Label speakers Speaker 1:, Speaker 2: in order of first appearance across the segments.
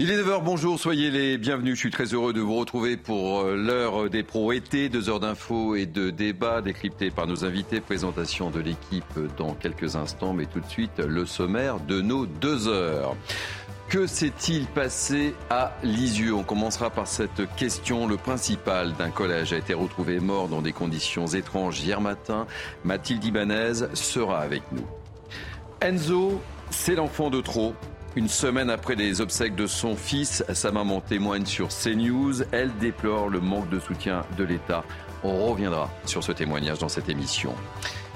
Speaker 1: Il est 9h, bonjour, soyez les bienvenus. Je suis très heureux de vous retrouver pour euh, l'heure des pros été, deux heures d'infos et de débats décryptés par nos invités. Présentation de l'équipe dans quelques instants, mais tout de suite le sommaire de nos deux heures. Que s'est-il passé à Lisieux? On commencera par cette question. Le principal d'un collège a été retrouvé mort dans des conditions étranges hier matin. Mathilde Ibanez sera avec nous. Enzo, c'est l'enfant de trop. Une semaine après les obsèques de son fils, sa maman témoigne sur CNews. Elle déplore le manque de soutien de l'État. On reviendra sur ce témoignage dans cette émission.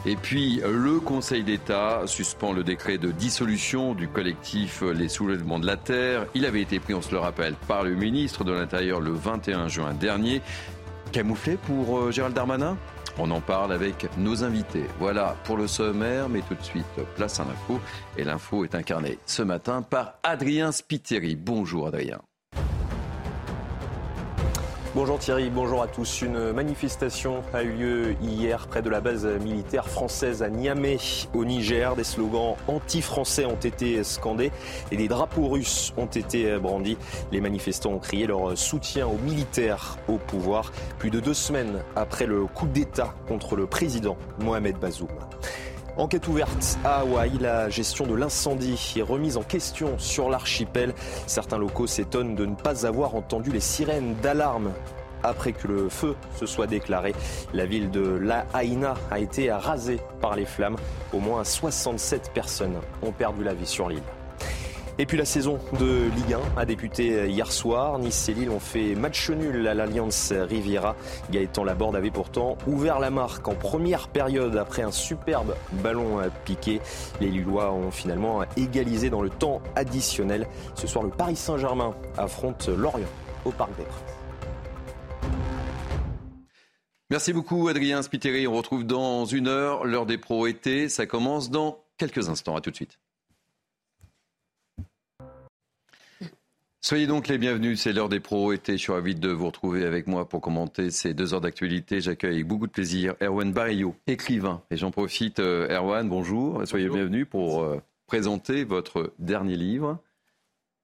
Speaker 1: Et puis, le Conseil d'État suspend le décret de dissolution du collectif Les Soulèvements de la Terre. Il avait été pris, on se le rappelle, par le ministre de l'Intérieur le 21 juin dernier. Camouflé pour euh, Gérald Darmanin? On en parle avec nos invités. Voilà pour le sommaire, mais tout de suite, place à l'info. Et l'info est incarnée ce matin par Adrien Spiteri. Bonjour Adrien.
Speaker 2: Bonjour Thierry, bonjour à tous. Une manifestation a eu lieu hier près de la base militaire française à Niamey, au Niger. Des slogans anti-français ont été scandés et des drapeaux russes ont été brandis. Les manifestants ont crié leur soutien aux militaires au pouvoir, plus de deux semaines après le coup d'État contre le président Mohamed Bazoum. Enquête ouverte à Hawaï, la gestion de l'incendie est remise en question sur l'archipel. Certains locaux s'étonnent de ne pas avoir entendu les sirènes d'alarme après que le feu se soit déclaré. La ville de La Haina a été rasée par les flammes. Au moins 67 personnes ont perdu la vie sur l'île. Et puis la saison de Ligue 1 a débuté hier soir. Nice et Lille ont fait match nul à l'Alliance Riviera. Gaëtan Laborde avait pourtant ouvert la marque en première période après un superbe ballon piqué. Les Lillois ont finalement égalisé dans le temps additionnel. Ce soir, le Paris Saint-Germain affronte Lorient au Parc des Princes.
Speaker 1: Merci beaucoup Adrien Spiteri. On retrouve dans une heure l'heure des pros été. Ça commence dans quelques instants. À tout de suite. Soyez donc les bienvenus, c'est l'heure des pros été. Je suis ravi de vous retrouver avec moi pour commenter ces deux heures d'actualité. J'accueille avec beaucoup de plaisir Erwan Barillot, écrivain. Et j'en profite, euh, Erwan, bonjour. Soyez le bienvenu pour euh, présenter votre dernier livre,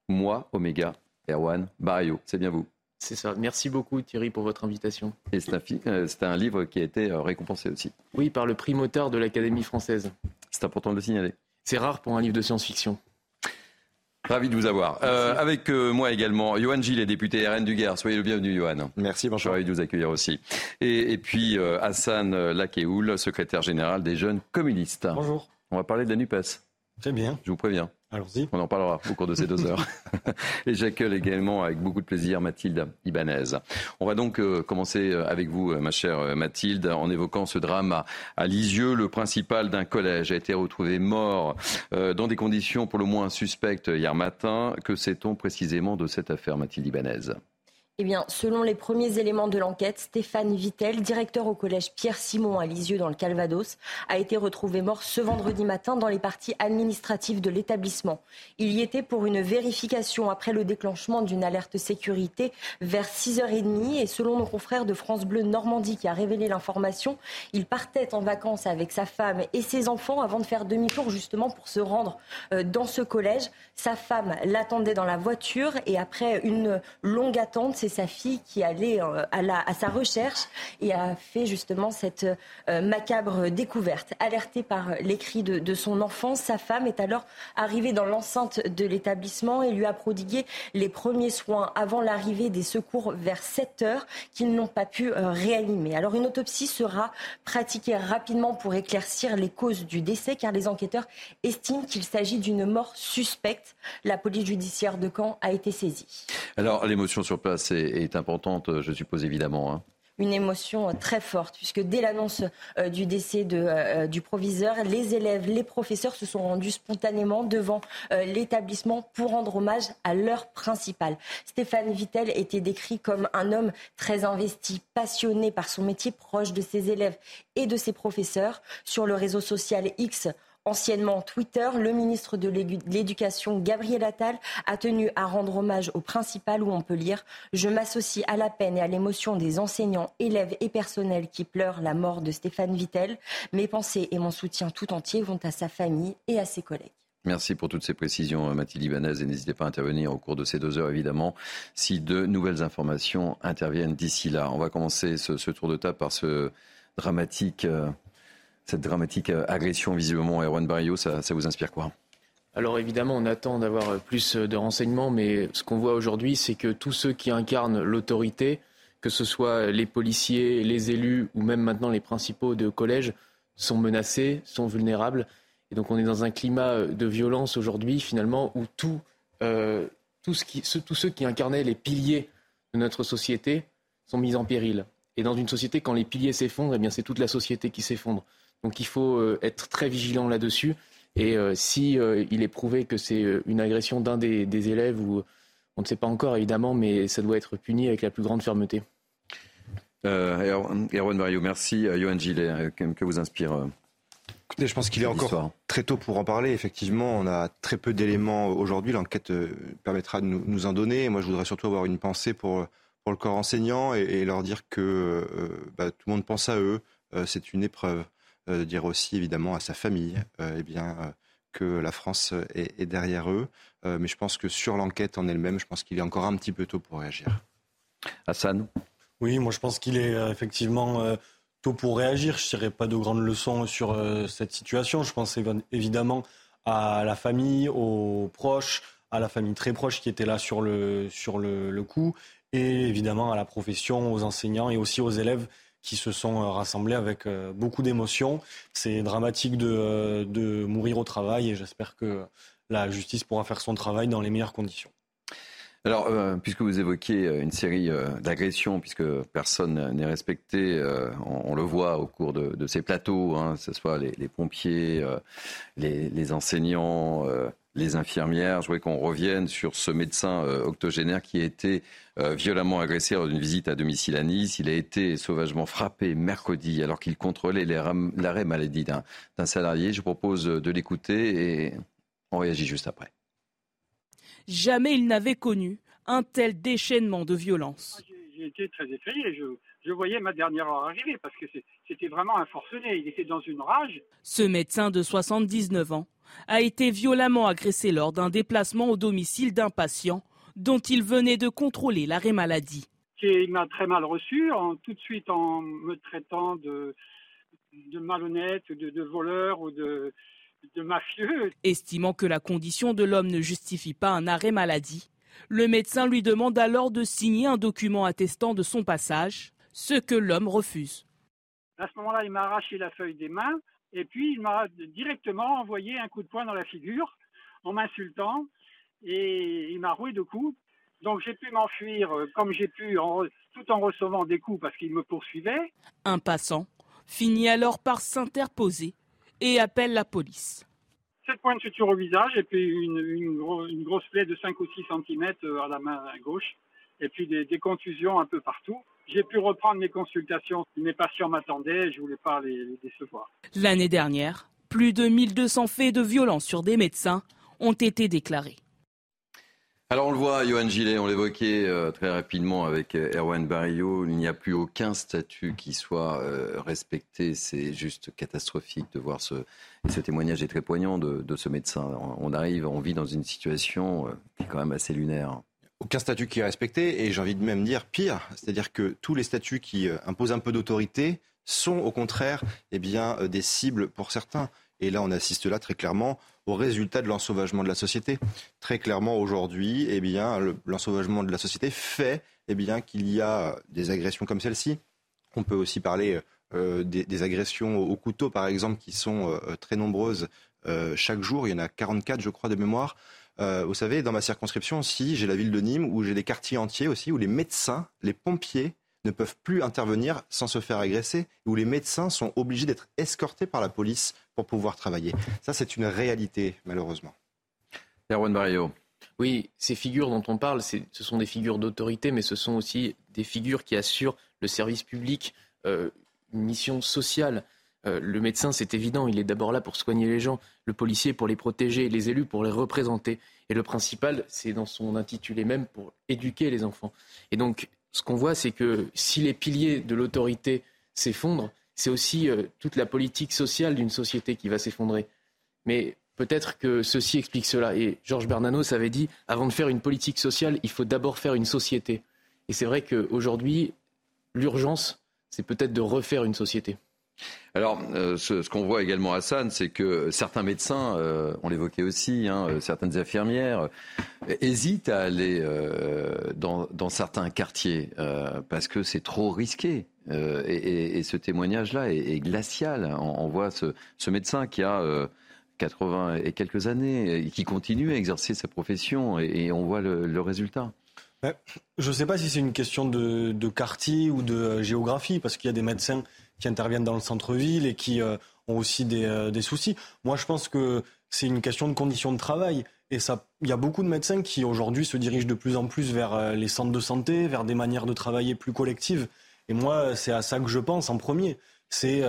Speaker 1: Moi, Oméga, Erwan Barillot. C'est bien vous.
Speaker 3: C'est ça. Merci beaucoup Thierry pour votre invitation.
Speaker 1: Et c'est un, euh, un, livre qui a été récompensé aussi.
Speaker 3: Oui, par le prix moteur de l'Académie française.
Speaker 1: C'est important de le signaler.
Speaker 3: C'est rare pour un livre de science-fiction.
Speaker 1: Ravi de vous avoir. Euh, avec euh, moi également, Johan Gilles, député RN du Gard. Soyez le bienvenu, Johan.
Speaker 4: Merci, bonjour.
Speaker 1: Ravi de vous accueillir aussi. Et, et puis euh, Hassan Lakéoul, secrétaire général des jeunes communistes.
Speaker 4: Bonjour.
Speaker 1: On va parler de la NUPES.
Speaker 4: Très bien.
Speaker 1: Je vous préviens.
Speaker 4: Allons-y.
Speaker 1: On en parlera au cours de ces deux heures. Et j'accueille également avec beaucoup de plaisir Mathilde Ibanez. On va donc euh, commencer avec vous, ma chère Mathilde, en évoquant ce drame à, à Lisieux. Le principal d'un collège a été retrouvé mort euh, dans des conditions pour le moins suspectes hier matin. Que sait-on précisément de cette affaire, Mathilde Ibanez?
Speaker 5: Eh bien, selon les premiers éléments de l'enquête, Stéphane Vittel, directeur au collège Pierre Simon à Lisieux dans le Calvados, a été retrouvé mort ce vendredi matin dans les parties administratives de l'établissement. Il y était pour une vérification après le déclenchement d'une alerte sécurité vers 6h30 et selon nos confrères de France Bleu Normandie qui a révélé l'information, il partait en vacances avec sa femme et ses enfants avant de faire demi-tour justement pour se rendre euh, dans ce collège. Sa femme l'attendait dans la voiture et après une longue attente, sa fille qui allait euh, à, à, sa recherche et a fait justement cette euh, macabre découverte. Alertée par les cris de, de, son enfant, sa femme est alors arrivée dans l'enceinte de l'établissement et lui a prodigué les premiers soins avant l'arrivée des secours vers 7 heures qu'ils n'ont pas pu euh, réanimer. Alors une autopsie sera pratiquée rapidement pour éclaircir les causes du décès car les enquêteurs estiment qu'il s'agit d'une mort suspecte. La police judiciaire de Caen a été saisie.
Speaker 1: Alors l'émotion sur place est, importante, je suppose évidemment. Hein
Speaker 5: une émotion très forte, puisque dès l'annonce euh, du décès de, euh, du proviseur, les élèves, les professeurs se sont rendus spontanément devant euh, l'établissement pour rendre hommage à leur principal. Stéphane Vittel était décrit comme un homme très investi, passionné par son métier, proche de ses élèves et de ses professeurs. Sur le réseau social X, anciennement Twitter, le ministre de l'Éducation, Gabriel Attal, a tenu à rendre hommage au principal où on peut lire Je m'associe à la peine et à l'émotion des enseignants, élèves et personnels qui pleurent la mort de Stéphane Vittel. Mes pensées et mon soutien tout entier vont à sa famille et à ses collègues.
Speaker 1: Merci pour toutes ces précisions, Mathilde Ibanez, et n'hésitez pas à intervenir au cours de ces deux heures, évidemment, si de nouvelles informations interviennent d'ici là. On va commencer ce, tour de table par ce dramatique, euh, cette dramatique euh, agression, visiblement, Erwan Barrio. Ça, vous inspire quoi?
Speaker 3: Alors évidemment, on attend d'avoir plus de renseignements, mais ce qu'on voit aujourd'hui, c'est que tous ceux qui incarnent l'autorité, que ce soit les policiers, les élus ou même maintenant les principaux de collège, sont menacés, sont vulnérables. Et donc on est dans un climat euh, de violence aujourd'hui, finalement, où euh, tous ceux qui incarnaient les piliers de notre société sont mis en péril. Et dans une société, quand les piliers s'effondrent, eh c'est toute la société qui s'effondre. Donc il faut euh, être très vigilant là-dessus. Et si il est prouvé que c'est une agression d'un des, des, élèves, ou on ne sait pas encore évidemment, mais ça doit être puni avec la plus grande fermeté.
Speaker 1: Erwan Mario, merci. Johan Gillet, que vous inspire
Speaker 4: je pense qu'il est encore très tôt pour en parler. Effectivement, on a très peu d'éléments aujourd'hui. L'enquête euh, permettra de nous, en donner. Moi, je voudrais surtout avoir une pensée pour, pour le corps enseignant et, leur dire que euh, bah, tout le monde pense à eux. Euh, c'est une épreuve. Dire aussi, évidemment, à sa famille eh bien, que la France est, est derrière eux. mais je pense que sur l'enquête en elle-même, je pense qu'il est encore un petit peu tôt pour réagir.
Speaker 1: Hassan
Speaker 6: Oui, moi, je pense qu'il est effectivement tôt pour réagir. Je ne tirerai pas de grandes leçons sur euh, cette situation. Je pense évidemment à la famille, aux proches, à la famille très proche qui était là sur le, sur le, coup, et évidemment à la profession, aux enseignants et aussi aux élèves qui se sont euh, rassemblés avec euh, beaucoup d'émotions. C'est dramatique de, de mourir au travail et j'espère que la justice pourra faire son travail dans les meilleures conditions.
Speaker 1: Alors, euh, puisque vous évoquez euh, une série euh, d'agressions, puisque personne n'est respecté, on, le voit au cours de, ces plateaux, hein, que ce soit les, pompiers, les, enseignants, les infirmières. Je voudrais qu'on revienne sur ce médecin octogénaire qui a été violemment agressé lors d'une visite à domicile à Nice. Il a été sauvagement frappé mercredi alors qu'il contrôlait l'arrêt maladie d'un salarié. Je propose de l'écouter et on réagit juste après.
Speaker 7: Jamais il n'avait connu un tel déchaînement de violence.
Speaker 8: J'ai été très effrayé. Je, voyais ma dernière heure arriver parce que c'était vraiment un forcené. Il était dans une rage.
Speaker 7: Ce médecin de 79 ans a été violemment agressé lors d'un déplacement au domicile d'un patient dont il venait de contrôler l'arrêt maladie.
Speaker 8: Il m'a très mal reçu, en, tout de suite en me traitant de, de malhonnête, de, de voleur ou de, de mafieux.
Speaker 7: Estimant que la condition de l'homme ne justifie pas un arrêt maladie, le médecin lui demande alors de signer un document attestant de son passage, ce que l'homme refuse.
Speaker 8: À ce moment-là, il m'a arraché la feuille des mains et puis il m'a directement envoyé un coup de poing dans la figure en m'insultant et il m'a roué de coups. Donc j'ai pu m'enfuir euh, comme j'ai pu tout en recevant des coups parce qu'il me poursuivait.
Speaker 7: Un passant finit alors par s'interposer et appelle la police.
Speaker 8: Sept points de suture au visage et puis une, grosse plaie de 5 ou 6 cm euh, à la main gauche et puis des, contusions un peu partout. J'ai pu reprendre mes consultations. Mes patients m'attendaient, je ne voulais pas les, les décevoir.
Speaker 7: L'année dernière, plus de 1200 faits de violence sur des médecins ont été déclarés.
Speaker 1: Alors on le voit, Johan Gillet, on l'évoquait euh, très rapidement avec euh, Erwan Barrio, il n'y a plus aucun statut qui soit euh, respecté. C'est juste catastrophique de voir ce, ce témoignage est très poignant de, ce médecin. On arrive, on vit dans une situation qui est quand même assez lunaire.
Speaker 4: Aucun statut qui est respecté, et j'ai envie de même dire pire, c'est-à-dire que tous les statuts qui imposent un peu d'autorité sont au contraire eh bien, des cibles pour certains. Et là, on assiste là très clairement au résultat de l'ensauvagement de la société. Très clairement, aujourd'hui, eh bien, l'ensauvagement de la société fait eh bien, qu'il y a des agressions comme celle-ci. On peut aussi parler euh, des, agressions au, couteau, par exemple, qui sont euh, très nombreuses euh, chaque jour. Il y en a 44, je crois, de mémoire. Vous savez, dans ma circonscription aussi, j'ai la ville de Nîmes, où j'ai des quartiers entiers aussi, où les médecins, les pompiers ne peuvent plus intervenir sans se faire agresser, où les médecins sont obligés d'être escortés par la police pour pouvoir travailler. Ça, c'est une réalité, malheureusement.
Speaker 1: Erwan Barrio.
Speaker 3: Oui, ces figures dont on parle, ce sont des figures d'autorité, mais ce sont aussi des figures qui assurent le service public, euh, une mission sociale. Euh, le médecin, c'est évident, il est d'abord là pour soigner les gens, le policier pour les protéger, les élus pour les représenter. Et le principal, c'est dans son intitulé même pour éduquer les enfants. Et donc, ce qu'on voit, c'est que si les piliers de l'autorité s'effondrent, c'est aussi euh, toute la politique sociale d'une société qui va s'effondrer. Mais peut-être que ceci explique cela. Et Georges Bernanos avait dit, avant de faire une politique sociale, il faut d'abord faire une société. Et c'est vrai qu'aujourd'hui, l'urgence, c'est peut-être de refaire une société.
Speaker 1: Alors, euh, ce, qu'on voit également, Hassan, c'est que certains médecins, euh, on l'évoquait aussi, hein, euh, certaines infirmières, hésitent à aller dans, certains quartiers parce que c'est trop risqué. Et, ce témoignage-là est, glacial. On, voit ce, médecin qui a 80 et quelques années et qui continue à exercer sa profession et, on voit le, résultat.
Speaker 6: Je ne sais pas si c'est une question de quartier ou de géographie, parce qu'il y a des médecins qui interviennent dans le centre-ville et qui euh, ont aussi euh, des, soucis. Moi, je pense que c'est une question de conditions de travail. Et ça, il y a beaucoup de médecins qui aujourd'hui se dirigent de plus en plus vers euh, les centres de santé, vers des manières de travailler plus collectives. Et moi, c'est à ça que je pense en premier. C'est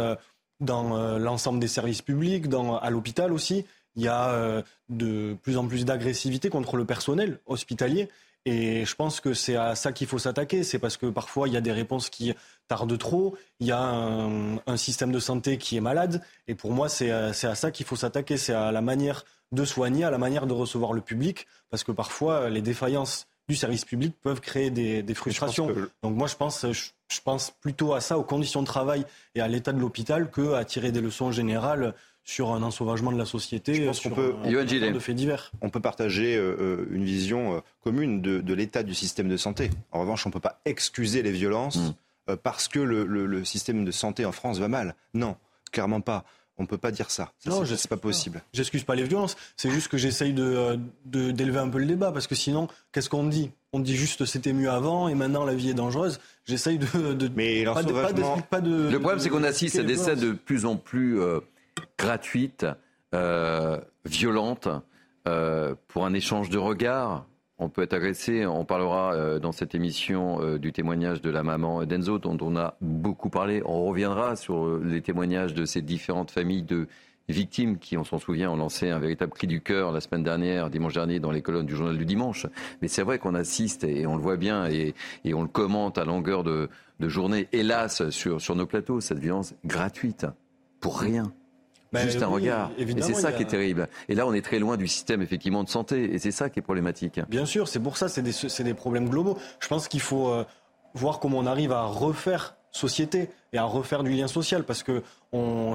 Speaker 6: dans l'ensemble des services publics, dans, à l'hôpital aussi, il y a de plus en plus d'agressivité contre le personnel hospitalier. Et je pense que c'est à ça qu'il faut s'attaquer. C'est parce que parfois, il y a des réponses qui tardent trop, il y a un, système de santé qui est malade. Et pour moi, c'est à, ça qu'il faut s'attaquer. C'est à la manière de soigner, à la manière de recevoir le public. Parce que parfois, les défaillances du service public peuvent créer des, frustrations. Donc moi, je pense, je, pense plutôt à ça, aux conditions de travail et à l'état de l'hôpital, qu'à tirer des leçons générales sur un ensauvagement de la société, Je pense
Speaker 4: sur peut,
Speaker 6: un, de faits divers.
Speaker 4: On peut partager euh, euh, une vision euh, commune de, l'état du système de santé. En revanche, on ne peut pas excuser les violences mm. parce que le, système de santé en France va mal. Non, clairement pas. On ne peut pas dire ça. ça non, c'est pas possible.
Speaker 6: J'excuse pas les violences. C'est juste que j'essaye de, d'élever un peu le débat parce que sinon, qu'est-ce qu'on dit? On dit juste c'était mieux avant et maintenant la vie est dangereuse. J'essaye de,
Speaker 4: Mais pas,
Speaker 1: pas, de, Le problème, c'est qu'on assiste à des scènes de plus en plus gratuite, euh, violente, euh, pour un échange de regards. On peut être agressé. On parlera euh, dans cette émission du témoignage de la maman d'Enzo, dont on a beaucoup parlé. On reviendra sur les témoignages de ces différentes familles de victimes qui, on s'en souvient, ont lancé un véritable cri du cœur la semaine dernière, dimanche dernier, dans les colonnes du journal du dimanche. Mais c'est vrai qu'on assiste, et on le voit bien, et, on le commente à longueur de, journée, hélas, sur, sur nos plateaux, cette violence gratuite, pour rien. Ben Juste un regard. Et c'est ça qui est terrible. Et là, on est très loin du système effectivement de santé. Et c'est ça qui est problématique.
Speaker 6: Bien sûr, c'est pour ça, c'est des, des, problèmes globaux. Je pense qu'il faut euh, voir comment on arrive à refaire société et à refaire du lien social. Parce que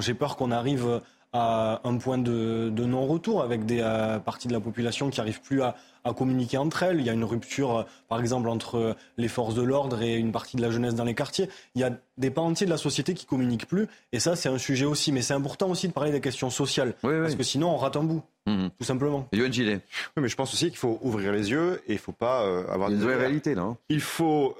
Speaker 6: j'ai peur qu'on arrive à un point de, non-retour avec des euh, parties de la population qui n'arrivent plus à, communiquer entre elles. Il y a une rupture, euh, par exemple, entre les forces de l'ordre et une partie de la jeunesse dans les quartiers. Il y a des pans entiers de la société qui communiquent plus. Et ça, c'est un sujet aussi. Mais c'est important aussi de parler des questions sociales. parce que sinon, on rate un bout. Mhm. Tout simplement.
Speaker 1: Yoann Gillet.
Speaker 4: Oui, mais je pense aussi qu'il faut ouvrir les yeux et il ne faut pas euh, avoir
Speaker 1: une vraie réalité là. Hein.
Speaker 4: Il faut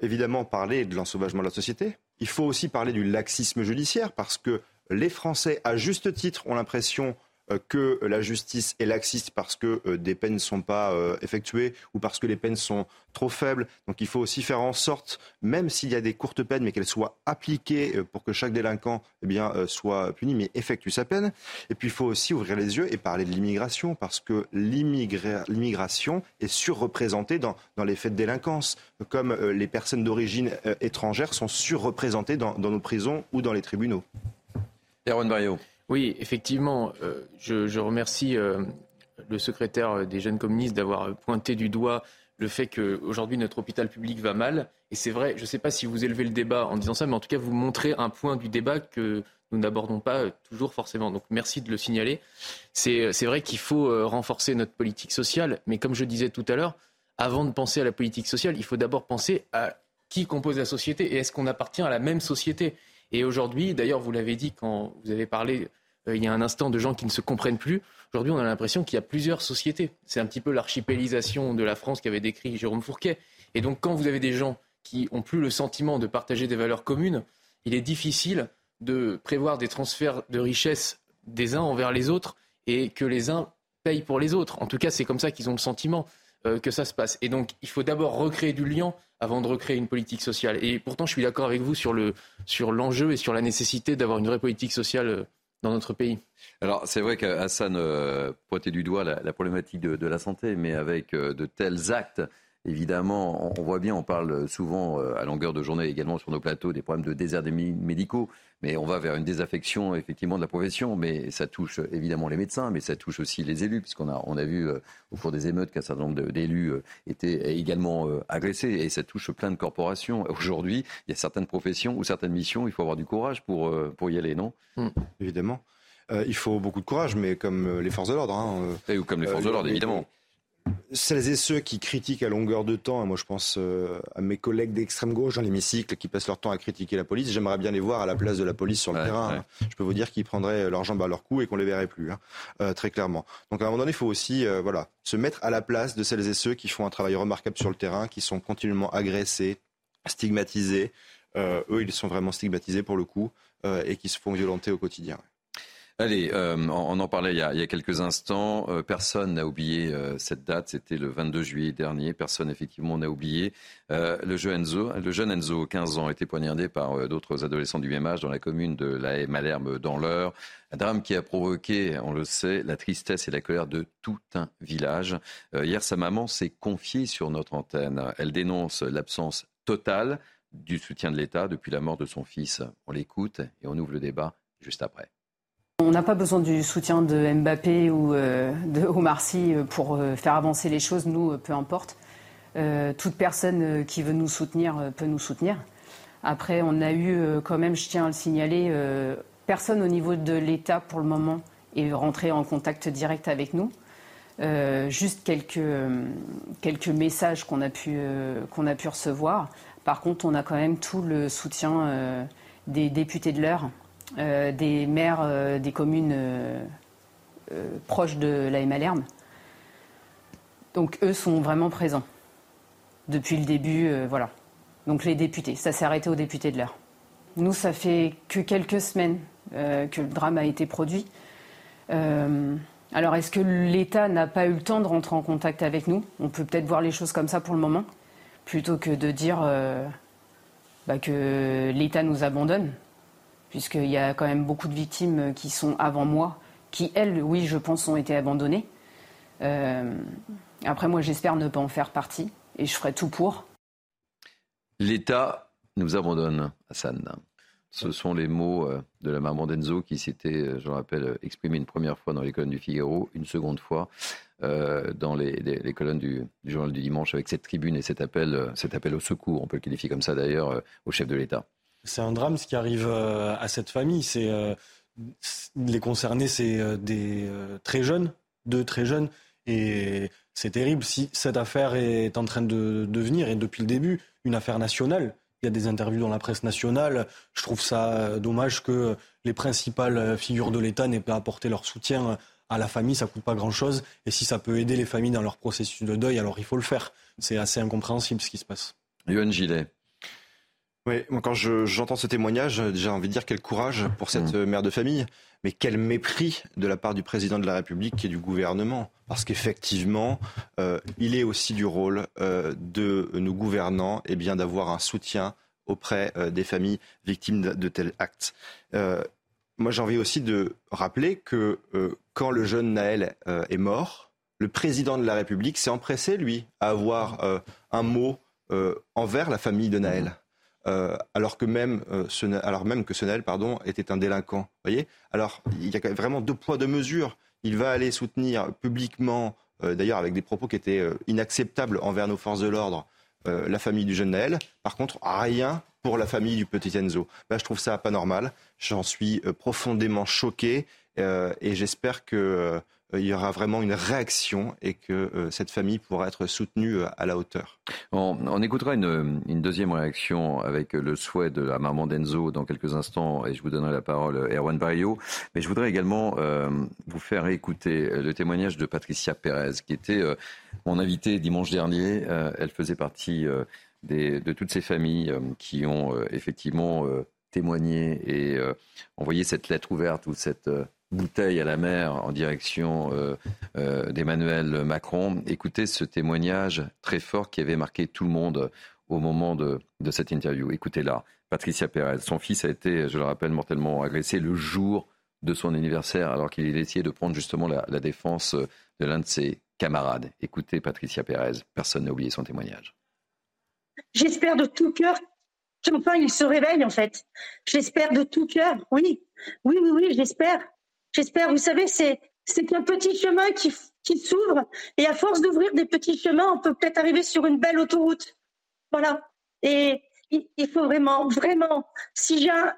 Speaker 4: évidemment parler de l'ensauvagement de la société. Il faut aussi parler du laxisme judiciaire parce que les Français, à juste titre, ont l'impression euh, que la justice est laxiste parce que euh, des peines ne sont pas euh, effectuées ou parce que les peines sont trop faibles. Donc il faut aussi faire en sorte, même s'il y a des courtes peines, mais qu'elles soient appliquées pour que chaque délinquant eh bien, soit puni, mais effectue sa peine. Et puis il faut aussi ouvrir les yeux et parler de l'immigration parce que l'immigration est surreprésentée dans, dans les faits de délinquance, comme les personnes d'origine étrangère sont surreprésentées dans nos prisons ou dans les tribunaux.
Speaker 3: Oui, effectivement, euh, je, remercie euh, le secrétaire des jeunes communistes d'avoir pointé du doigt le fait qu'aujourd'hui notre hôpital public va mal. Et c'est vrai, je ne sais pas si vous élevez le débat en disant ça, mais en tout cas vous montrez un point du débat que nous n'abordons pas toujours forcément. Donc merci de le signaler. C'est vrai qu'il faut euh, renforcer notre politique sociale, mais comme je disais tout à l'heure, avant de penser à la politique sociale, il faut d'abord penser à qui compose la société et est-ce qu'on appartient à la même société et aujourd'hui, d'ailleurs, vous l'avez dit quand vous avez parlé euh, il y a un instant de gens qui ne se comprennent plus. Aujourd'hui, on a l'impression qu'il y a plusieurs sociétés. C'est un petit peu l'archipélisation de la France qu'avait décrit Jérôme Fourquet. Et donc, quand vous avez des gens qui ont plus le sentiment de partager des valeurs communes, il est difficile de prévoir des transferts de richesses des uns envers les autres et que les uns payent pour les autres. En tout cas, c'est comme ça qu'ils ont le sentiment que ça se passe. Et donc, il faut d'abord recréer du lien avant de recréer une politique sociale. Et pourtant, je suis d'accord avec vous sur, le, sur l'enjeu et sur la nécessité d'avoir une vraie politique sociale euh, dans notre pays.
Speaker 1: Alors, c'est vrai qu'Hassan euh, pointait du doigt la, problématique de, la santé, mais avec euh, de tels actes, évidemment, on, voit bien, on parle souvent à longueur de journée également sur nos plateaux des problèmes de désert médicaux. Mais on va vers une désaffection effectivement de la profession, mais ça touche évidemment les médecins, mais ça touche aussi les élus, puisqu'on a, on a vu euh, au cours des émeutes qu'un certain nombre d'élus euh, étaient également euh, agressés, et ça touche plein de corporations. Aujourd'hui, il y a certaines professions ou certaines missions, il faut avoir du courage pour, pour y aller, non?
Speaker 4: Mmh. Évidemment. il faut beaucoup de courage, mais comme les forces de l'ordre. Hein,
Speaker 1: ou comme les forces de l'ordre, évidemment
Speaker 4: celles et ceux qui critiquent à longueur de temps, et moi je pense euh, à mes collègues d'extrême gauche dans l'hémicycle qui passent leur temps à critiquer la police, j'aimerais bien les voir à la place de la police sur le terrain. Je peux vous dire qu'ils prendraient leurs jambes à leur cou et qu'on les verrait plus, hein, euh, très clairement. Donc à un moment donné, il faut aussi euh, voilà, se mettre à la place de celles et ceux qui font un travail remarquable sur le terrain, qui sont continuellement agressés, stigmatisés. eux, ils sont vraiment stigmatisés pour le coup et qui se font violenter au quotidien.
Speaker 1: Allez, euh, on, en parlait il y a, quelques instants. Euh, personne n'a oublié euh, cette date. C'était le 22 juillet dernier. Personne, effectivement, n'a oublié. le, jeune Enzo, le jeune Enzo, 15 ans, a été poignardé par d'autres adolescents du même âge dans la commune de la Malherbe dans l'Eure. Un drame qui a provoqué, on le sait, la tristesse et la colère de tout un village. hier, sa maman s'est confiée sur notre antenne. Elle dénonce l'absence totale du soutien de l'État depuis la mort de son fils. On l'écoute et on ouvre le débat juste après.
Speaker 9: On n'a pas besoin du soutien de Mbappé ou euh, de Omar Sy euh, pour euh, faire avancer les choses, nous, peu importe. toute personne qui veut nous soutenir peut nous soutenir. Après, on a eu quand même, je tiens à le signaler, personne au niveau de l'État pour le moment est rentré en contact direct avec nous. juste quelques, quelques messages qu'on a, pu, qu'on a pu recevoir. Par contre, on a quand même tout le soutien des députés de l'heure euh, des maires euh, des communes euh, proches de la Malherbe. Donc eux sont vraiment présents depuis le début, voilà. Donc les députés, ça s'est arrêté aux députés de l'heure. Nous, ça fait que quelques semaines que le drame a été produit. alors, est-ce que l'État n'a pas eu le temps de rentrer en contact avec nous? On peut peut-être voir les choses comme ça pour le moment, plutôt que de dire bah, que l'État nous abandonne puisqu'il y a quand même beaucoup de victimes qui sont avant moi, qui, elles, oui, je pense, ont été abandonnées. Euh, après, moi, j'espère ne pas en faire partie, et je ferai tout pour.
Speaker 1: L'État nous abandonne, Hassan. Ce sont les mots euh, de la maman d'Enzo qui s'était, euh, je le rappelle, exprimé une première fois dans les colonnes du Figaro, une seconde fois dans les, colonnes du, journal du dimanche avec cette tribune et cet appel, cet appel au secours, on peut le qualifier comme ça d'ailleurs, au chef de l'État.
Speaker 6: C'est un drame ce qui arrive euh, à cette famille. C'est euh, les concernés, c'est euh, des très jeunes, deux très jeunes, et c'est terrible. Si cette affaire est en train de devenir, et depuis le début, une affaire nationale, il y a des interviews dans la presse nationale. Je trouve ça dommage que les principales figures de l'État n'aient pas apporté leur soutien à la famille. Ça coûte pas grand-chose. Et si ça peut aider les familles dans leur processus de deuil, alors il faut le faire. C'est assez incompréhensible ce qui se passe.
Speaker 1: Yoann Gillet.
Speaker 4: Oui, quand j'entends ce témoignage, j'ai envie de dire quel courage pour cette mmh. mère de famille, mais quel mépris de la part du président de la République et du gouvernement. Parce qu'effectivement, euh, il est aussi du rôle euh, de nos gouvernants et eh bien d'avoir un soutien auprès euh, des familles victimes de, de tels actes. moi, j'ai envie aussi de rappeler que quand le jeune Naël est mort, le président de la République s'est empressé, lui, à avoir un mot envers la famille de Naël. Euh, alors, que même, euh, alors même que Senel pardon, était un délinquant. Voyez? Alors, il y a vraiment deux poids, deux mesures. Il va aller soutenir publiquement, euh, d'ailleurs avec des propos qui étaient inacceptables envers nos forces de l'ordre, la famille du jeune Naël. Par contre, rien pour la famille du petit Enzo. Ben, je trouve ça pas normal. J'en suis profondément choqué et j'espère que euh, il y aura vraiment une réaction et que euh, cette famille pourra être soutenue euh, à la hauteur.
Speaker 1: On, écoutera une, deuxième réaction avec le souhait de la maman d'Enzo dans quelques instants et je vous donnerai la parole, Erwan Barrio. Mais je voudrais également vous faire écouter le témoignage de Patricia Pérez, qui était mon invitée dimanche dernier. elle faisait partie de toutes ces familles qui ont effectivement témoigné et envoyé cette lettre ouverte ou cette bouteille à la mer en direction euh, euh, d'Emmanuel Macron. Écoutez ce témoignage très fort qui avait marqué tout le monde au moment de, cette interview. Écoutez-la. Patricia Pérez, son fils a été, je le rappelle, mortellement agressé le jour de son anniversaire alors qu'il essayait de prendre justement la, défense de l'un de ses camarade. Écoutez Patricia Pérez, personne n'a oublié son témoignage.
Speaker 10: J'espère de tout cœur qu'enfin il se réveille en fait. J'espère de tout cœur, oui. Oui, oui, oui, j'espère. J'espère, vous savez, c'est un petit chemin qui, s'ouvre et à force d'ouvrir des petits chemins, on peut peut-être arriver sur une belle autoroute. Voilà. Et il, faut vraiment, vraiment, si j'ai un...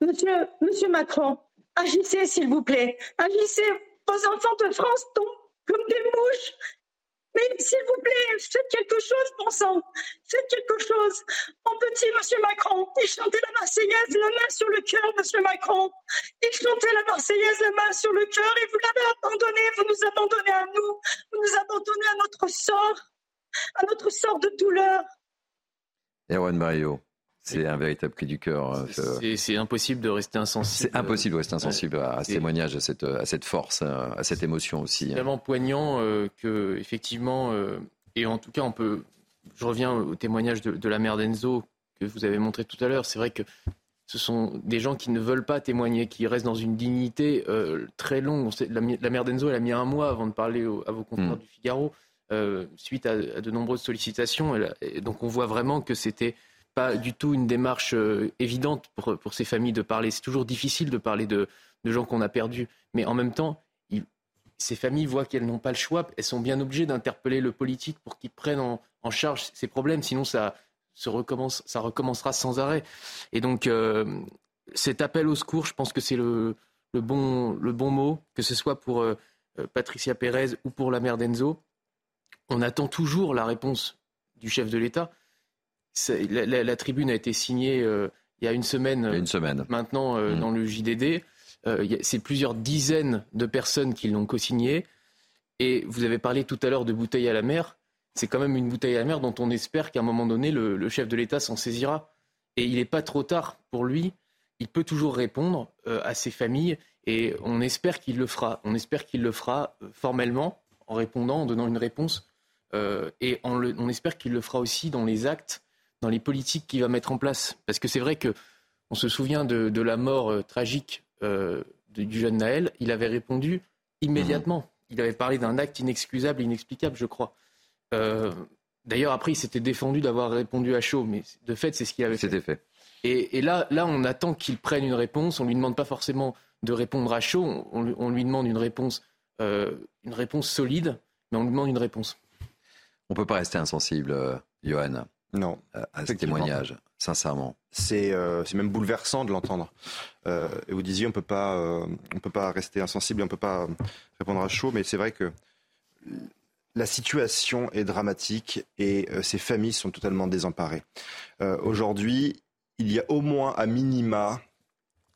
Speaker 10: Monsieur, Monsieur Macron, agissez s'il vous plaît. Agissez. Vos enfants de France tombent comme des mouches. Mais s'il vous plaît, faites quelque chose, bon sang. Faites quelque chose. Mon petit Monsieur Macron, il chantait la Marseillaise, la main sur le cœur, Monsieur Macron. Il chantait la Marseillaise, la main sur le cœur, et vous l'avez abandonné, vous nous abandonnez à nous, vous nous abandonnez à notre sort, à notre sort de douleur.
Speaker 1: Erwan Mario. C'est un véritable cri du cœur.
Speaker 3: Euh, c'est impossible de rester insensible.
Speaker 1: C'est impossible de rester insensible à, ce témoignage, à cette, à cette force, à cette émotion aussi. C'est
Speaker 3: tellement poignant euh, que, effectivement, euh, et en tout cas, on peut. Je reviens au témoignage de, la mère d'Enzo que vous avez montré tout à l'heure. C'est vrai que ce sont des gens qui ne veulent pas témoigner, qui restent dans une dignité très longue. La, la mère d'Enzo, elle a mis un mois avant de parler à vos confrères hmm. du Figaro, suite à, de nombreuses sollicitations. donc on voit vraiment que c'était pas du tout une démarche euh, évidente pour, pour ces familles de parler. C'est toujours difficile de parler de, de gens qu'on a perdus. Mais en même temps, ces familles voient qu'elles n'ont pas le choix. Elles sont bien obligées d'interpeller le politique pour qu'il prenne en, en, charge ces problèmes. Sinon, ça, se recommence, ça recommencera sans arrêt. Et donc, euh, cet appel au secours, je pense que c'est le, le, bon, le bon mot, que ce soit pour euh, Patricia Pérez ou pour la mère d'Enzo. On attend toujours la réponse du chef de l'État. La, tribune a été signée euh, il y a une semaine,
Speaker 1: une semaine.
Speaker 3: maintenant euh, mmh. dans le JDD. Euh, c'est plusieurs dizaines de personnes qui l'ont co-signée. Et vous avez parlé tout à l'heure de bouteille à la mer. C'est quand même une bouteille à la mer dont on espère qu'à un moment donné, le, chef de l'État s'en saisira. Et il n'est pas trop tard pour lui. Il peut toujours répondre à ses familles et on espère qu'il le fera. On espère qu'il le fera formellement en répondant, en donnant une réponse. et on espère qu'il le fera aussi dans les actes dans les politiques qu'il va mettre en place. Parce que c'est vrai que on se souvient de, la mort euh, tragique euh, du jeune Naël. Il avait répondu immédiatement. Mhm. Il avait parlé d'un acte inexcusable et inexplicable, je crois. Euh, d'ailleurs, après, il s'était défendu d'avoir répondu à chaud, mais de fait, c'est ce qu'il avait fait.
Speaker 1: C'était fait.
Speaker 3: Et, là, là, on attend qu'il prenne une réponse. On lui demande pas forcément de répondre à chaud. On, lui demande une réponse, une réponse solide, mais on lui demande une réponse.
Speaker 1: On peut pas rester insensible, Johan.
Speaker 4: Non.
Speaker 1: Euh, à ce témoignage, sincèrement.
Speaker 4: Euh, c'est même bouleversant de l'entendre. Euh, et vous disiez, on peut pas, on peut pas rester insensible, on peut pas répondre à chaud, mais c'est vrai que la situation est dramatique et ces familles sont totalement désemparées. Aujourd'hui, il y a au moins à minima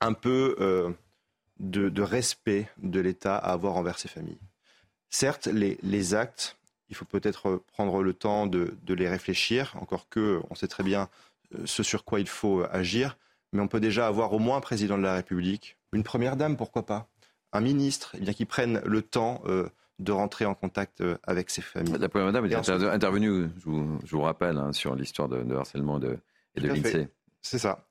Speaker 4: un peu de, respect de l'État à avoir envers ces familles. Certes, les, les actes il faut peut-être prendre le temps de, les réfléchir, encore que on sait très bien euh, ce sur quoi il faut euh, agir, mais on peut déjà avoir au moins un président de la République, une première dame, pourquoi pas, un ministre, eh bien qui prennent le temps euh, de rentrer en contact avec ses familles.
Speaker 1: La première dame est intervenue, je vous, rappelle, hein, sur l'histoire de, harcèlement de, et de l'INSEE.
Speaker 4: C'est ça.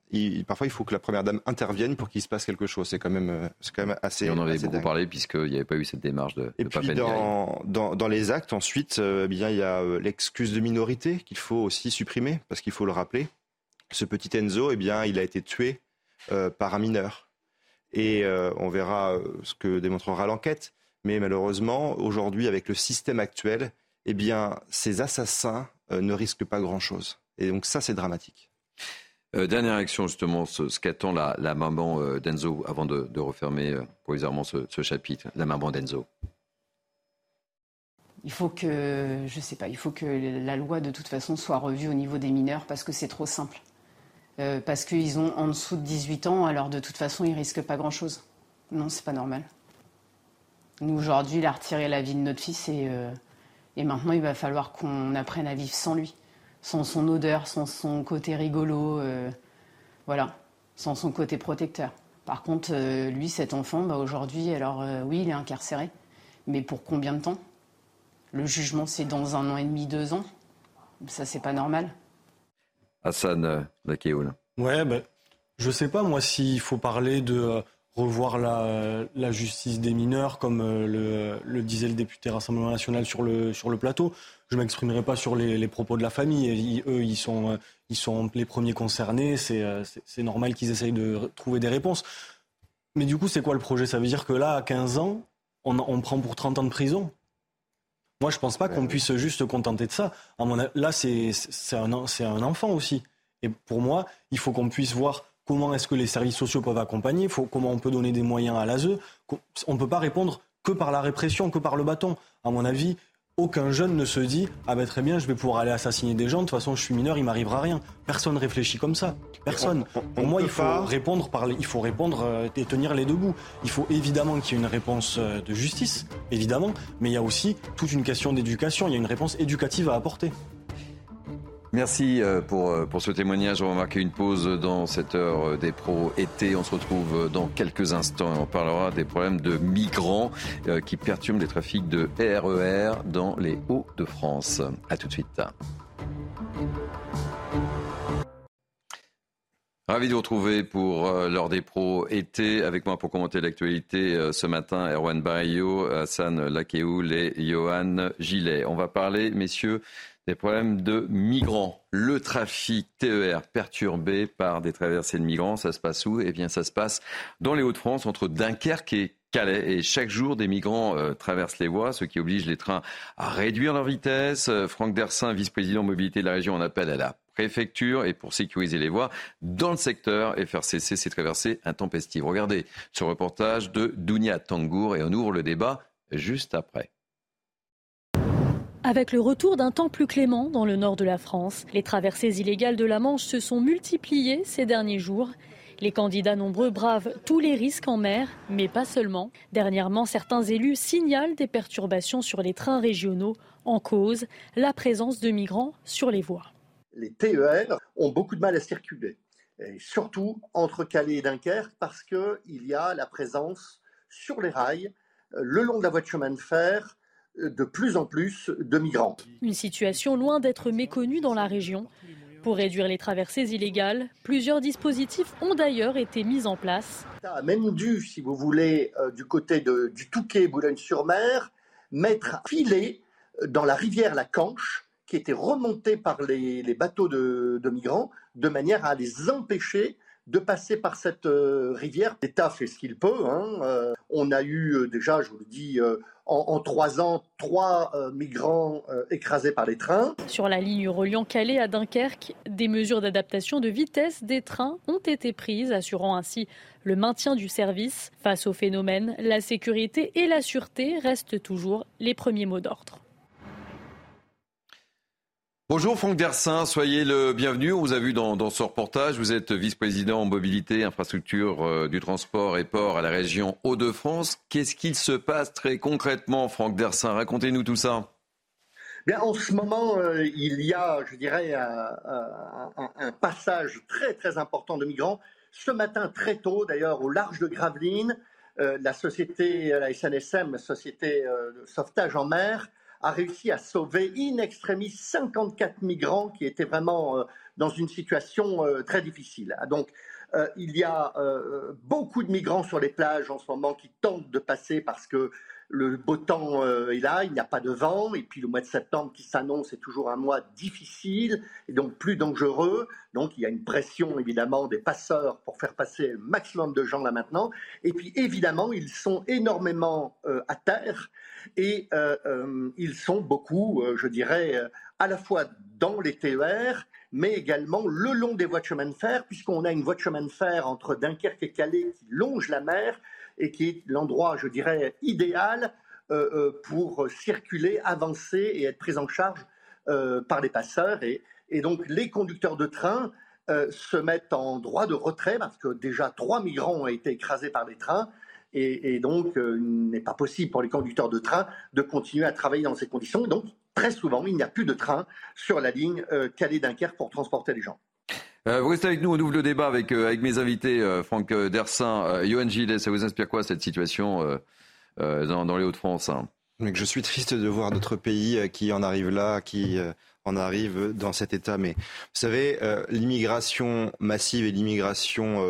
Speaker 4: Parfois, il faut que la première dame intervienne pour qu'il se passe quelque chose. C'est quand même, euh, c'est quand même assez.
Speaker 1: Et on en avait beaucoup parlé puisqu'il n'y avait pas eu cette démarche de.
Speaker 4: Et puis dans, dans, les actes, ensuite, euh, eh bien il y a euh, l'excuse de minorité qu'il faut aussi supprimer parce qu'il faut le rappeler. Ce petit Enzo, eh bien, il a été tué par un mineur. Et on verra ce que démontrera l'enquête. Mais malheureusement, aujourd'hui, avec le système actuel, eh bien, ces assassins ne risquent pas grand-chose. Et donc ça, c'est dramatique.
Speaker 1: Euh, dernière réaction, justement, ce, qu'attend la, maman euh, d'Enzo avant de, refermer euh, provisoirement ce, chapitre. La maman d'Enzo.
Speaker 9: Il faut que, je sais pas, il faut que la loi de toute façon soit revue au niveau des mineurs parce que c'est trop simple. parce qu'ils ont en dessous de 18 ans, alors de toute façon, ils risquent pas grand-chose. Non, c'est pas normal. Nous, aujourd'hui, il a retiré la vie de notre fils et maintenant, il va falloir qu'on apprenne à vivre sans lui sans son odeur, sans son côté rigolo, euh, voilà, sans son côté protecteur. Par contre, euh, lui, cet enfant, bah, aujourd'hui, alors euh, oui, il est incarcéré, mais pour combien de temps? Le jugement, c'est dans un an et demi, deux ans? Ça, c'est pas normal.
Speaker 1: Hassan Lakéoul.
Speaker 6: Ouais, ben, je sais pas, moi, s'il faut parler de revoir la, justice des mineurs, comme le, disait le député Rassemblement national sur le, sur le plateau. Je ne m'exprimerai pas sur les, propos de la famille. eux, ils sont, ils sont les premiers concernés. C'est normal qu'ils essayent de trouver des réponses. Mais du coup, c'est quoi le projet? Ça veut dire que là, à 15 ans, on, on prend pour 30 ans de prison? Moi, je ne pense pas qu'on puisse juste se contenter de ça. là, c'est un, un enfant aussi. Et pour moi, il faut qu'on puisse voir comment est-ce que les services sociaux peuvent accompagner, faut, comment on peut donner des moyens à l'ASE. On ne peut pas répondre que par la répression, que par le bâton. À mon avis, aucun jeune ne se dit ah ben très bien je vais pouvoir aller assassiner des gens de toute façon je suis mineur il m'arrivera rien personne réfléchit comme ça. Personne. Pour moi il faut répondre par il faut répondre et tenir les deux bouts il faut évidemment qu'il y ait une réponse euh, de justice évidemment mais il y a aussi toute une question d'éducation. Il y a une réponse éducative à apporter
Speaker 1: Merci euh, pour, euh, pour ce témoignage. On va marquer une pause dans cette heure euh, des pros été. On se retrouve dans quelques instants et on parlera des problèmes de migrants qui perturbent les trafics de RER e dans les Hauts-de-France. A tout de suite. Ravi de vous retrouver pour l'heure des pros été. Avec moi pour commenter l'actualité ce matin, Erwan Bayo, Hassan Lakeoul et Johan Gillet. On va parler, messieurs, des problèmes de migrants. Le trafic TER perturbé par des traversées de migrants, ça se passe où? Eh bien, ça se passe dans les Hauts-de-France, entre Dunkerque et Calais. Et chaque jour, des migrants euh, traversent les voies, ce qui oblige les trains à réduire leur vitesse. Euh, Franck Dersin, vice-président mobilité de la région, en appelle à la préfecture et pour sécuriser les voies dans le secteur et faire cesser ces traversées intempestives. Regardez ce reportage de Dounia Tangour et on ouvre le débat juste après.
Speaker 11: Avec le retour d'un temps plus clément dans le nord de la France, les traversées illégales de la Manche se sont multipliées ces derniers jours. Les candidats nombreux bravent tous les risques en mer, mais pas seulement. Dernièrement, certains élus signalent des perturbations sur les trains régionaux en cause la présence de migrants sur les voies.
Speaker 12: Les TER ont beaucoup de mal à circuler, surtout entre Calais et Dunkerque, parce qu'il y a la présence sur les rails, le long de la voie de chemin de fer, de plus en plus de migrants.
Speaker 11: Une situation loin d'être méconnue dans la région. Pour réduire les traversées illégales, plusieurs dispositifs ont d'ailleurs été mis en place.
Speaker 12: a même dû, si vous voulez, euh, du côté du Touquet, Boulogne-sur-Mer, mettre un filet dans la rivière La Canche, qui était remontée par les, bateaux de, migrants, de manière à les empêcher de passer par cette euh, rivière. L'État fait ce qu'il peut. Hein. Euh, on a eu déjà, je vous le dis, en, trois ans, trois euh, migrants euh, écrasés par les trains.
Speaker 11: Sur la ligne reliant Calais à Dunkerque, des mesures d'adaptation de vitesse des trains ont été prises, assurant ainsi le maintien du service. Face au phénomène, la sécurité et la sûreté restent toujours les premiers mots d'ordre.
Speaker 1: Bonjour Franck Dersin, soyez le bienvenu. On vous a vu dans, ce reportage. Vous êtes vice-président en mobilité, infrastructure euh, du transport et port à la région Hauts-de-France. Qu'est-ce qu'il se passe très concrètement, Franck Dersin? Racontez-nous tout ça.
Speaker 12: Bien, en ce moment, euh, il y a, je dirais, un, passage très très important de migrants. Ce matin, très tôt, d'ailleurs, au large de Gravelines, euh, la société, la SNSM, société de sauvetage en mer, a réussi à sauver in extremis 54 migrants qui étaient vraiment euh, dans une situation euh, très difficile. Ah, donc, euh, il y a beaucoup de migrants sur les plages en ce moment qui tentent de passer parce que le beau temps est là, il n'y a pas de vent, et puis le mois de septembre qui s'annonce est toujours un mois difficile et donc plus dangereux. Donc il y a une pression évidemment des passeurs pour faire passer le maximum de gens là maintenant. Et puis évidemment, ils sont énormément à terre et euh, euh, ils sont beaucoup, euh, je dirais, à la fois dans les TER, mais également le long des voies de chemin de fer, puisqu'on a une voie de chemin de fer entre Dunkerque et Calais qui longe la mer et qui est l'endroit, je dirais, idéal pour circuler, avancer et être pris en charge par les passeurs. Et, et, donc les conducteurs de train se mettent en droit de retrait parce que déjà trois migrants ont été écrasés par les trains et, donc, euh, il n'est pas possible pour les conducteurs de train de continuer à travailler dans ces conditions. Donc, très souvent, il n'y a plus de train sur la ligne euh, Calais-Dunkerque pour transporter les gens.
Speaker 1: Euh, vous restez avec nous, on ouvre le débat avec, avec mes invités, Franck Dersin, Johan Gilles. Ça vous inspire quoi cette situation dans, les Hauts-de-France hein?
Speaker 4: Je suis triste de voir d'autres pays euh, qui en arrivent là, qui euh, en arrivent dans cet état. Mais vous savez, euh, l'immigration massive et l'immigration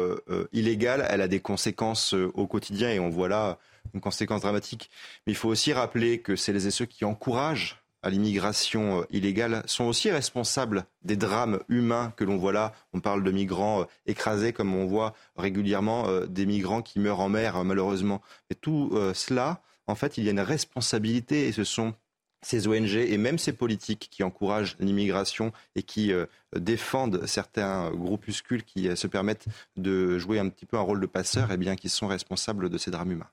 Speaker 4: illégale, elle a des conséquences au quotidien et on voit là une conséquence dramatique. Mais il faut aussi rappeler que celles et ceux qui encouragent à l'immigration illégale sont aussi responsables des drames humains que l'on voit là. On parle de migrants écrasés comme on voit régulièrement des migrants qui meurent en mer malheureusement. Mais tout cela en fait, il y a une responsabilité et ce sont ces ONG et même ces politiques qui encouragent l'immigration et qui euh, défendent certains groupuscules qui euh, se permettent de jouer un petit peu un rôle de passeur, et eh bien, qui sont responsables de ces drames humains.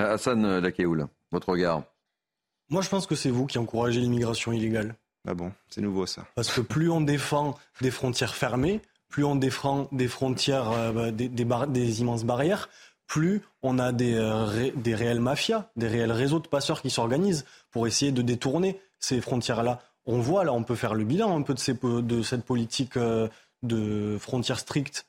Speaker 1: Euh, Hassan Lakeoul, votre regard
Speaker 6: Moi, je pense que c'est vous qui encouragez l'immigration illégale.
Speaker 4: Ah bon, c'est nouveau ça.
Speaker 6: Parce que plus on défend des frontières fermées, plus on défend des frontières, bah, des immenses barrières, plus on a des, euh, des réelles mafias, des réels réseaux de passeurs qui s'organisent pour essayer de détourner ces frontières-là. On voit là, on peut faire le bilan un peu de, de cette politique euh, de frontières strictes.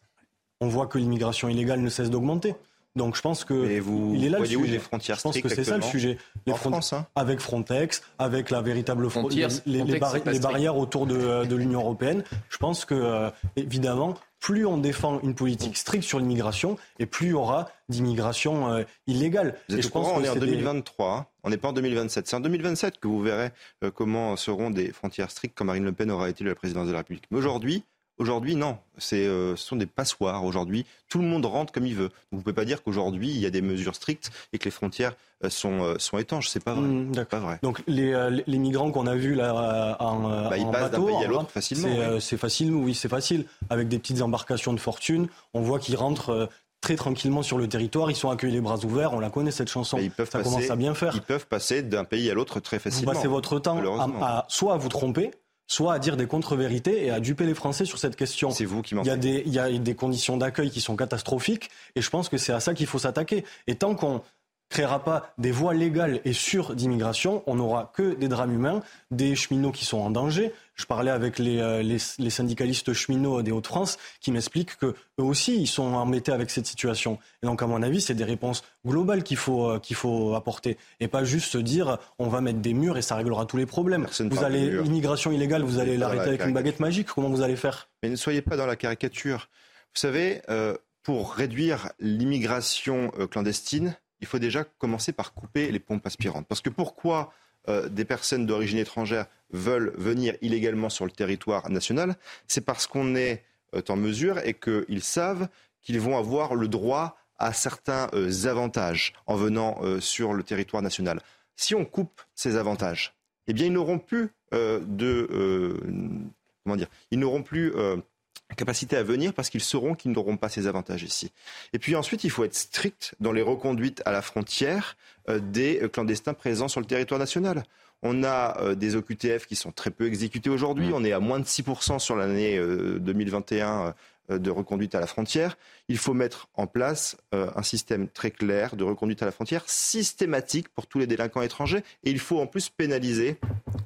Speaker 6: On voit que l'immigration illégale ne cesse d'augmenter. Donc je pense que
Speaker 4: vous
Speaker 6: il est là le sujet.
Speaker 4: les frontières
Speaker 6: je pense que c'est ça le sujet.
Speaker 4: Les en France, hein.
Speaker 6: avec Frontex, avec la véritable frontière, les, les, barrières autour de, de l'Union européenne. Je pense que euh, évidemment plus on défend une politique stricte sur l'immigration et plus il y aura d'immigration euh, illégale.
Speaker 4: Vous êtes
Speaker 6: je
Speaker 4: pense qu'on est en 2023, hein. on n'est pas en 2027. C'est en 2027 que vous verrez euh, comment seront des frontières strictes quand Marine Le Pen aura été la présidence de la République. Mais aujourd'hui, Aujourd'hui, non. Euh, ce sont des passoires. Aujourd'hui, tout le monde rentre comme il veut. vous ne pouvez pas dire qu'aujourd'hui, il y a des mesures strictes et que les frontières euh, sont, euh, sont étanches. C'est pas vrai.
Speaker 6: Mmh, pas vrai. Donc les, les migrants qu'on a vus là en, bah,
Speaker 4: ils passent d'un pays à l'autre facilement.
Speaker 6: C'est facile, oui, c'est facile. Avec des petites embarcations de fortune, on voit qu'ils rentrent très tranquillement sur le territoire. Ils sont accueillis les bras ouverts. On la connaît cette chanson.
Speaker 4: ils peuvent
Speaker 6: Ça
Speaker 4: passer,
Speaker 6: commence à bien faire.
Speaker 4: Ils peuvent passer d'un pays à l'autre très facilement.
Speaker 6: Vous passez votre temps à, soit à vous tromper, soit à dire des contre-vérités et à duper les Français sur cette question.
Speaker 4: C'est vous qui m'en
Speaker 6: il y a des Il y a des conditions d'accueil qui sont catastrophiques et je pense que c'est à ça qu'il faut s'attaquer. Et tant qu'on créera pas des voies légales et sûres d'immigration, on n'aura que des drames humains, des cheminots qui sont en danger. Je parlais avec les, euh, les, syndicalistes cheminots des Hauts-de-France qui m'expliquent que eux aussi ils sont embêtés avec cette situation. Et donc à mon avis, c'est des réponses globales qu'il faut euh, qu'il faut apporter et pas juste se dire on va mettre des murs et ça réglera tous les problèmes. vous allez l'immigration illégale, vous allez l'arrêter avec une baguette magique. Comment vous allez faire?
Speaker 4: Mais ne soyez pas dans la caricature. Vous savez, euh, pour réduire l'immigration clandestine, il faut déjà commencer par couper les pompes aspirantes. Parce que pourquoi euh, des personnes d'origine étrangère veulent venir illégalement sur le territoire national? C'est parce qu'on est euh, en mesure et qu'ils savent qu'ils vont avoir le droit à certains euh, avantages en venant sur le territoire national. Si on coupe ces avantages, eh bien ils n'auront plus de comment dire, ils n'auront plus capacité à venir parce qu'ils sauront qu'ils n'auront pas ces avantages ici. Et puis ensuite, il faut être strict dans les reconduites à la frontière euh, des euh, clandestins présents sur le territoire national. On a euh, des OQTF qui sont très peu exécutés aujourd'hui. Mmh. On est à moins de 6% sur l'année 2021 de reconduite à la frontière. Il faut mettre en place un système très clair de reconduite à la frontière systématique pour tous les délinquants étrangers. Et il faut en plus pénaliser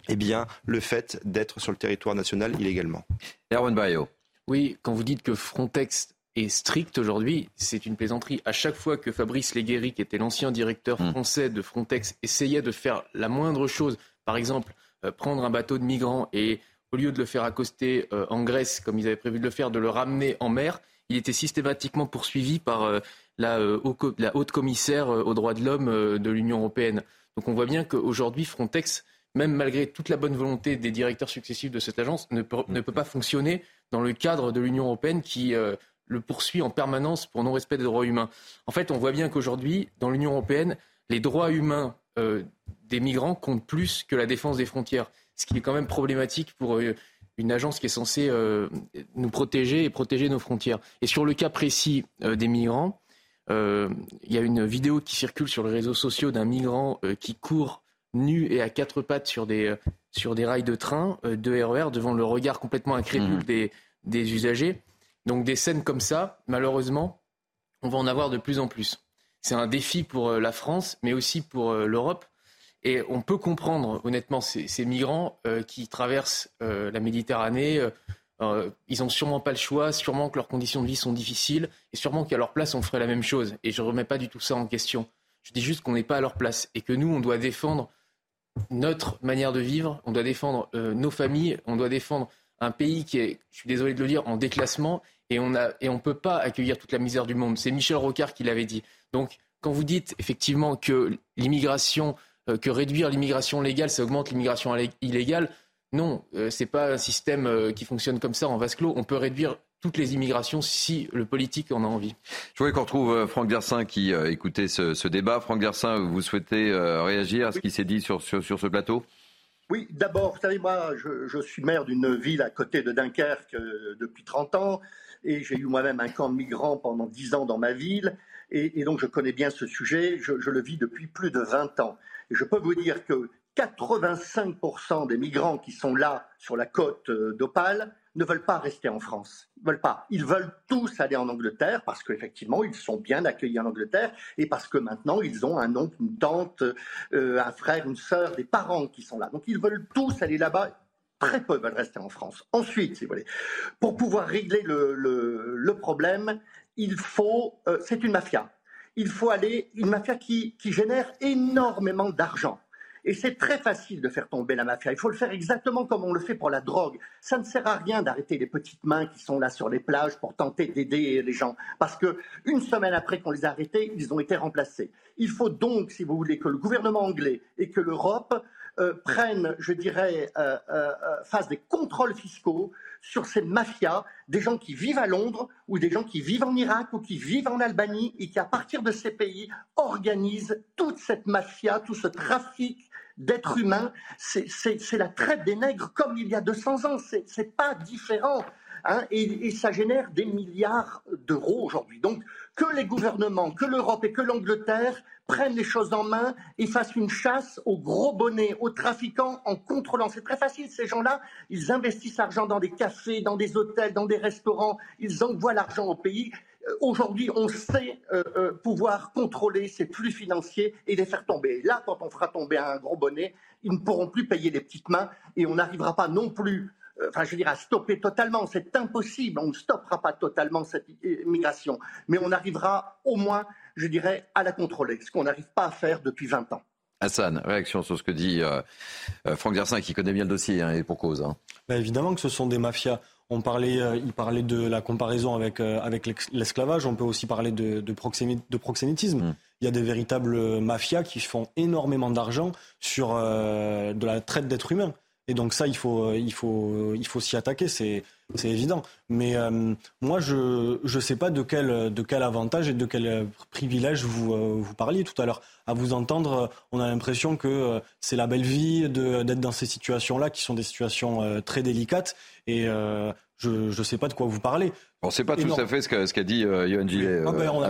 Speaker 4: eh bien, le fait d'être sur le territoire national illégalement.
Speaker 1: Erwan Bayo.
Speaker 3: Oui, quand vous dites que Frontex est strict aujourd'hui, c'est une plaisanterie. À chaque fois que Fabrice Leguéry, qui était l'ancien directeur hmm. français de Frontex, essayait de faire la moindre chose, par exemple euh, prendre un bateau de migrants et au lieu de le faire accoster euh, en Grèce, comme ils avaient prévu de le faire, de le ramener en mer, il était systématiquement poursuivi par euh, la, la, haute commissaire aux droits de l'homme de l'Union européenne. Donc on voit bien qu'aujourd'hui, Frontex même malgré toute la bonne volonté des directeurs successifs de cette agence, ne peut, pas fonctionner dans le cadre de l'Union européenne qui euh, le poursuit en permanence pour non-respect des droits humains. En fait, on voit bien qu'aujourd'hui, dans l'Union européenne, les droits humains euh, des migrants comptent plus que la défense des frontières, ce qui est quand même problématique pour euh, une agence qui est censée nous protéger et protéger nos frontières. Et sur le cas précis des migrants, il y a une vidéo qui circule sur les réseaux sociaux d'un migrant qui court nu et à quatre pattes sur des, euh, sur des rails de train, euh, de RER, devant le regard complètement incrédule mmh. des, des usagers. Donc des scènes comme ça, malheureusement, on va en avoir de plus en plus. C'est un défi pour euh, la France, mais aussi pour l'Europe. Et on peut comprendre, honnêtement, ces, migrants qui traversent la Méditerranée. ils n'ont sûrement pas le choix, sûrement que leurs conditions de vie sont difficiles, et sûrement qu'à leur place, on ferait la même chose. Et je ne remets pas du tout ça en question. Je dis juste qu'on n'est pas à leur place et que nous, on doit défendre notre manière de vivre, on doit défendre nos familles, on doit défendre un pays qui est, je suis désolé de le dire, en déclassement et on ne et on peut pas accueillir toute la misère du monde. C'est Michel Rocard qui l'avait dit. Donc, quand vous dites effectivement que l'immigration, euh, que réduire l'immigration légale, ça augmente l'immigration illégale, non, euh, ce n'est pas un système euh, qui fonctionne comme ça en vase clos. On peut réduire toutes les immigrations si le politique en a envie.
Speaker 1: Je voudrais qu'on retrouve Franck Dersin qui écoutait ce, débat. Franck Dersin, vous souhaitez réagir à ce qui s'est dit sur, sur, sur ce plateau?
Speaker 12: Oui, d'abord, vous savez, moi, je, je, suis maire d'une ville à côté de Dunkerque depuis 30 ans, et j'ai eu moi-même un camp de migrants pendant 10 ans dans ma ville. Et, donc je connais bien ce sujet, je, le vis depuis plus de 20 ans. Et je peux vous dire que 85% des migrants qui sont là sur la côte euh, d'Opale ne veulent pas rester en France. Ils veulent pas. Ils veulent tous aller en Angleterre parce qu'effectivement, ils sont bien accueillis en Angleterre et parce que maintenant, ils ont un oncle, une tante, euh, un frère, une sœur, des parents qui sont là. Donc, ils veulent tous aller là-bas. Très peu veulent rester en France. Ensuite, si vous voulez, pour pouvoir régler le, problème, il faut, euh, c'est une mafia. Il faut aller, une mafia qui génère énormément d'argent. Et c'est très facile de faire tomber la mafia. Il faut le faire exactement comme on le fait pour la drogue. Ça ne sert à rien d'arrêter les petites mains qui sont là sur les plages pour tenter d'aider les gens. Parce que une semaine après qu'on les a arrêtés, ils ont été remplacés. Il faut donc, si vous voulez, que le gouvernement anglais et que l'Europe euh, prennent, je dirais, euh, euh, fassent des contrôles fiscaux sur ces mafias, des gens qui vivent à Londres ou des gens qui vivent en Irak ou qui vivent en Albanie et qui, à partir de ces pays, organisent toute cette mafia, tout ce trafic d'êtres humains. C'est la traite des nègres comme il y a 200 ans. C'est pas différent. Hein, et, et, ça génère des milliards d'euros aujourd'hui. Donc, que les gouvernements, que l'Europe et que l'Angleterre prennent les choses en main et fassent une chasse aux gros bonnets, aux trafiquants en contrôlant. C'est très facile, ces gens-là, ils investissent l'argent dans des cafés, dans des hôtels, dans des restaurants, ils envoient l'argent au pays. Euh, aujourd'hui, on sait euh, euh, pouvoir contrôler ces flux financiers et les faire tomber. là, quand on fera tomber un gros bonnet, ils ne pourront plus payer les petites mains et on n'arrivera pas non plus enfin je veux dire, à stopper totalement. C'est impossible. On ne stoppera pas totalement cette migration. Mais on arrivera au moins je dirais, à la contrôler, ce qu'on n'arrive pas à faire depuis 20 ans.
Speaker 1: Hassan, réaction sur ce que dit euh, euh, Franck Dersin, qui connaît bien le dossier hein, et pour cause. Hein.
Speaker 6: Bah, évidemment que ce sont des mafias. On parlait, euh, il parlait de la comparaison avec, avec l'esclavage. On peut aussi parler de, de, proxénétisme. Mm. Il y a des véritables mafias qui font énormément d'argent sur de la traite d'êtres humains. Et donc ça, il faut, il faut, il faut s'y attaquer. C'est c'est évident. Mais euh, moi, je ne sais pas de quel, de quel avantage et de quel privilège vous, euh, vous parliez tout à l'heure. À vous entendre, on a l'impression que euh, c'est la belle vie d'être dans ces situations-là, qui sont des situations très délicates. Et je ne sais pas de quoi vous parlez.
Speaker 1: On ne sait pas tout à fait ce qu'a ce dit euh, Gillet.
Speaker 6: Ah ben, on a,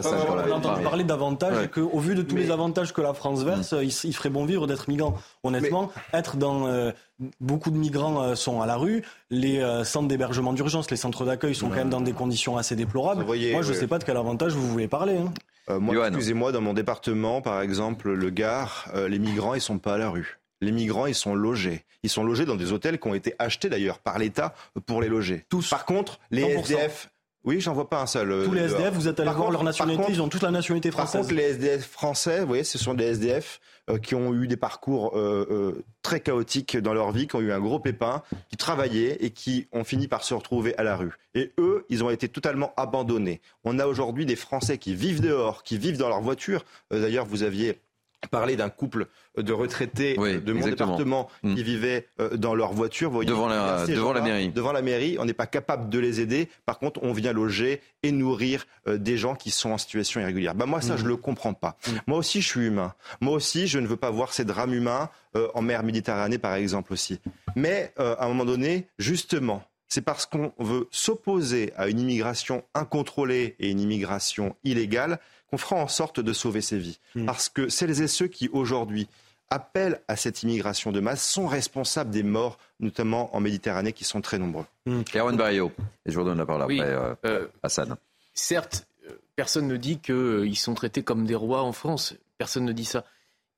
Speaker 6: entendu parler d'avantages et qu'au vu de tous les avantages que la France verse, mm. il, ferait bon vivre d'être migrant. Honnêtement, être dans... Euh, beaucoup de migrants euh, sont à la rue, les euh, centres d'hébergement d'urgence, les centres d'accueil sont quand même dans des conditions assez déplorables. moi, je ne sais pas de quel avantage vous voulez parler.
Speaker 4: Hein. moi, excusez-moi, dans mon département, par exemple, le Gard, les migrants, ils sont pas à la rue. Les migrants, ils sont logés. Ils sont logés dans des hôtels qui ont été achetés d'ailleurs par l'État pour les loger. Tous. Par contre, les SDF, oui, j'en vois pas un seul.
Speaker 6: Euh, Tous les SDF, vous êtes allé voir leur nationalité, ils ont toute la nationalité française.
Speaker 4: Par contre, les SDF français, vous voyez, ce sont des SDF euh, qui ont eu des parcours euh, très chaotiques dans leur vie, qui ont eu un gros pépin, qui travaillaient et qui ont fini par se retrouver à la rue. Et eux, ils ont été totalement abandonnés. On a aujourd'hui des Français qui vivent dehors, qui vivent dans leur voiture. D'ailleurs, vous aviez parler d'un couple de retraités de mon département qui mm. vivaient euh, dans leur voiture.
Speaker 1: devant la, devant la mairie.
Speaker 4: Devant la mairie, on n'est pas capable de les aider. Par contre, on vient loger et nourrir euh, des gens qui sont en situation irrégulière. Bah, moi, ça, je mm. je le comprends pas. Mm. Moi aussi, je suis humain. Moi aussi, je ne veux pas voir ces drames humains euh, en mer Méditerranée, par exemple, aussi. Mais à un moment donné, justement, c'est parce qu'on veut s'opposer à une immigration incontrôlée et une immigration illégale qu'on fera en sorte de sauver ces vies. Hmm. Parce que celles et ceux qui aujourd'hui appellent à cette immigration de masse sont responsables des morts, notamment en Méditerranée, qui sont très nombreux.
Speaker 1: Mmh. Barrio, et je vous redonne la parole après, euh, euh, Hassan.
Speaker 3: Certes, euh, personne ne dit qu'ils sont traités comme des rois en France. Personne ne dit ça.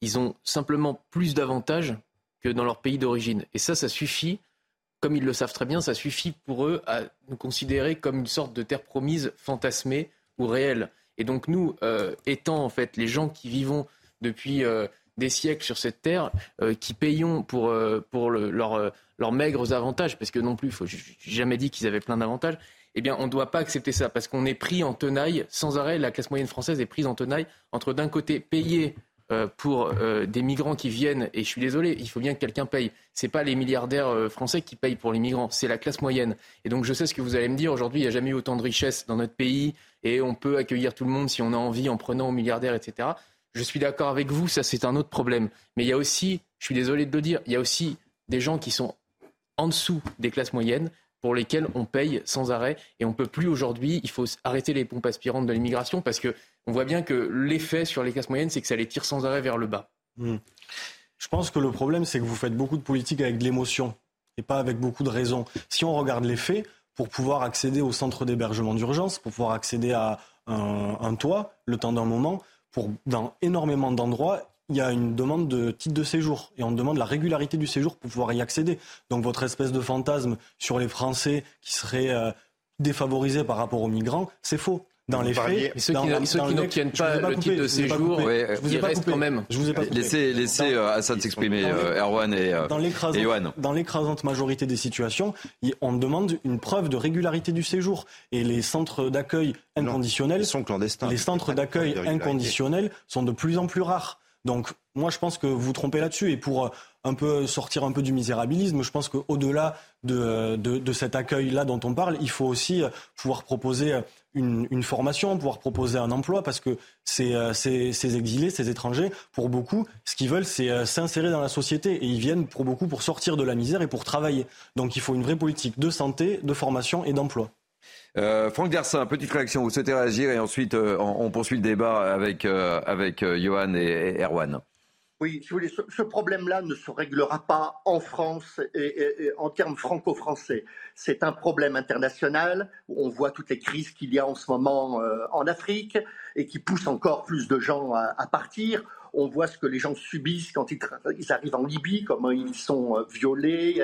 Speaker 3: Ils ont simplement plus d'avantages que dans leur pays d'origine. Et ça, ça suffit, comme ils le savent très bien, ça suffit pour eux à nous considérer comme une sorte de terre promise fantasmée ou réelle. Et donc nous, euh, étant en fait les gens qui vivons depuis euh, des siècles sur cette terre euh, qui payons pour, pour leur, leurs maigres avantages, parce que non plus, je n'ai jamais dit qu'ils avaient plein d'avantages, eh bien, on ne doit pas accepter ça, parce qu'on est pris en tenaille, sans arrêt, la classe moyenne française est prise en tenaille entre d'un côté payer pour euh, des migrants qui viennent, et je suis désolé, il faut bien que quelqu'un paye. Ce n'est pas les milliardaires euh, français qui payent pour les migrants, c'est la classe moyenne. Et donc je sais ce que vous allez me dire, aujourd'hui il n'y a jamais eu autant de richesses dans notre pays, et on peut accueillir tout le monde si on a envie en prenant aux milliardaires, etc. Je suis d'accord avec vous, ça c'est un autre problème. Mais il y a aussi, je suis désolé de le dire, il y a aussi des gens qui sont en dessous des classes moyennes pour lesquels on paye sans arrêt. Et on ne peut plus aujourd'hui, il faut arrêter les pompes aspirantes de l'immigration parce que on voit bien que l'effet sur les classes moyennes, c'est que ça les tire sans arrêt vers le bas. Hmm.
Speaker 6: Je pense que le problème, c'est que vous faites beaucoup de politique avec de l'émotion et pas avec beaucoup de raison. Si on regarde les faits, pour pouvoir accéder au centre d'hébergement d'urgence, pour pouvoir accéder à un, toit le temps d'un moment, pour, dans énormément d'endroits, il y a une demande de titre de séjour et on demande la régularité du séjour pour pouvoir y accéder. Donc votre espèce de fantasme sur les Français qui seraient euh, défavorisés par rapport aux migrants, c'est faux. Dans les faits,
Speaker 3: ceux qui, n'obtiennent pas, le titre de séjour, ils restent quand même.
Speaker 1: Je vous ai pas laissez, laissez euh, Hassan s'exprimer, euh, Erwan et,
Speaker 6: dans Dans l'écrasante majorité des situations, on demande une preuve de régularité du séjour. Et les centres d'accueil inconditionnels,
Speaker 4: sont clandestins.
Speaker 6: Les centres d'accueil inconditionnels sont de plus en plus rares. Donc moi je pense que vous vous trompez là-dessus et pour euh, un peu sortir un peu du misérabilisme, je pense qu'au-delà de, de, de, cet accueil-là dont on parle, il faut aussi euh, pouvoir proposer une, une, formation, pouvoir proposer un emploi, parce que ces, euh, ces, ces, exilés, ces étrangers, pour beaucoup, ce qu'ils veulent, c'est s'insérer dans la société. Et ils viennent pour beaucoup pour sortir de la misère et pour travailler. Donc il faut une vraie politique de santé, de formation et d'emploi.
Speaker 1: Euh, Franck Dersin, petite réaction, vous souhaitez réagir et ensuite euh, on, poursuit le débat avec, euh, avec Johan et, Erwan.
Speaker 12: Oui, si vous voulez, ce, problème-là ne se réglera pas en France et, en termes franco-français. C'est un problème international on voit toutes les crises qu'il y a en ce moment en Afrique et qui poussent encore plus de gens à, partir. On voit ce que les gens subissent quand ils, arrivent en Libye, comment ils sont violés,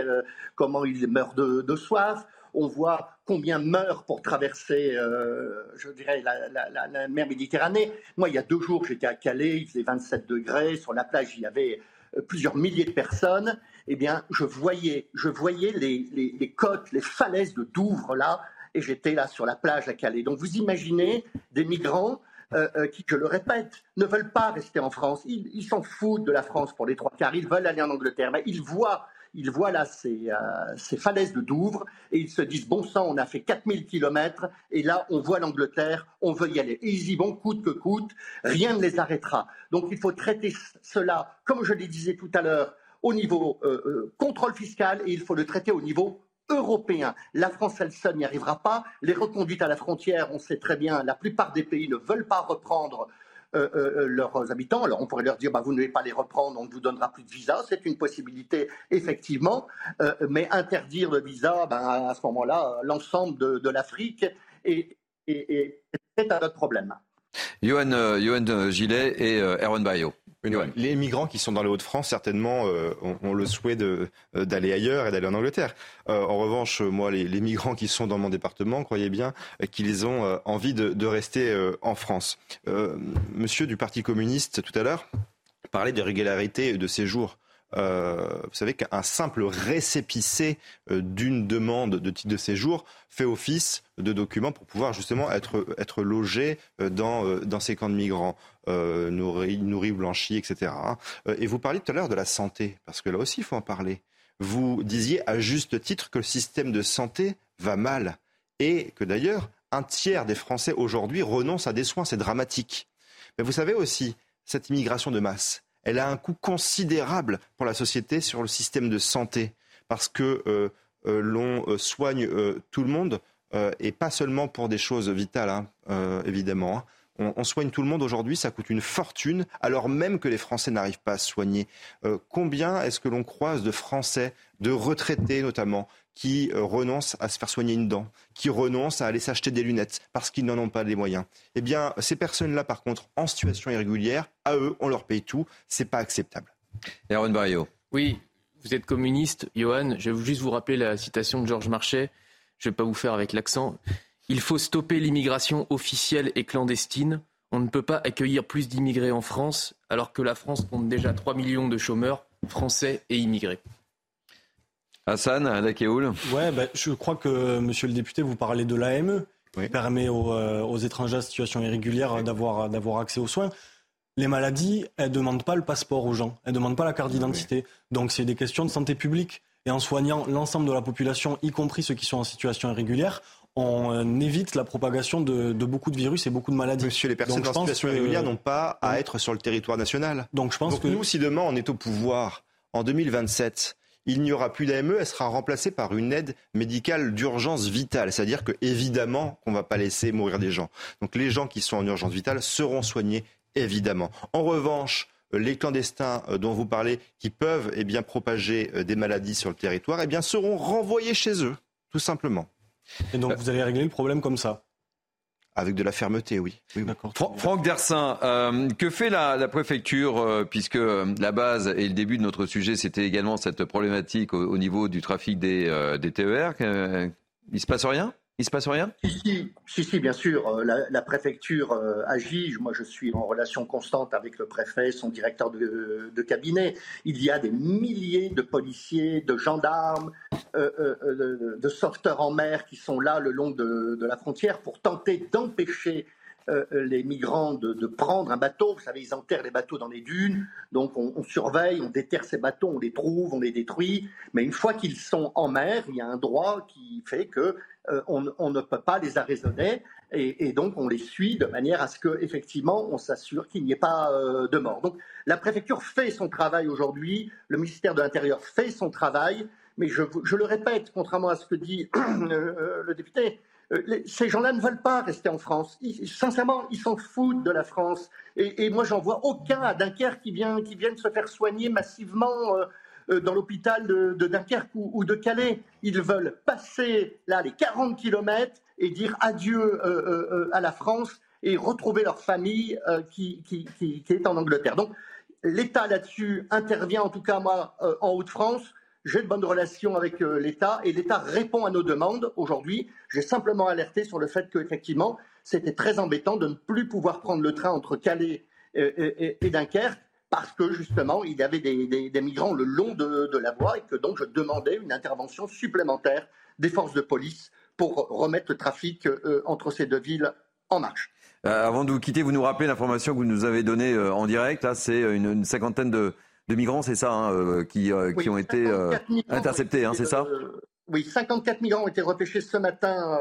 Speaker 12: comment ils meurent de, de soif on voit combien meurent pour traverser, euh, je dirais, la, mer Méditerranée. Moi, il y a deux jours, j'étais à Calais, il faisait 27 degrés, sur la plage, il y avait euh, plusieurs milliers de personnes. Eh bien, je voyais, je voyais les, côtes, les falaises de Douvres là, et j'étais là sur la plage à Calais. Donc, vous imaginez des migrants euh, qui, je le répète, ne veulent pas rester en France. Ils s'en foutent de la France pour les trois quarts. Ils veulent aller en Angleterre. Mais ils voient ils voient là ces, euh, falaises de Douvres et ils se disent bon sang, on a fait 4000 kilomètres et là on voit l'Angleterre, on veut y aller. Et ils y vont coûte que coûte, rien ne les arrêtera. Donc il faut traiter cela, comme je le disais tout à l'heure, au niveau euh, euh, contrôle fiscal et il faut le traiter au niveau européen. La France, elle seule n'y arrivera pas. Les reconduites à la frontière, on sait très bien, la plupart des pays ne veulent pas reprendre euh, euh, euh, leurs habitants. Alors on pourrait leur dire, bah, vous ne devez pas les reprendre, on ne vous donnera plus de visa. C'est une possibilité, effectivement. mais interdire le visa, ben, à ce moment-là, l'ensemble de, l'Afrique est, un autre problème.
Speaker 1: Johan, Gillet et Erwan Bayo.
Speaker 4: Les migrants qui sont dans les Hauts-de-France, certainement, euh, ont, le souhait euh, d'aller ailleurs et d'aller en Angleterre. Euh, en revanche, moi, les, migrants qui sont dans mon département, croyez bien qu'ils ont envie de, rester en France. monsieur du Parti communiste, tout à l'heure, parlait des régularités de séjour. Euh, vous savez qu'un simple récépissé euh, d'une demande de titre de séjour fait office de document pour pouvoir justement être, logé euh, dans, dans ces camps de migrants, nourris, nourris, blanchis, etc. Hein. Et vous parliez tout à l'heure de la santé, parce que là aussi, il faut en parler. Vous disiez à juste titre que le système de santé va mal et que d'ailleurs, un tiers des Français aujourd'hui renoncent à des soins. C'est dramatique. Mais vous savez aussi, cette immigration de masse, elle a un coût considérable pour la société sur le système de santé, parce que euh, euh, l'on euh, soigne tout le monde, et pas seulement pour des choses vitales, hein, évidemment. Hein. On, soigne tout le monde aujourd'hui, ça coûte une fortune, alors même que les Français n'arrivent pas à se soigner. combien est-ce que l'on croise de Français, de retraités notamment, qui euh, renoncent à se faire soigner une dent, qui renoncent à aller s'acheter des lunettes parce qu'ils n'en ont pas les moyens? Eh bien, ces personnes-là, par contre, en situation irrégulière, à eux, on leur paye tout. C'est pas acceptable.
Speaker 1: Aaron Barrio.
Speaker 3: Oui, vous êtes communiste, Johan. Je vais juste vous rappeler la citation de Georges Marchais. Je ne vais pas vous faire avec l'accent. Il faut stopper l'immigration officielle et clandestine. On ne peut pas accueillir plus d'immigrés en France alors que la France compte déjà 3 millions de chômeurs français et immigrés.
Speaker 1: Hassan, à
Speaker 6: Ouais, bah, je crois que, monsieur le député, vous parlez de l'AME, qui permet euh, aux, étrangers en situation irrégulière d'avoir, d'avoir accès aux soins. Les maladies, elles ne demandent pas le passeport aux gens, elles ne demandent pas la carte d'identité. Donc c'est des questions de santé publique. Et en soignant l'ensemble de la population, y compris ceux qui sont en situation irrégulière, on évite la propagation de, beaucoup de virus et beaucoup de maladies.
Speaker 4: Monsieur, les personnes en situation irrégulière n'ont pas à être sur le territoire national.
Speaker 6: Donc je pense que
Speaker 4: nous, si demain on est au pouvoir en 2027, il n'y aura plus d'AME, elle sera remplacée par une aide médicale d'urgence vitale. C'est-à-dire que évidemment qu'on ne va pas laisser mourir des gens. Donc les gens qui sont en urgence vitale seront soignés évidemment. En revanche, euh, les clandestins euh, dont vous parlez, qui peuvent eh bien, propager euh, des maladies sur le territoire, eh bien, seront renvoyés chez eux, tout simplement.
Speaker 6: Et donc vous allez régler le problème comme ça
Speaker 4: avec de la fermeté, oui.
Speaker 1: Franck Dersin, que fait la, préfecture, puisque la base et le début de notre sujet, c'était également cette problématique au, niveau du trafic des, des TER. il se passe rien? Il se passe rien?
Speaker 12: Si, si, bien sûr. Euh, la, préfecture euh, agit. Moi, je suis en relation constante avec le préfet, son directeur de, cabinet. Il y a des milliers de policiers, de gendarmes, euh, de, sauveteurs en mer qui sont là le long de la frontière pour tenter d'empêcher les migrants de, prendre un bateau. Vous savez, ils enterrent les bateaux dans les dunes. Donc on, surveille, on déterre ces bateaux, on les trouve, on les détruit. Mais une fois qu'ils sont en mer, il y a un droit qui fait que euh, on, ne peut pas les arraisonner. Et, donc on les suit de manière à ce que effectivement on s'assure qu'il n'y ait pas euh, de mort. Donc la préfecture fait son travail aujourd'hui, le ministère de l'Intérieur fait son travail, mais je, le répète, contrairement à ce que dit le député, euh, ces gens-là ne veulent pas rester en France. sincèrement, ils s'en foutent de la France. Et, moi, j'en vois aucun à Dunkerque qui, vient, qui se faire soigner massivement euh, euh, dans l'hôpital de, Dunkerque ou, de Calais. Ils veulent passer là les 40 kilomètres et dire adieu à la France et retrouver leur famille qui, est en Angleterre. Donc, l'État là-dessus intervient, en tout cas moi, en Haute-France j'ai de bonnes relations avec euh, l'État et l'État répond à nos demandes aujourd'hui. J'ai simplement alerté sur le fait qu'effectivement, c'était très embêtant de ne plus pouvoir prendre le train entre Calais et, Dunkerque parce que justement, il y avait des, migrants le long de, la voie et que donc je demandais une intervention supplémentaire des forces de police pour remettre le trafic euh, entre ces deux villes en marche.
Speaker 1: Euh, avant de vous quitter, vous nous rappelez l'information que vous nous avez donnée en direct. Là, c'est une, cinquantaine de, de migrants, c'est ça, hein, euh, qui, euh, qui ont été euh, interceptés, hein, c'est ça
Speaker 12: Oui, 54 migrants ont été repêchés ce matin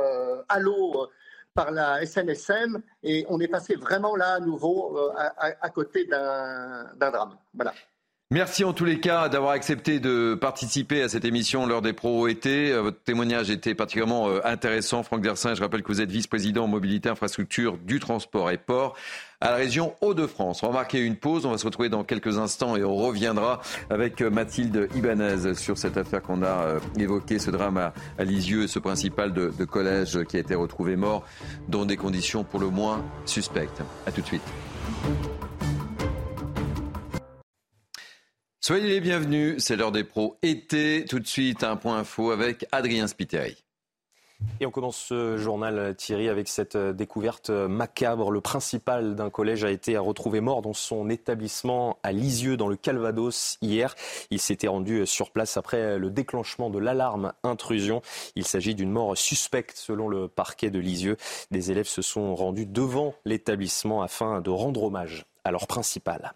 Speaker 12: à l'eau par la SNSM et on est passé vraiment là à nouveau à, côté d'un drame. Voilà.
Speaker 1: Merci en tous les cas d'avoir accepté de participer à cette émission lors des Pro été. Votre témoignage était particulièrement intéressant. Franck Dersin, je rappelle que vous êtes vice-président mobilité, infrastructure du transport et port à la région Hauts-de-France. Marquer une pause, on va se retrouver dans quelques instants et on reviendra avec Mathilde Ibanez sur cette affaire qu'on a euh, évoquée, ce drame à, Lisieux et ce principal de, de, collège qui a été retrouvé mort dans des conditions pour le moins suspectes. A tout de suite. Soyez les bienvenus, c'est l'heure des pros été. Tout de suite, un point info avec Adrien Spiteri.
Speaker 2: Et on commence ce journal, Thierry, avec cette euh, découverte macabre. Le principal d'un collège a été retrouvé mort dans son établissement à Lisieux, dans le Calvados, hier. Il s'était rendu sur place après le déclenchement de l'alarme intrusion. Il s'agit d'une mort suspecte, selon le parquet de Lisieux. Des élèves se sont rendus devant l'établissement afin de rendre hommage à leur principal.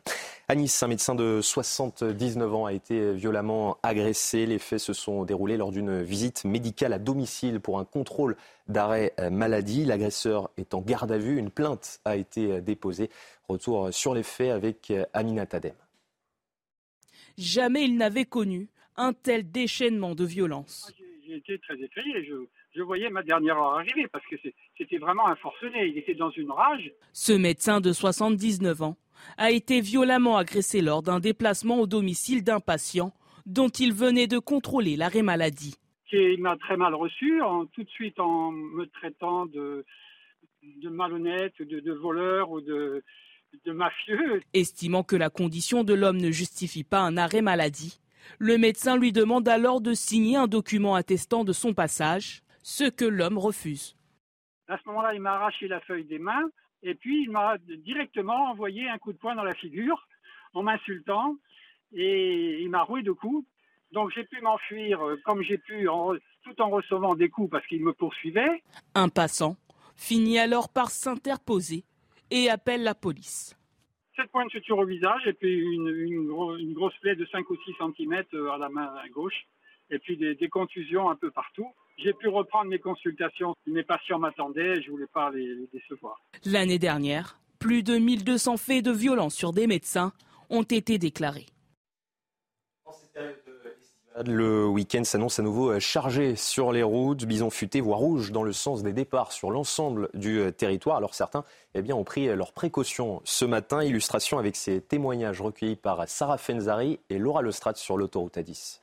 Speaker 2: À Nice, un médecin de 79 ans a été violemment agressé. Les faits se sont déroulés lors d'une visite médicale à domicile pour un contrôle d'arrêt maladie. L'agresseur est en garde à vue. Une plainte a été déposée. Retour sur les faits avec Amina Tadem.
Speaker 7: Jamais il n'avait connu un tel déchaînement de violence.
Speaker 8: J'ai été très effrayé. Je, je voyais ma dernière heure arriver parce que c'était vraiment un forcené. Il était dans une rage.
Speaker 7: Ce médecin de 79 ans a été violemment agressé lors d'un déplacement au domicile d'un patient dont il venait de contrôler l'arrêt maladie.
Speaker 8: Il m'a très mal reçu, en, tout de suite en me traitant de, de malhonnête, de, de voleur ou de, de mafieux.
Speaker 7: Estimant que la condition de l'homme ne justifie pas un arrêt maladie, le médecin lui demande alors de signer un document attestant de son passage, ce que l'homme refuse.
Speaker 8: À ce moment-là, il m'a arraché la feuille des mains Et puis, il m'a directement envoyé un coup de poing dans la figure en m'insultant et il m'a roué de coups. Donc j'ai pu m'enfuir euh, comme j'ai pu tout en recevant des coups parce qu'il me poursuivait.
Speaker 7: Un passant finit alors par s'interposer et appelle la police.
Speaker 8: Sept points de suture au visage et puis une, grosse plaie de 5 ou 6 cm euh, à la main gauche et puis des, contusions un peu partout. J'ai pu reprendre mes consultations. Mes patients m'attendaient et je ne voulais pas les, les décevoir.
Speaker 7: L'année dernière, plus de 1200 faits de violence sur des médecins ont été déclarés.
Speaker 2: Le week-end s'annonce à nouveau chargé sur les routes, bison futé, voie rouge dans le sens des départs sur l'ensemble du euh, territoire. Alors certains eh bien, ont pris leurs précautions ce matin. Illustration avec ces témoignages recueillis par Sarah Fenzari et Laura Lestrade sur l'autoroute A10.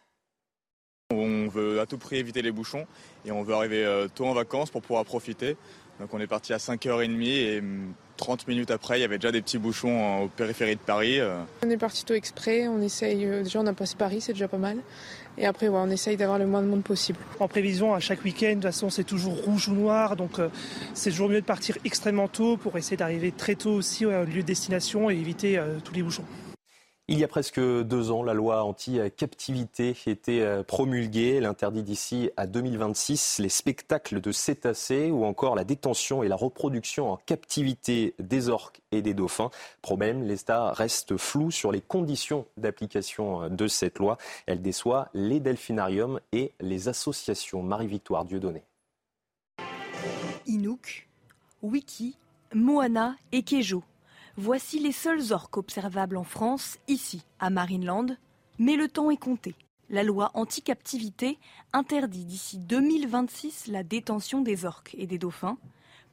Speaker 13: On veut à tout prix éviter les bouchons et on veut arriver euh, tôt en vacances pour pouvoir profiter. Donc on est parti à 5h30 et 30 hum, minutes après, il y avait déjà des petits bouchons au périphérie de Paris. Euh.
Speaker 14: On est parti tôt exprès, on essaye, euh, déjà on a passé Paris, c'est déjà pas mal. Et après, on essaye d'avoir le moins de monde possible.
Speaker 15: En prévision, à chaque week-end, de toute façon, c'est toujours rouge ou noir. Donc, euh, c'est toujours mieux de partir extrêmement tôt pour essayer d'arriver très tôt aussi au lieu de destination et éviter tous les bouchons.
Speaker 2: Il y a presque deux ans, la loi anti-captivité était euh, promulguée. Elle interdit d'ici à 2026 les spectacles de cétacés ou encore la détention et la reproduction en captivité des orques et des dauphins. Problème, l'État reste flou sur les conditions d'application euh, de cette loi. Elle déçoit les delphinariums et les associations. Marie-Victoire Dieudonné.
Speaker 16: Inouk, Wiki, Moana et Kejo Voici les seuls orques observables en France, ici, à Marineland. Mais le temps est compté. La loi anti-captivité interdit d'ici 2026 la détention des orques et des dauphins.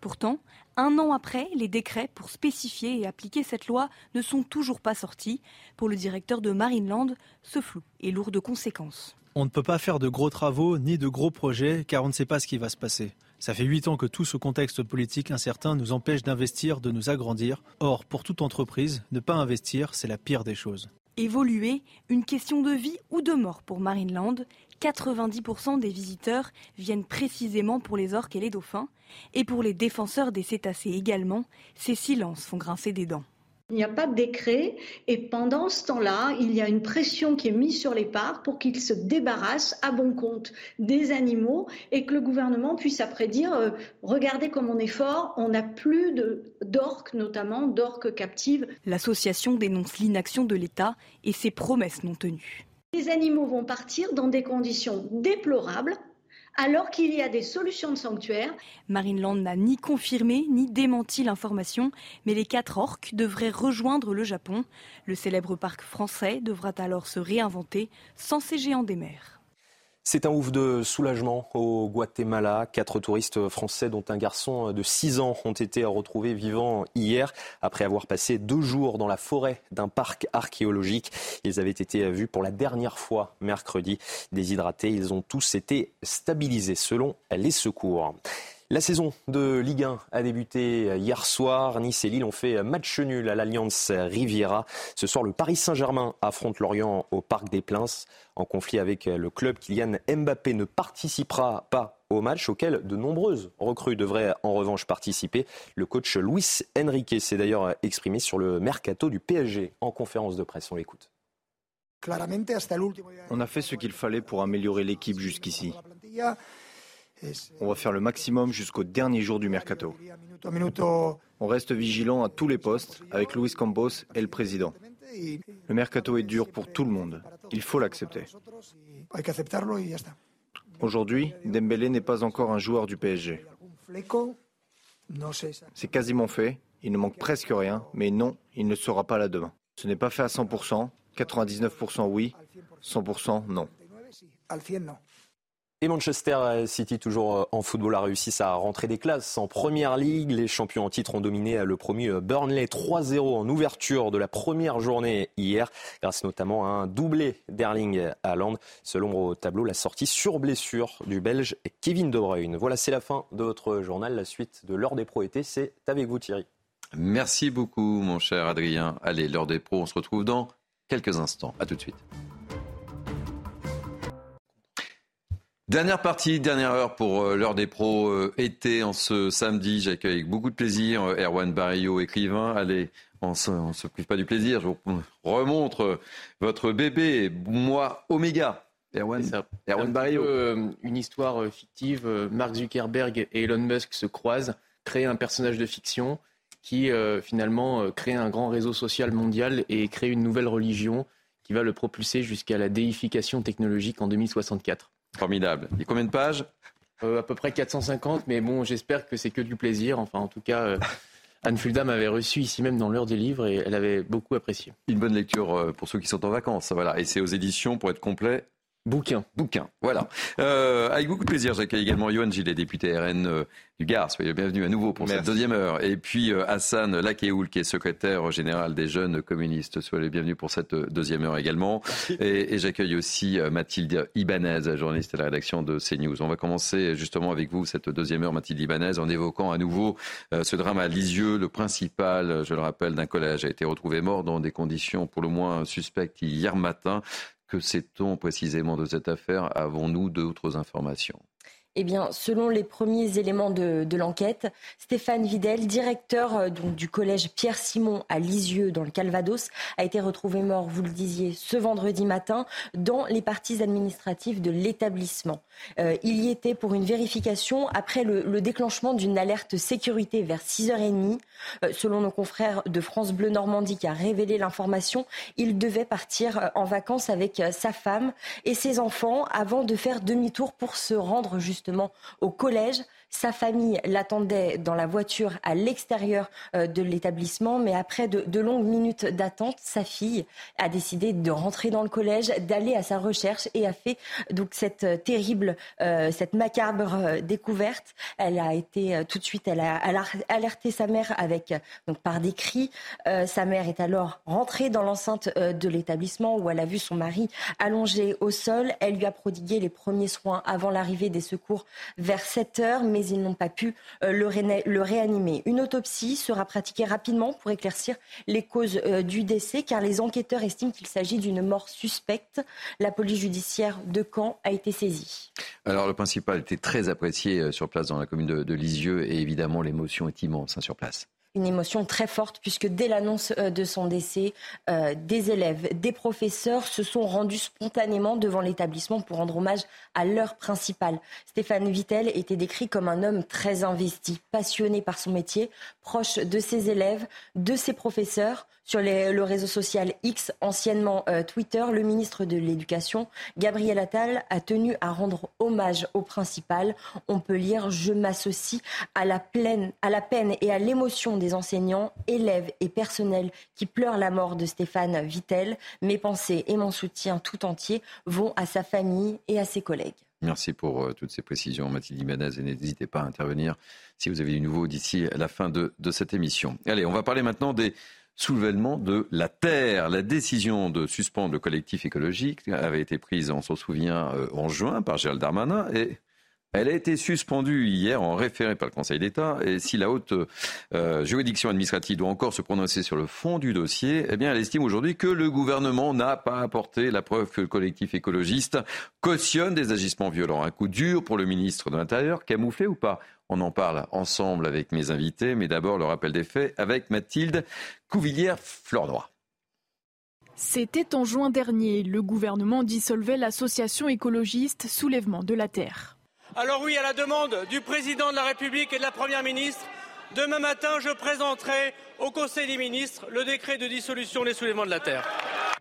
Speaker 16: Pourtant, un an après, les décrets pour spécifier et appliquer cette loi ne sont toujours pas sortis. Pour le directeur de Marineland, ce flou est lourd de conséquences.
Speaker 17: On ne peut pas faire de gros travaux ni de gros projets car on ne sait pas ce qui va se passer. Ça fait huit ans que tout ce contexte politique incertain nous empêche d'investir, de nous agrandir. Or, pour toute entreprise, ne pas investir, c'est la pire des choses.
Speaker 16: Évoluer, une question de vie ou de mort pour Marineland. 90% des visiteurs viennent précisément pour les orques et les dauphins. Et pour les défenseurs des cétacés également, ces silences font grincer des dents.
Speaker 10: Il n'y a pas de décret et pendant ce temps-là, il y a une pression qui est mise sur les parcs pour qu'ils se débarrassent à bon compte des animaux et que le gouvernement puisse après dire euh, regardez comme on est fort, on n'a plus d'orques, notamment d'orques captives.
Speaker 16: L'association dénonce l'inaction de l'État et ses promesses non tenues.
Speaker 10: Les animaux vont partir dans des conditions déplorables alors qu'il y a des solutions de sanctuaire.
Speaker 16: Marine Land n'a ni confirmé ni démenti l'information, mais les quatre orques devraient rejoindre le Japon. Le célèbre parc français devra alors se réinventer sans ces géants des mers.
Speaker 2: C'est un ouf de soulagement au Guatemala. Quatre touristes français, dont un garçon de 6 ans, ont été retrouvés vivants hier après avoir passé deux jours dans la forêt d'un parc archéologique. Ils avaient été vus pour la dernière fois mercredi. Déshydratés, ils ont tous été stabilisés selon les secours. La saison de Ligue 1 a débuté hier soir. Nice et Lille ont fait match nul à l'Alliance Riviera. Ce soir, le Paris Saint-Germain affronte Lorient au Parc des Plains. En conflit avec le club, Kylian Mbappé ne participera pas au match auquel de nombreuses recrues devraient en revanche participer. Le coach Luis Enrique s'est d'ailleurs exprimé sur le mercato du PSG en conférence de presse. On l'écoute.
Speaker 18: On a fait ce qu'il fallait pour améliorer l'équipe jusqu'ici. On va faire le maximum jusqu'au dernier jour du mercato. On reste vigilant à tous les postes avec Luis Campos et le président. Le mercato est dur pour tout le monde. Il faut l'accepter. Aujourd'hui, Dembélé n'est pas encore un joueur du PSG. C'est quasiment fait. Il ne manque presque rien, mais non, il ne sera pas là demain. Ce n'est pas fait à 100%. 99% oui, 100% non.
Speaker 2: Et Manchester City, toujours euh, en football, a réussi sa rentrée des classes en première ligue. Les champions en titre ont dominé euh, le premier euh, Burnley 3-0 en ouverture de la première journée hier, grâce notamment à un doublé d'Erling Haaland. Selon au tableau, la sortie sur blessure du Belge Kevin De Bruyne. Voilà, c'est la fin de votre journal. La suite de l'heure des pros été, c'est avec vous Thierry.
Speaker 1: Merci beaucoup, mon cher Adrien. Allez, l'heure des pros, on se retrouve dans quelques instants. À tout de suite. Dernière partie, dernière heure pour euh, l'heure des pros euh, été en ce samedi. J'accueille avec beaucoup de plaisir euh, Erwan Barrio, écrivain. Allez, on ne se prive pas du plaisir. Je vous remontre votre bébé, moi, Oméga.
Speaker 3: Erwan, Erwan Barrio. une histoire fictive. Mark Zuckerberg et Elon Musk se croisent, créent un personnage de fiction qui finalement crée un grand réseau social mondial et crée une nouvelle religion qui va le propulser jusqu'à la déification technologique en 2064.
Speaker 1: Formidable. Et combien de pages
Speaker 3: euh, À peu près 450, mais bon, j'espère que c'est que du plaisir. Enfin, en tout cas, euh, Anne Fulda m'avait reçu ici même dans l'heure des livres et elle avait beaucoup apprécié.
Speaker 1: Une bonne lecture euh, pour ceux qui sont en vacances. Voilà. Et c'est aux éditions, pour être complet,
Speaker 3: Bouquin.
Speaker 1: Bouquin, voilà. Euh, avec beaucoup de plaisir, j'accueille également Yoann Gillet, député RN euh, du Gard. Soyez le bienvenu à nouveau pour cette deuxième heure. Et puis euh, Hassan Lakeoul, qui est secrétaire général des jeunes communistes. Soyez le bienvenu pour cette deuxième heure également. Et, et j'accueille aussi Mathilde Ibanez, journaliste à la rédaction de CNews. On va commencer justement avec vous cette deuxième heure, Mathilde Ibanez, en évoquant à nouveau ce drame à Lisieux. Le principal, je le rappelle, d'un collège a été retrouvé mort dans des conditions pour le moins suspectes hier matin. Que sait-on précisément de cette affaire? Avons-nous d'autres informations?
Speaker 5: Eh bien, selon les premiers éléments de, l'enquête, Stéphane Videl, directeur euh, du collège Pierre Simon à Lisieux, dans le Calvados, a été retrouvé mort, vous le disiez, ce vendredi matin, dans les parties administratives de l'établissement. Euh, il y était pour une vérification après le, déclenchement d'une alerte sécurité vers 6h30. Euh, selon nos confrères de France Bleu Normandie qui a révélé l'information, il devait partir en vacances avec sa femme et ses enfants avant de faire demi-tour pour se rendre justement au collège. Sa famille l'attendait dans la voiture à l'extérieur euh, de l'établissement, mais après de, longues minutes d'attente, sa fille a décidé de rentrer dans le collège, d'aller à sa recherche et a fait donc cette euh, terrible, euh, cette macabre découverte. Elle a été tout de suite, elle a, alerté sa mère avec donc par des cris. sa mère est alors rentrée dans l'enceinte de l'établissement où elle a vu son mari allongé au sol. Elle lui a prodigué les premiers soins avant l'arrivée des secours vers 7 heures, mais ils n'ont pas pu euh, le, réanimer. Une autopsie sera pratiquée rapidement pour éclaircir les causes euh, du décès, car les enquêteurs estiment qu'il s'agit d'une mort suspecte. La police judiciaire de Caen a été saisie.
Speaker 1: Alors le principal était très apprécié euh, sur place dans la commune de, Lisieux et évidemment l'émotion est immense hein, sur place
Speaker 5: une émotion très forte puisque dès l'annonce euh, de son décès, euh, des élèves, des professeurs se sont rendus spontanément devant l'établissement pour rendre hommage à leur principal. Stéphane Vittel était décrit comme un homme très investi, passionné par son métier, proche de ses élèves, de ses professeurs. Sur le réseau social X, anciennement euh, Twitter, le ministre de l'Éducation, Gabriel Attal, a tenu à rendre hommage au principal. On peut lire Je m'associe à la, peine et à l'émotion des enseignants, élèves et personnels qui pleurent la mort de Stéphane Vittel. Mes pensées et mon soutien tout entier vont à sa famille et à ses collègues.
Speaker 1: Merci pour euh, toutes ces précisions, Mathilde Ibanez, et n'hésitez pas à intervenir si vous avez du nouveau d'ici la fin de, cette émission. Allez, on va parler maintenant des soulèvement de la terre. La décision de suspendre le collectif écologique avait été prise, on s'en souvient, euh, en juin par Gérald Darmanin et elle a été suspendue hier en référé par le Conseil d'État. Et si la haute euh, juridiction administrative doit encore se prononcer sur le fond du dossier, eh bien, elle estime aujourd'hui que le gouvernement n'a pas apporté la preuve que le collectif écologiste cautionne des agissements violents. Un coup dur pour le ministre de l'Intérieur, camouflé ou pas? On en parle ensemble avec mes invités, mais d'abord le rappel des faits avec Mathilde Couvillière-Flordroy.
Speaker 19: C'était en juin dernier, le gouvernement dissolvait l'association écologiste Soulèvement de la Terre.
Speaker 20: Alors oui, à la demande du président de la République et de la Première ministre, demain matin, je présenterai au Conseil des ministres le décret de dissolution des soulèvements de la Terre.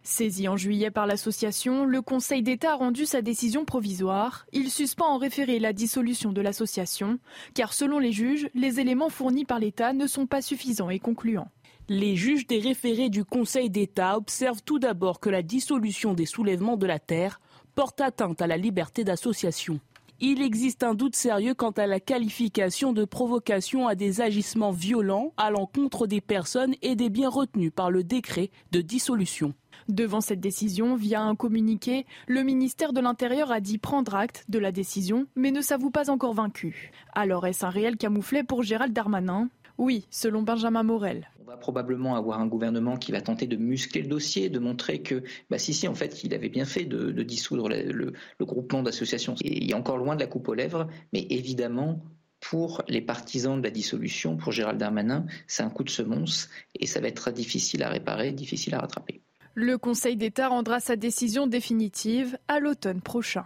Speaker 19: Saisi en juillet par l'association, le Conseil d'État a rendu sa décision provisoire. Il suspend en référé la dissolution de l'association, car selon les juges, les éléments fournis par l'État ne sont pas suffisants et concluants.
Speaker 7: Les juges des référés du Conseil d'État observent tout d'abord que la dissolution des soulèvements de la terre porte atteinte à la liberté d'association. Il existe un doute sérieux quant à la qualification de provocation à des agissements violents à l'encontre des personnes et des biens retenus par le décret de dissolution.
Speaker 19: Devant cette décision, via un communiqué, le ministère de l'Intérieur a dit prendre acte de la décision, mais ne s'avoue pas encore vaincu. Alors est-ce un réel camouflet pour Gérald Darmanin? Oui, selon Benjamin Morel.
Speaker 21: On va probablement avoir un gouvernement qui va tenter de muscler le dossier, de montrer que, bah, si, si, en fait, il avait bien fait de, dissoudre le, le groupement d'associations. Il est encore loin de la coupe aux lèvres, mais évidemment, pour les partisans de la dissolution, pour Gérald Darmanin, c'est un coup de semonce et ça va être très difficile à réparer, difficile à rattraper.
Speaker 19: Le Conseil d'État rendra sa décision définitive à l'automne prochain.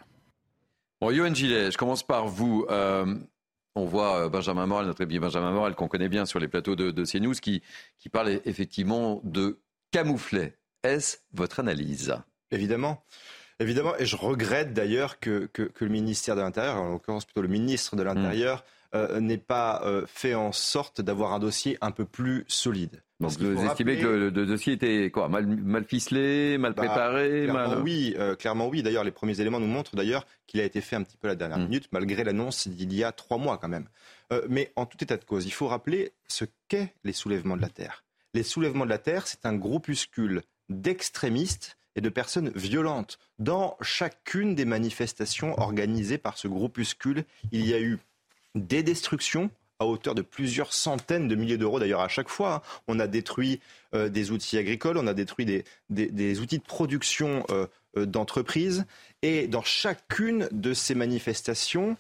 Speaker 1: Bon, Yoann Gillet, je commence par vous. Euh, on voit euh, Benjamin Morel, notre ami Benjamin Morel, qu'on connaît bien sur les plateaux de, de CNews, qui, qui parle effectivement de camouflet. Est-ce votre analyse?
Speaker 4: Évidemment. Évidemment, et je regrette d'ailleurs que, que, le ministère de l'Intérieur, en l'occurrence plutôt le ministre de l'Intérieur, euh, n'ait pas euh, fait en sorte d'avoir un dossier un peu plus solide.
Speaker 1: Donc vous estimez que le, dossier était quoi mal, mal ficelé, mal bah, préparé
Speaker 4: clairement Oui, euh, clairement oui. D'ailleurs, les premiers éléments nous montrent d'ailleurs qu'il a été fait un petit peu à la dernière hmm. minute, malgré l'annonce d'il y a trois mois quand même. mais en tout état de cause, il faut rappeler ce qu'est les soulèvements de la Terre. Les soulèvements de la Terre, c'est un groupuscule d'extrémistes et de personnes violentes. Dans chacune des manifestations organisées par ce groupuscule, il y a eu des destructions à hauteur de plusieurs centaines de milliers d'euros d'ailleurs à chaque fois. Hein. On a détruit euh, des outils agricoles, on a détruit des, outils de production euh, euh, d'entreprises. Et dans chacune de ces manifestations,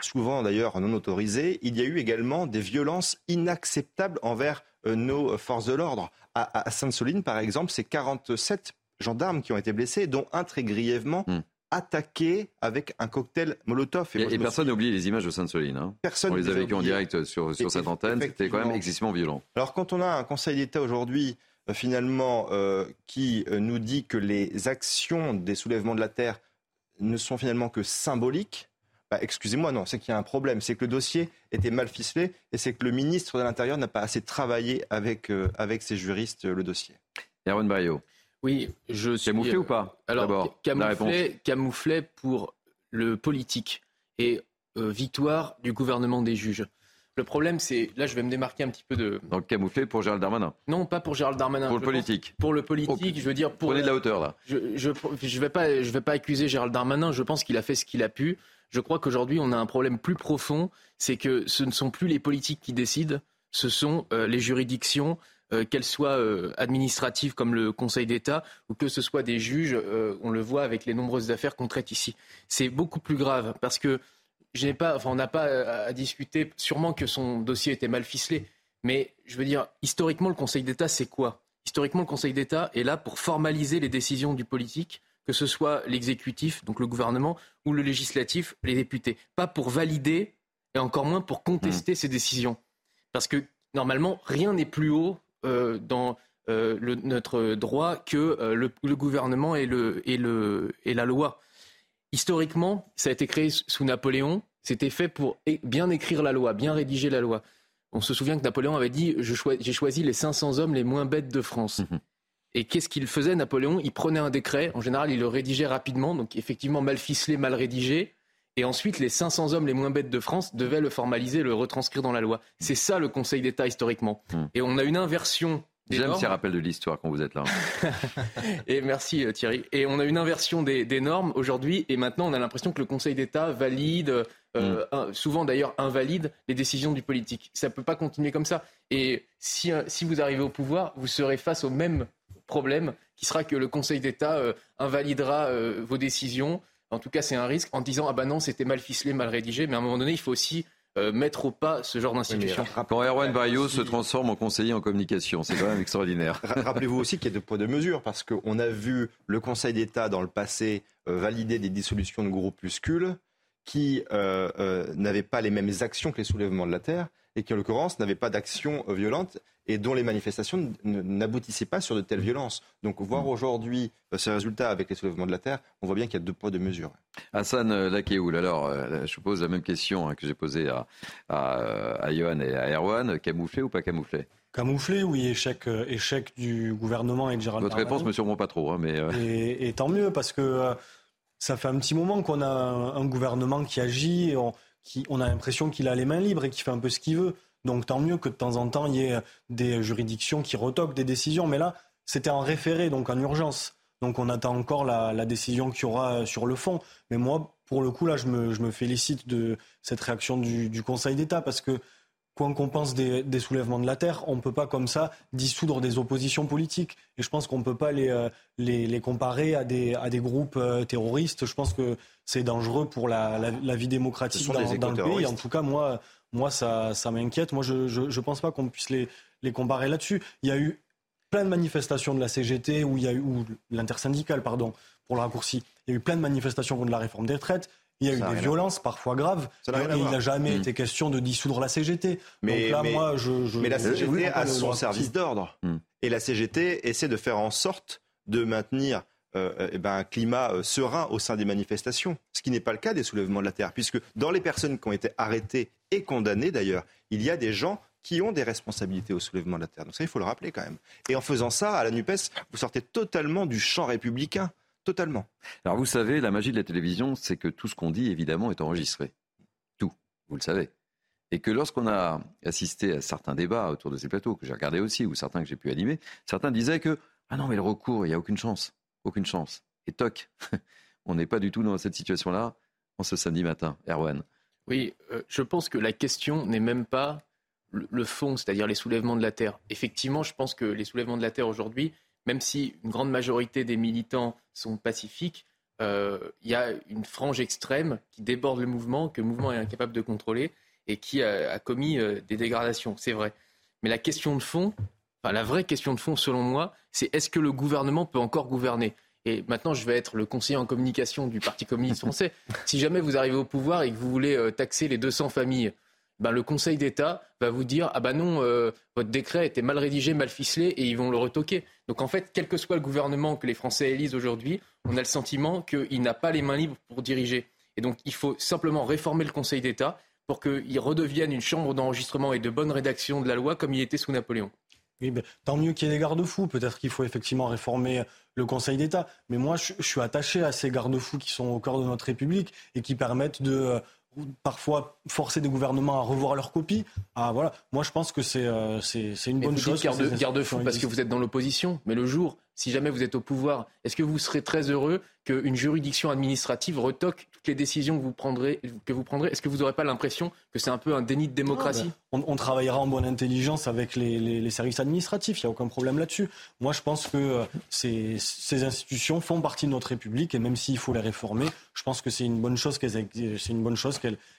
Speaker 4: souvent d'ailleurs non autorisées, il y a eu également des violences inacceptables envers nos forces de l'ordre. À, à Sainte-Soline, par exemple, c'est 47 gendarmes qui ont été blessés, dont un très grièvement. Hmm. Attaqué avec un cocktail Molotov.
Speaker 1: Et, personne n'a oublié les images de Sainte-Soline. Hein. Personne On les a vécues en direct sur, sur cette antenne. C'était quand même excessivement violent.
Speaker 4: Alors quand on a un Conseil d'État aujourd'hui euh, finalement euh, qui euh, nous dit que les actions des soulèvements de la terre ne sont finalement que symboliques, bah, excusez-moi, non, c'est qu'il y a un problème. C'est que le dossier était mal ficelé et c'est que le ministre de l'Intérieur n'a pas assez travaillé avec, avec ses juristes le dossier.
Speaker 1: Erwan Bayo.
Speaker 3: Oui, je
Speaker 1: suis. Camouflé ou pas
Speaker 3: Alors, camouflé, camouflé pour le politique et euh, victoire du gouvernement des juges. Le problème, c'est là, je vais me démarquer un petit peu de.
Speaker 1: Donc camouflé pour Gérald Darmanin.
Speaker 3: Non, pas pour Gérald Darmanin.
Speaker 1: Pour le politique.
Speaker 3: Pour le politique, je veux dire pour.
Speaker 1: Prenez de la hauteur là.
Speaker 3: Je je, je vais pas je vais pas accuser Gérald Darmanin. Je pense qu'il a fait ce qu'il a pu. Je crois qu'aujourd'hui, on a un problème plus profond, c'est que ce ne sont plus les politiques qui décident, ce sont euh, les juridictions, euh, qu'elles soient euh, administratives comme le Conseil d'État ou que ce soit des juges, euh, on le voit avec les nombreuses affaires qu'on traite ici. C'est beaucoup plus grave parce que pas, on n'a pas à discuter, sûrement que son dossier était mal ficelé, mais je veux dire, historiquement, le Conseil d'État, c'est quoi? Historiquement, le Conseil d'État est là pour formaliser les décisions du politique, que ce soit l'exécutif, donc le gouvernement, ou le législatif, les députés. Pas pour valider et encore moins pour contester mmh. ces décisions. Parce que normalement, rien n'est plus haut euh, dans euh, notre droit que euh, le, gouvernement et, le, et, le, et la loi. Historiquement, ça a été créé sous Napoléon. C'était fait pour bien écrire la loi, bien rédiger la loi. On se souvient que Napoléon avait dit J'ai choisi les 500 hommes les moins bêtes de France. Mhm. Et qu'est-ce qu'il faisait, Napoléon? Il prenait un décret. En général, il le rédigeait rapidement, donc effectivement mal ficelé, mal rédigé. Et ensuite, les 500 hommes les moins bêtes de France devaient le formaliser, le retranscrire dans la loi. C'est ça le Conseil d'État historiquement. Hmm. Et on a une inversion
Speaker 1: J'aime ces rappels de l'histoire quand vous êtes là.
Speaker 3: et merci euh, Thierry. Et on a une inversion des, normes aujourd'hui, et maintenant on a l'impression que le Conseil d'État valide, euh, hmm. souvent d'ailleurs invalide, les décisions du politique. Ça ne peut pas continuer comme ça. Et si, euh, si vous arrivez au pouvoir, vous serez face au même problème, qui sera que le Conseil d'État invalidera vos décisions, en tout cas, c'est un risque en disant ah ben non, c'était mal ficelé, mal rédigé. Mais à un moment donné, il faut aussi euh, mettre au pas ce genre d'institution.
Speaker 1: quand Erwan Bayo se transforme en conseiller en communication, c'est quand même extraordinaire.
Speaker 4: Rappelez-vous aussi qu'il y a deux poids deux mesures, parce qu'on a vu le Conseil d'État dans le passé euh, valider des dissolutions de groupuscules qui euh, n'avaient pas les mêmes actions que les soulèvements de la terre et qui en l'occurrence n'avaient pas d'action violente et dont les manifestations n'aboutissaient pas sur de telles violences. Donc voir aujourd'hui euh, ces résultats avec les soulèvements de la Terre, on voit bien qu'il y a deux poids, deux mesures.
Speaker 1: Hassan euh, Lakéoul, alors euh, je pose la même question hein, que j'ai posée à, à, Johan et à Erwan, camouflé ou pas camouflé?
Speaker 6: Camouflé, oui, échec, échec du gouvernement et de Gérald
Speaker 1: Votre réponse me surprend pas trop. Hein, mais
Speaker 6: et, tant mieux, parce que ça fait un petit moment qu'on a un, gouvernement qui agit, et on, on a l'impression qu'il a les mains libres et qui fait un peu ce qu'il veut. Donc tant mieux que de temps en temps, il y ait des juridictions qui retoquent des décisions. Mais là, c'était en référé, donc en urgence. Donc on attend encore la, décision qu'il y aura sur le fond. Mais moi, pour le coup, là, je me, félicite de cette réaction du, Conseil d'État parce que quoi qu'on pense des, soulèvements de la terre, on ne peut pas comme ça dissoudre des oppositions politiques. Et je pense qu'on ne peut pas les, euh, les, comparer à des, à des groupes euh, terroristes. Je pense que c'est dangereux pour la, la, vie démocratique dans, dans le pays. En tout cas, moi, moi ça, ça m'inquiète. Moi, je ne pense pas qu'on puisse les, les comparer là-dessus. Il y a eu plein de manifestations de la CGT, où il y a eu, ou l'intersyndicale, pardon, pour le raccourci. Il y a eu plein de manifestations contre la réforme des retraites. Il y a eu des violences parfois graves. et il n'a jamais hmm. été question de dissoudre la CGT.
Speaker 4: Mais, Donc là, moi, je, mais la CGT a son service d'ordre. Hmm. Et la CGT essaie de faire en sorte de maintenir euh, eh ben, un climat euh, serein au sein des manifestations, ce qui n'est pas le cas des soulèvements de la Terre, puisque dans les personnes qui ont été arrêtées et condamnées d'ailleurs, il y a des gens qui ont des responsabilités au soulèvement de la Terre. Donc ça, il faut le rappeler quand même. Et en faisant ça, à la NUPES, vous sortez totalement du champ républicain. Totalement.
Speaker 1: Alors vous savez, la magie de la télévision, c'est que tout ce qu'on dit, évidemment, est enregistré. Tout, vous le savez. Et que lorsqu'on a assisté à certains débats autour de ces plateaux, que j'ai regardé aussi, ou certains que j'ai pu animer, certains disaient que, ah non, mais le recours, il n'y a aucune chance. Aucune chance. Et toc, on n'est pas du tout dans cette situation-là en ce samedi matin. Erwan.
Speaker 3: Oui, euh, je pense que la question n'est même pas le fond, c'est-à-dire les soulèvements de la terre. Effectivement, je pense que les soulèvements de la terre aujourd'hui, même si une grande majorité des militants sont pacifiques, euh, il y a une frange extrême qui déborde le mouvement, que le mouvement est incapable de contrôler et qui a, commis euh, des dégradations, c'est vrai. Mais la question de fond, enfin, la vraie question de fond, selon moi, c'est est-ce que le gouvernement peut encore gouverner? Et maintenant, je vais être le conseiller en communication du Parti communiste français. Si jamais vous arrivez au pouvoir et que vous voulez euh, taxer les 200 familles ben, le Conseil d'État va vous dire ah ben non, euh, votre décret était mal rédigé, mal ficelé, et ils vont le retoquer. Donc en fait, quel que soit le gouvernement que les Français élisent aujourd'hui, on a le sentiment qu'il n'a pas les mains libres pour diriger. Et donc il faut simplement réformer le Conseil d'État pour qu'il redevienne une chambre d'enregistrement et de bonne rédaction de la loi comme il était sous Napoléon.
Speaker 6: Oui, ben, tant mieux qu'il y ait des garde-fous. Peut-être qu'il faut effectivement réformer le Conseil d'État. Mais moi, je, je, suis attaché à ces garde-fous qui sont au cœur de notre République et qui permettent de parfois forcer des gouvernements à revoir leur copie. Ah, voilà. Moi, je pense que c'est euh, une bonne chose.
Speaker 3: Garde, garde-fou parce que vous êtes dans l'opposition. Mais le jour, si jamais vous êtes au pouvoir, est-ce que vous serez très heureux qu'une juridiction administrative retoque les décisions que vous prendrez, que vous prendrez Est-ce que vous n'aurez pas l'impression que c'est un peu un déni de démocratie?
Speaker 6: On, travaillera en bonne intelligence avec les, services administratifs, il n'y a aucun problème là-dessus. Moi, je pense que euh, ces, institutions font partie de notre République et même s'il faut les réformer, je pense que c'est une bonne chose qu'elles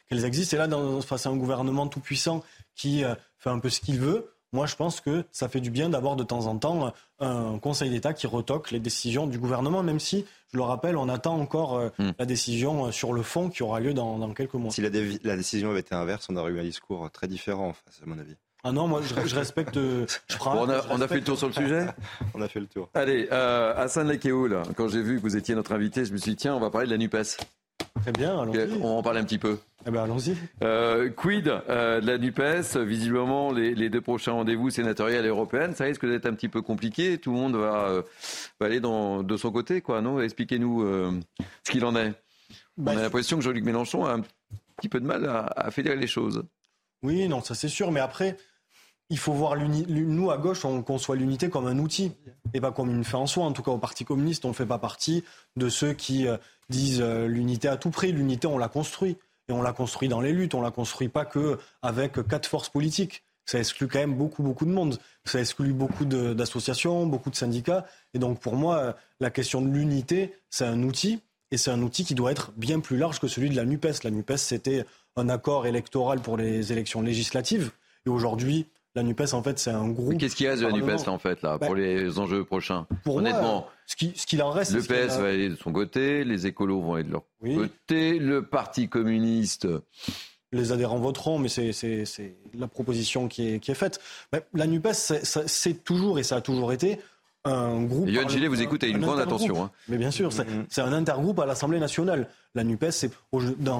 Speaker 6: qu'elles existent. Et là, dans, face à un gouvernement tout puissant qui euh, fait un peu ce qu'il veut, moi, je pense que ça fait du bien d'avoir de temps en temps un Conseil d'État qui retoque les décisions du gouvernement, même si, je le rappelle, on attend encore euh, hmm. la décision euh, sur le fond qui aura lieu dans, quelques mois.
Speaker 4: Si la, décision avait été inverse, on aurait eu un discours très différent, à mon avis.
Speaker 6: Ah non, moi je, respecte.
Speaker 1: Euh, on, a, fait le tour sur le sujet?
Speaker 4: On a fait le tour.
Speaker 1: Allez, euh, Hassan Lekeoul, quand j'ai vu que vous étiez notre invité, je me suis dit, tiens, on va parler de la NUPES.
Speaker 6: Très bien, allons-y.
Speaker 1: On en parler un petit peu.
Speaker 6: Eh ben, allons-y.
Speaker 1: Euh, quid euh, de la NUPES? Visiblement, les, deux prochains rendez-vous sénatoriales et européennes, ça risque d'être un petit peu compliqué. Tout le monde va, euh, aller de son côté, quoi, non? Expliquez-nous ce qu'il en est. On a bah, l'impression que Jean-Luc Mélenchon a un petit peu de mal à, à fédérer les choses.
Speaker 6: Oui, non, ça c'est sûr. Mais après, il faut voir nous à gauche, on conçoit l'unité comme un outil et pas comme une fin en soi. En tout cas, au Parti communiste, on ne fait pas partie de ceux qui disent l'unité à tout prix. L'unité, on l'a construit et on l'a construit dans les luttes. On l'a construit pas que avec quatre forces politiques. Ça exclut quand même beaucoup, beaucoup de monde. Ça exclut beaucoup d'associations, beaucoup de syndicats. Et donc, pour moi, la question de l'unité, c'est un outil. Et c'est un outil qui doit être bien plus large que celui de la NUPES. La NUPES, c'était un accord électoral pour les élections législatives. Et aujourd'hui, la NUPES, en fait, c'est un groupe.
Speaker 1: Qu'est-ce qu'il y a de la NUPES, en fait, là, pour bah, les enjeux prochains?
Speaker 6: pour
Speaker 1: Honnêtement.
Speaker 6: Ce qu'il ce en reste.
Speaker 1: Le PS va aller de son côté, les écolos vont aller de leur côté, le Parti communiste.
Speaker 6: Les adhérents voteront, mais c'est la proposition qui est, qui est faite. la NUPES, c'est toujours, et ça a toujours été, un groupe.
Speaker 1: Yoann Gillet vous écoute avec une grande attention. Hein.
Speaker 6: Mais bien sûr, mm-hmm. c'est un intergroupe à l'Assemblée nationale. La NUPES, c'est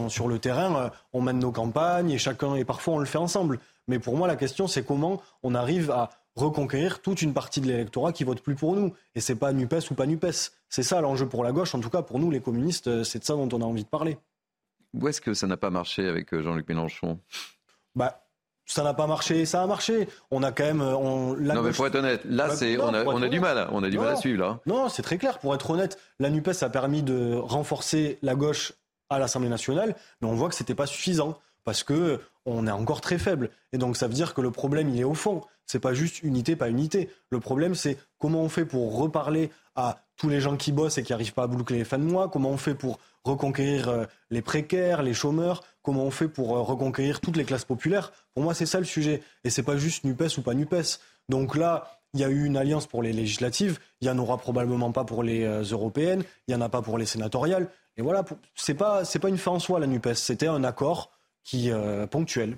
Speaker 6: sur le terrain, euh, on mène nos campagnes et chacun, et parfois on le fait ensemble. Mais pour moi, la question, c'est comment on arrive à reconquérir toute une partie de l'électorat qui vote plus pour nous. Et c'est pas NUPES ou pas NUPES. C'est ça l'enjeu pour la gauche. En tout cas, pour nous, les communistes, euh, c'est de ça dont on a envie de parler.
Speaker 1: Où est-ce que ça n'a pas marché avec euh, Jean-Luc Mélenchon?
Speaker 6: Bah, ça n'a pas marché, ça a marché. On a quand même. Euh, on,
Speaker 1: non, mais pour être honnête, là, bah, c'est, on, a, on a du mal. On a du mal à suivre, là.
Speaker 6: Non, c'est très clair. Pour être honnête, la NUPES a permis de renforcer la gauche à l'Assemblée nationale, mais on voit que c'était pas suffisant parce que on est encore très faible. Et donc ça veut dire que le problème, il est au fond. C'est pas juste unité, pas unité. Le problème, c'est comment on fait pour reparler à tous les gens qui bossent et qui n'arrivent pas à boucler les fins de mois, comment on fait pour reconquérir euh, les précaires, les chômeurs, comment on fait pour euh, reconquérir toutes les classes populaires? Pour moi, c'est ça le sujet. Et c'est pas juste NUPES ou pas NUPES. Donc là, il y a eu une alliance pour les législatives, il n'y en aura probablement pas pour les euh, européennes, il n'y en a pas pour les sénatoriales. Et voilà, c'est pas, c'est pas une fin en soi, la NUPES. C'était un accord qui, ponctuel.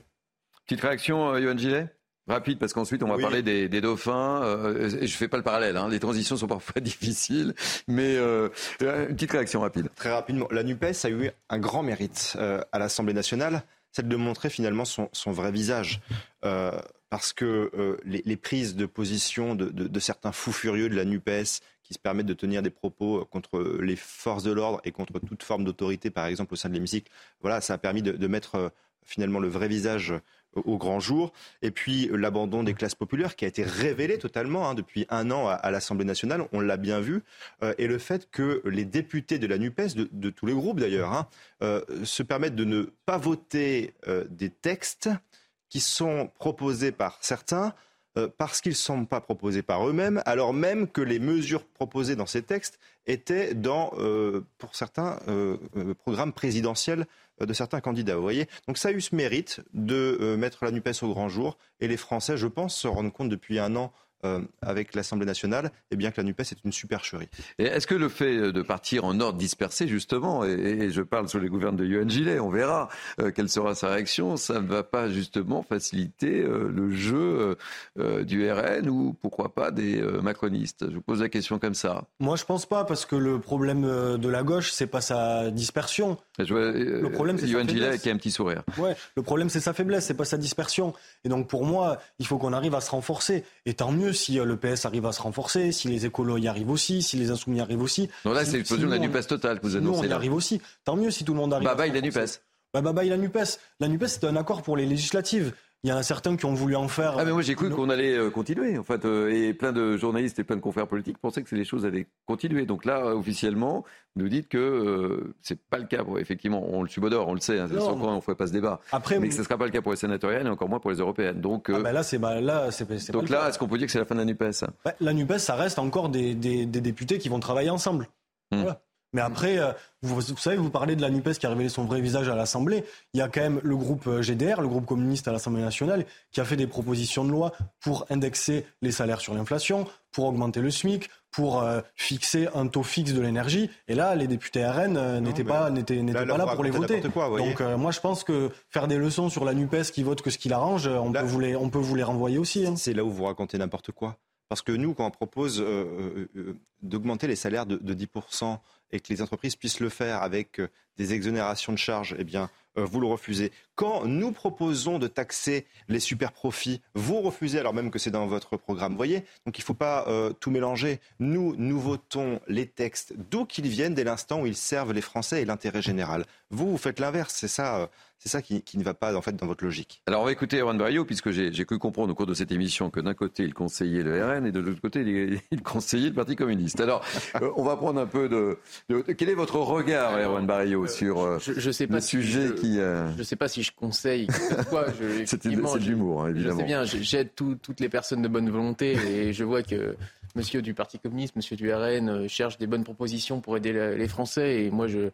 Speaker 1: Petite réaction, Yohann Gillet? Rapide, parce qu'ensuite on va parler des, dauphins. Euh, je ne fais pas le parallèle, hein. les transitions sont parfois difficiles, mais euh, une petite réaction rapide.
Speaker 4: Très rapidement, la NUPES a eu un grand mérite euh, à l'Assemblée nationale, celle de montrer finalement son, vrai visage. parce que les, prises de position de, de, certains fous furieux de la NUPES qui se permettent de tenir des propos contre les forces de l'ordre et contre toute forme d'autorité, par exemple au sein de l'hémicycle, voilà, ça a permis de, mettre finalement le vrai visage au grand jour. Et puis euh, l'abandon des classes populaires qui a été révélé totalement hein, depuis un an à, l'Assemblée nationale, on l'a bien vu. Euh, et le fait que les députés de la NUPES, de, tous les groupes d'ailleurs, hein, euh, se permettent de ne pas voter des textes qui sont proposés par certains parce qu'ils ne sont pas proposés par eux-mêmes, alors même que les mesures proposées dans ces textes étaient dans, pour certains, programmes présidentiels euh, de certains candidats. Vous voyez Donc ça a eu ce mérite de euh, mettre la NUPES au grand jour. Et les Français, je pense, se rendent compte depuis un an euh, avec l'Assemblée nationale, eh bien que la NUPES est une supercherie.
Speaker 1: Est-ce que le fait de partir en ordre dispersé, justement, et, je parle sous les gouvernements de Yohann Gillet, on verra euh, quelle sera sa réaction, ça ne va pas justement faciliter euh, le jeu du RN ou pourquoi pas des macronistes? Je vous pose la question comme ça.
Speaker 6: Moi, je pense pas, parce que le problème de la gauche, c'est pas sa dispersion.
Speaker 1: le problème, c'est Yohann Gillet qui a un petit sourire.
Speaker 6: Ouais, le problème, c'est sa faiblesse, c'est pas sa dispersion. Et donc, pour moi, il faut qu'on arrive à se renforcer. Et tant mieux si euh, le PS arrive à se renforcer, si les écolos y arrivent aussi, si les insoumis y arrivent aussi.
Speaker 1: Non, là, c'est l'explosion de la NUPES totale que vous annoncez.
Speaker 6: Nous, on y arrive aussi. Tant mieux si tout le monde arrive.
Speaker 1: Bah, bah, il a NUPES.
Speaker 6: Bah, bah, bah, il a NUPES. La NUPES, c'était un accord pour les législatives. Il y en a certains qui ont voulu en faire.
Speaker 1: Ah mais moi j'ai cru qu'on allait euh, continuer en fait euh, et plein de journalistes et plein de confrères politiques pensaient que les choses allaient continuer. Donc là officiellement vous nous dites que euh, c'est pas le cas. effectivement, on le subodore, on le sait. Hein, sans quoi on ne ferait pas ce débat. Après, mais que ce ne sera pas le cas pour les sénatoriales et encore moins pour les européennes. Donc
Speaker 6: ah ben là c'est bah, là c'est
Speaker 1: donc là est-ce qu'on peut dire que c'est la fin de la Nupes?
Speaker 6: Bah, La Nupes ça reste encore des, des, députés qui vont travailler ensemble. Hmm. Voilà. Mais après, euh, vous, savez, vous parlez de la NUPES qui a révélé son vrai visage à l'Assemblée. Il y a quand même le groupe euh, GDR, le groupe communiste à l'Assemblée nationale, qui a fait des propositions de loi pour indexer les salaires sur l'inflation, pour augmenter le SMIC, pour euh, fixer un taux fixe de l'énergie. Et là, les députés RN n'étaient pas, n'étaient, pas là, pour les voter. Donc moi, je pense que faire des leçons sur la NUPES qui vote que ce qui l'arrange, on, peut vous les, on peut vous les renvoyer aussi. Hein.
Speaker 4: C'est là où vous racontez n'importe quoi. Parce que nous, quand on propose d'augmenter les salaires de, de 10%, et que les entreprises puissent le faire avec euh, des exonérations de charges, eh bien, euh, vous le refusez. Quand nous proposons de taxer les super profits, vous refusez alors même que c'est dans votre programme. Vous voyez Donc il ne faut pas euh, tout mélanger. Nous, nous votons les textes d'où qu'ils viennent dès l'instant où ils servent les Français et l'intérêt général. Vous, vous faites l'inverse. C'est ça c'est ça qui, ne va pas en fait dans votre logique.
Speaker 1: Alors on va écouter Erwan Barrio, puisque j'ai cru comprendre au cours de cette émission que d'un côté il conseillait le RN et de l'autre côté il, conseillait le Parti communiste. Alors euh, on va prendre un peu de, Quel est votre regard, Erwan Barrio, sur euh, je, sais pas le sujet qui...
Speaker 3: Euh, je ne sais pas si je conseille
Speaker 1: C'est de l'humour, évidemment.
Speaker 3: Je sais bien, j'aide toutes les personnes de bonne volonté et je vois que monsieur du Parti communiste, monsieur du RN cherche des bonnes propositions pour aider les Français et moi je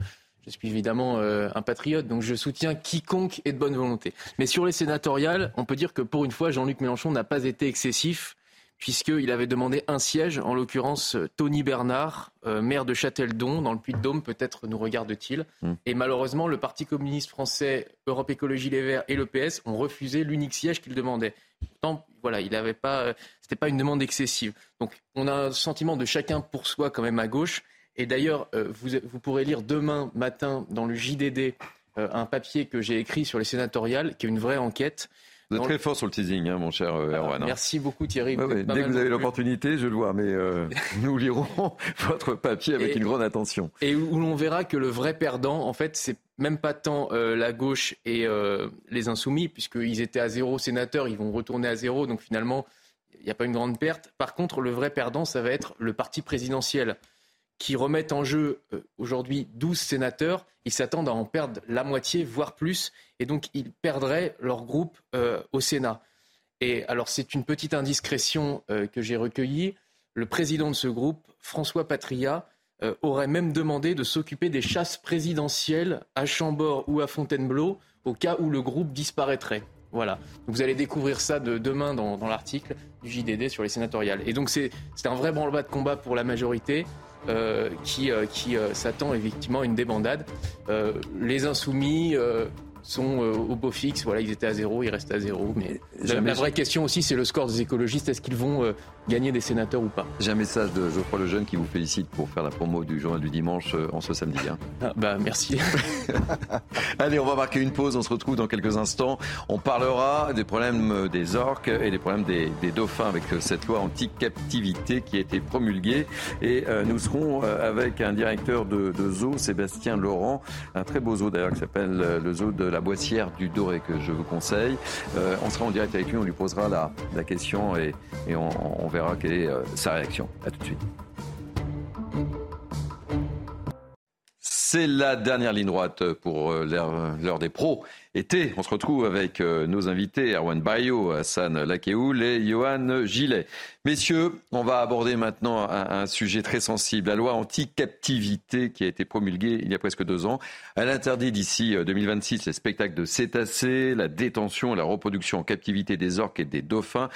Speaker 3: je suis évidemment euh, un patriote, donc je soutiens quiconque est de bonne volonté. Mais sur les sénatoriales, on peut dire que pour une fois, Jean-Luc Mélenchon n'a pas été excessif, puisqu'il avait demandé un siège, en l'occurrence Tony Bernard, euh, maire de Châteldon, dans le Puy-de-Dôme, peut-être nous regarde-t-il. Hmm. Et malheureusement, le Parti communiste français, Europe Écologie Les Verts et le PS ont refusé l'unique siège qu'il demandait. Pourtant, voilà, il n'avait pas, euh, c'était pas une demande excessive. Donc, on a un sentiment de chacun pour soi quand même à gauche. Et d'ailleurs, euh, vous, pourrez lire demain matin dans le JDD euh, un papier que j'ai écrit sur les sénatoriales, qui est une vraie enquête.
Speaker 1: Vous êtes très fort sur le teasing, hein, mon cher euh, Erwan. Hein.
Speaker 3: Merci beaucoup Thierry.
Speaker 1: dès que vous avez l'opportunité, je le vois, mais nous lirons votre papier avec une grande attention.
Speaker 3: Et où, l'on verra que le vrai perdant, en fait, c'est même pas tant la gauche et les insoumis, puisqu'ils étaient à zéro sénateur, ils vont retourner à zéro, donc finalement, il n'y a pas une grande perte. Par contre, le vrai perdant, ça va être le parti présidentiel qui remettent en jeu euh, aujourd'hui 12 sénateurs, ils s'attendent à en perdre la moitié, voire plus, et donc ils perdraient leur groupe euh, au Sénat. Et alors c'est une petite indiscrétion euh, que j'ai recueillie. Le président de ce groupe, François Patria, aurait même demandé de s'occuper des chasses présidentielles à Chambord ou à Fontainebleau au cas où le groupe disparaîtrait. Voilà. vous allez découvrir ça de, demain dans, dans l'article du JDD sur les sénatoriales. Et donc c'est un vrai branle-bas de combat pour la majorité. Euh, qui, euh, qui euh, s'attend effectivement à une débandade. les insoumis sont au beau fixe. Voilà, ils étaient à zéro, ils restent à zéro. Mais la, vraie question aussi, c'est le score des écologistes. Est-ce qu'ils vont gagner des sénateurs ou pas
Speaker 1: J'ai un message de Geoffroy Lejeune qui vous félicite pour faire la promo du journal du dimanche en ce samedi. Hein.
Speaker 3: Ah, bah merci.
Speaker 1: Allez, on va marquer une pause. On se retrouve dans quelques instants. On parlera des problèmes des orques et des problèmes des, dauphins avec cette loi anti-captivité qui a été promulguée. Et nous serons avec un directeur de, de zoo, Sébastien Laurent, un très beau zoo d'ailleurs qui s'appelle le zoo de la Boissière du Doré que je vous conseille. Euh, on sera en direct avec lui, on lui posera la, la question et, et on, on, verra quelle est euh, sa réaction. À tout de suite. C'est la dernière ligne droite pour euh, l'heure des pros. Été, on se retrouve avec euh, nos invités, Erwan Bayo, Hassan Lakeoul et Johan Gillet. Messieurs, on va aborder maintenant un, sujet très sensible, la loi anti-captivité qui a été promulguée il y a presque deux ans. Elle interdit d'ici 2026 euh, les spectacles de cétacés, la détention et la reproduction en captivité des orques et des dauphins.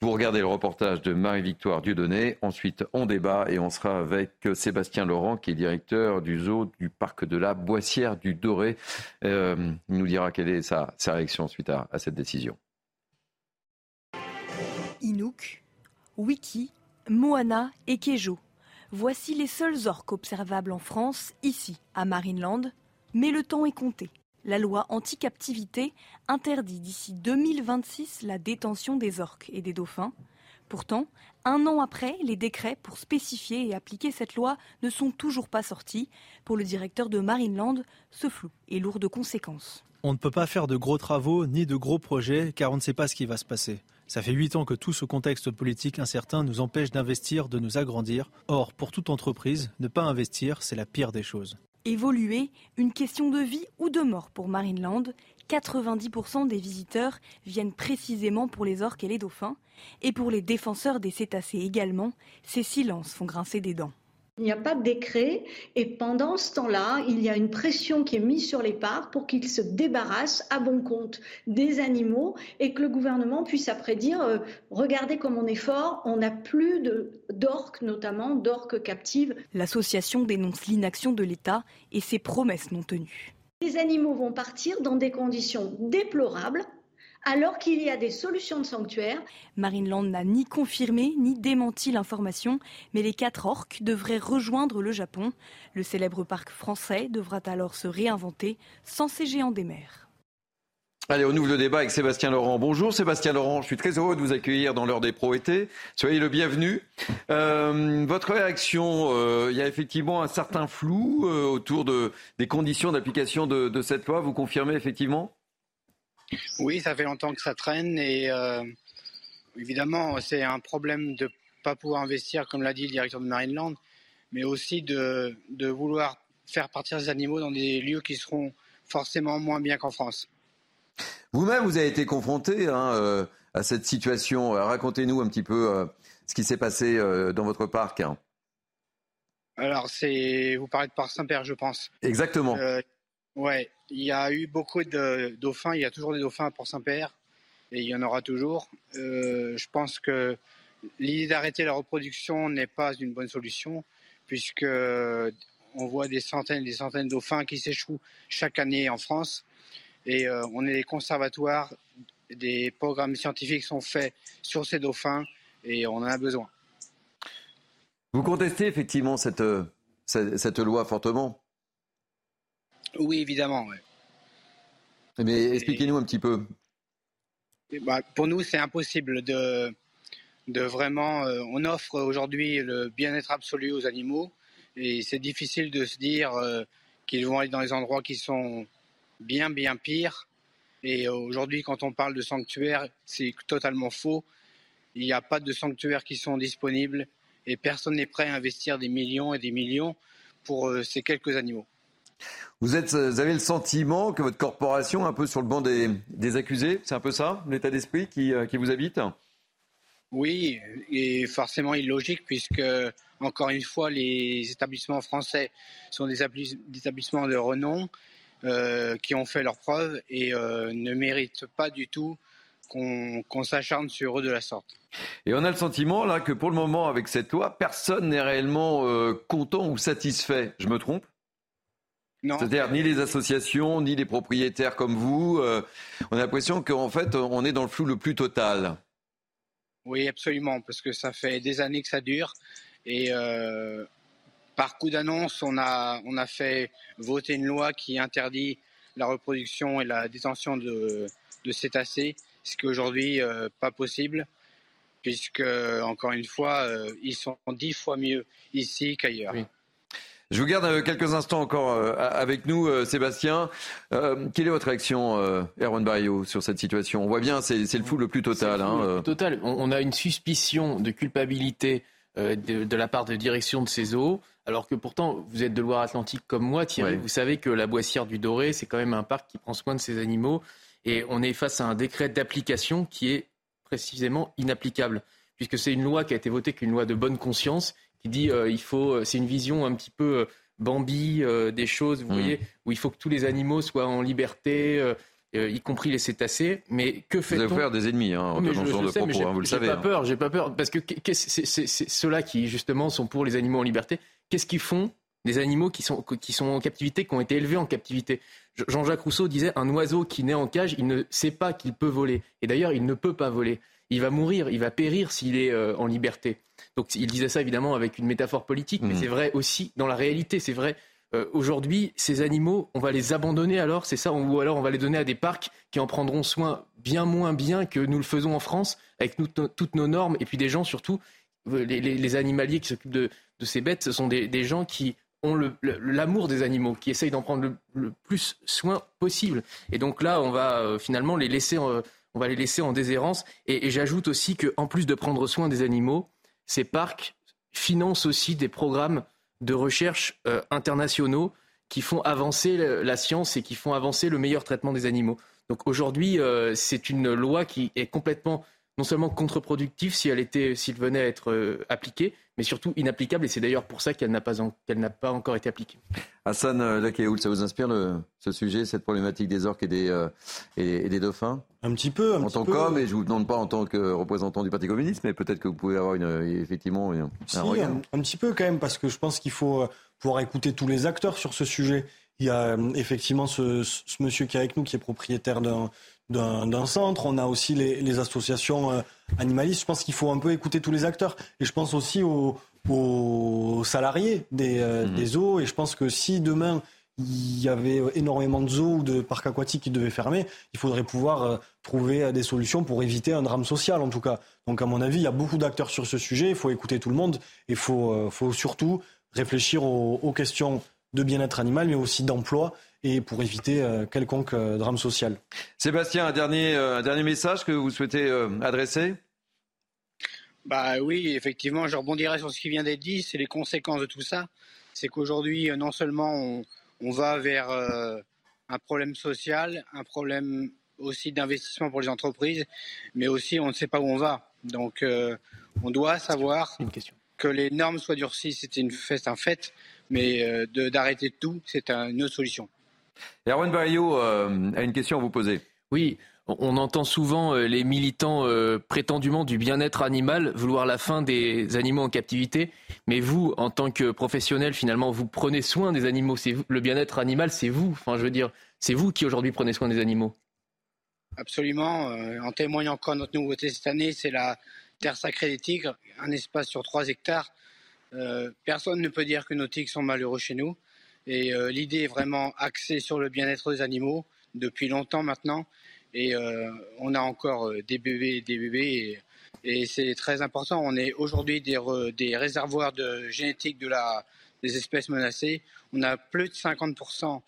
Speaker 1: Vous regardez le reportage de Marie-Victoire Dieudonné. Ensuite, on débat et on sera avec Sébastien Laurent, qui est directeur du zoo du parc de la Boissière du Doré. Euh, il nous dira quelle est sa, réaction suite à, cette décision.
Speaker 16: Inouk, Wiki, Moana et Kejo. Voici les seuls orques observables en France, ici, à Marineland. Mais le temps est compté. La loi anti-captivité interdit d'ici 2026 la détention des orques et des dauphins. Pourtant, un an après, les décrets pour spécifier et appliquer cette loi ne sont toujours pas sortis. Pour le directeur de Marineland, ce flou est lourd de conséquences.
Speaker 17: On ne peut pas faire de gros travaux ni de gros projets car on ne sait pas ce qui va se passer. Ça fait huit ans que tout ce contexte politique incertain nous empêche d'investir, de nous agrandir. Or, pour toute entreprise, ne pas investir, c'est la pire des choses.
Speaker 16: Évoluer, une question de vie ou de mort pour Marineland. 90% des visiteurs viennent précisément pour les orques et les dauphins. Et pour les défenseurs des cétacés également, ces silences font grincer des dents.
Speaker 10: Il n'y a pas de décret et pendant ce temps-là, il y a une pression qui est mise sur les parcs pour qu'ils se débarrassent à bon compte des animaux et que le gouvernement puisse après dire euh, regardez comme on est fort, on n'a plus d'orques notamment, d'orques captives.
Speaker 16: L'association dénonce l'inaction de l'État et ses promesses non tenues.
Speaker 10: Les animaux vont partir dans des conditions déplorables alors qu'il y a des solutions de sanctuaire.
Speaker 16: Marineland n'a ni confirmé ni démenti l'information, mais les quatre orques devraient rejoindre le Japon. Le célèbre parc français devra alors se réinventer sans ces géants des mers.
Speaker 1: Allez, on ouvre le débat avec Sébastien Laurent. Bonjour Sébastien Laurent, je suis très heureux de vous accueillir dans l'heure des pros été. Soyez le bienvenu. Euh, votre réaction, euh, il y a effectivement un certain flou euh, autour de, des conditions d'application de, de cette loi. Vous confirmez effectivement?
Speaker 22: Oui, ça fait longtemps que ça traîne et euh, évidemment, c'est un problème de ne pas pouvoir investir, comme l'a dit le directeur de Marineland, mais aussi de, vouloir faire partir ces animaux dans des lieux qui seront forcément moins bien qu'en France.
Speaker 1: Vous-même, vous avez été confronté hein, euh, à cette situation. Racontez-nous un petit peu euh, ce qui s'est passé dans votre parc. Hein.
Speaker 22: Alors, c'est vous parlez de Parc Saint-Père, je pense.
Speaker 1: Exactement.
Speaker 22: Ouais, il y a eu beaucoup de dauphins, il y a toujours des dauphins pour Saint-Père, et il y en aura toujours. Euh, je pense que l'idée d'arrêter la reproduction n'est pas une bonne solution, puisque on voit des centaines et des centaines de dauphins qui s'échouent chaque année en France, et euh, on est des conservatoires, des programmes scientifiques sont faits sur ces dauphins, et on en a besoin.
Speaker 1: Vous contestez effectivement cette, cette loi fortement?
Speaker 22: Oui, évidemment.
Speaker 1: Mais expliquez-nous un petit peu.
Speaker 22: Bah, pour nous, c'est impossible de, de vraiment. Euh, on offre aujourd'hui le bien-être absolu aux animaux et c'est difficile de se dire euh, qu'ils vont aller dans les endroits qui sont bien, bien pires. Et aujourd'hui, quand on parle de sanctuaires, c'est totalement faux. Il n'y a pas de sanctuaires qui sont disponibles et personne n'est prêt à investir des millions et des millions pour ces quelques animaux.
Speaker 1: Vous, êtes, vous avez le sentiment que votre corporation est un peu sur le banc des, accusés C'est un peu ça, l'état d'esprit qui, qui vous habite?
Speaker 22: Oui, et forcément illogique, puisque, encore une fois, les établissements français sont des établissements de renom euh, qui ont fait leurs preuves et euh, ne méritent pas du tout qu'on s'acharne sur eux de la sorte.
Speaker 1: Et on a le sentiment là que pour le moment, avec cette loi, personne n'est réellement euh, content ou satisfait. Je me trompe? C'est-à-dire ni les associations, ni les propriétaires comme vous. on a l'impression qu'en fait, on est dans le flou le plus total.
Speaker 22: Oui, absolument, parce que ça fait des années que ça dure. Et euh, par coup d'annonce, on a, on a fait voter une loi qui interdit la reproduction et la détention de, de cétacés, ce qui est aujourd'hui euh, pas possible, puisque, encore une fois, euh, ils sont dix fois mieux ici qu'ailleurs.
Speaker 1: Je vous garde euh, quelques instants encore euh, avec nous, euh, Sébastien. quelle est votre réaction, Erwan Barrio, sur cette situation? On voit bien, c'est le fou le plus total.
Speaker 3: Hein, total. On, a une suspicion de culpabilité de, la part de direction de ces eaux, alors que pourtant, vous êtes de Loire-Atlantique comme moi, Thierry. Vous savez que la Boissière du Doré, c'est quand même un parc qui prend soin de ses animaux. Et on est face à un décret d'application qui est précisément inapplicable, puisque c'est une loi qui a été votée qu'une loi de bonne conscience qui dit euh, il faut, euh, c'est une vision un petit peu euh, Bambi des choses, vous mm. voyez, où il faut que tous les animaux soient en liberté. y compris les cétacés. Mais que fait-on
Speaker 1: Vous avez faire des ennemis hein, en je, de propos, hein, vous le savez.
Speaker 3: J'ai pas hein. peur, j'ai pas peur, parce que c'est ceux-là qui justement sont pour les animaux en liberté. Qu'est-ce qu'ils font des animaux qui sont, qui sont en captivité, qui ont été élevés en captivité? Jean-Jacques Rousseau disait un oiseau qui naît en cage, il ne sait pas qu'il peut voler. Et d'ailleurs, il ne peut pas voler. Il va mourir, il va périr s'il est en liberté. Donc il disait ça évidemment avec une métaphore politique, mais mm. c'est vrai aussi dans la réalité. C'est vrai. Euh, aujourd'hui, ces animaux, on va les abandonner alors, c'est ça, ou alors on va les donner à des parcs qui en prendront soin bien moins bien que nous le faisons en France, avec toutes nos normes, et puis des gens surtout, euh, les, animaliers qui s'occupent de, ces bêtes, ce sont des, gens qui ont l'amour des animaux, qui essayent d'en prendre le, plus soin possible. Et donc là, on va euh, finalement les laisser, on va les laisser en déshérence. Et, j'ajoute aussi qu'en plus de prendre soin des animaux, ces parcs financent aussi des programmes de recherche euh, internationaux qui font avancer la science et qui font avancer le meilleur traitement des animaux. Donc aujourd'hui, euh, c'est une loi qui est complètement non seulement contre-productive si elle était, s'il venait à être euh, appliquée, mais surtout inapplicable. Et c'est d'ailleurs pour ça qu'elle n'a pas, n'a pas encore été appliquée.
Speaker 1: Hassan Lakeoul, ça vous inspire ce sujet, cette problématique des orques et des, euh, et, des dauphins?
Speaker 6: Un petit peu.
Speaker 1: en tant qu'homme, et je ne vous demande pas en tant que représentant du Parti communiste, mais peut-être que vous pouvez avoir une, effectivement un,
Speaker 6: un, petit peu quand même, parce que je pense qu'il faut euh, pouvoir écouter tous les acteurs sur ce sujet. Il y a effectivement ce, ce monsieur qui est avec nous, qui est propriétaire d'un centre, on a aussi les, associations euh, animalistes. Je pense qu'il faut un peu écouter tous les acteurs. Et je pense aussi aux, salariés des, euh, mhm. des, zoos. Et je pense que si demain il y avait énormément de zoos ou de parcs aquatiques qui devaient fermer, il faudrait pouvoir euh, trouver des solutions pour éviter un drame social en tout cas. Donc à mon avis, il y a beaucoup d'acteurs sur ce sujet. Il faut écouter tout le monde. Il faut, faut surtout réfléchir aux, aux questions de bien-être animal, mais aussi d'emploi et pour éviter euh, quelconque euh, drame social.
Speaker 1: Sébastien, un dernier, euh, un dernier message que vous souhaitez adresser?
Speaker 22: Bah oui, effectivement, je rebondirai sur ce qui vient d'être dit. C'est les conséquences de tout ça. C'est qu'aujourd'hui, non seulement on, on va vers un problème social, un problème aussi d'investissement pour les entreprises, mais aussi on ne sait pas où on va. Donc, on doit savoir que les normes soient durcies, c'est une un fait, mais d'arrêter tout, c'est une autre solution.
Speaker 1: Erwan Barrio euh, a une question à vous poser.
Speaker 3: Oui, on entend souvent euh, les militants euh, prétendument du bien-être animal vouloir la fin des animaux en captivité, mais vous, en tant que professionnel, finalement, vous prenez soin des animaux. le bien-être animal, c'est vous. Enfin, je veux dire, c'est vous qui aujourd'hui prenez soin des animaux.
Speaker 22: Absolument. en témoignant encore notre nouveauté cette année, c'est la terre sacrée des tigres, un espace sur 3 hectares. personne ne peut dire que nos tigres sont malheureux chez nous. Et euh, l'idée est vraiment axée sur le bien-être des animaux depuis longtemps maintenant. Et euh, on a encore euh, des bébés, des bébés, et, c'est très important. On est aujourd'hui des, des, réservoirs de génétique de la, des espèces menacées. On a plus de 50%,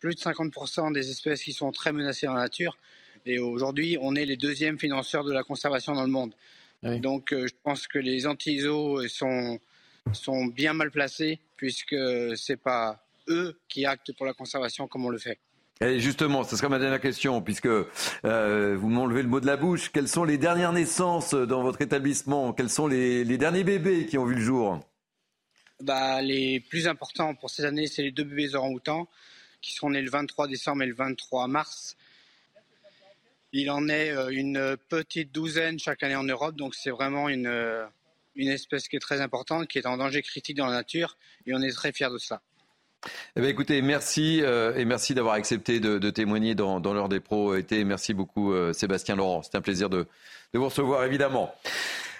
Speaker 22: plus de 50% des espèces qui sont très menacées dans la nature. Et aujourd'hui, on est les deuxièmes financeurs de la conservation dans le monde. Donc je pense que les anti-ISO sont, sont bien mal placés puisque c'est pas eux qui actent pour la conservation comme on le fait.
Speaker 1: Et justement, ce sera ma dernière question, puisque euh, vous m'enlevez le mot de la bouche. Quelles sont les dernières naissances dans votre établissement? Quels sont les, derniers bébés qui ont vu le jour?
Speaker 22: Bah, Les plus importants pour cette année, c'est les deux bébés orang-outans qui seront nés le 23 décembre et le 23 mars. Il en est euh, une petite douzaine chaque année en Europe, donc c'est vraiment une, euh, une espèce qui est très importante, qui est en danger critique dans la nature, et on est très fiers de cela.
Speaker 1: Eh bien, écoutez, merci euh, et merci d'avoir accepté de, témoigner dans, l'heure des pros été. Merci beaucoup, euh, Sébastien Laurent. C'est un plaisir de, vous recevoir, évidemment.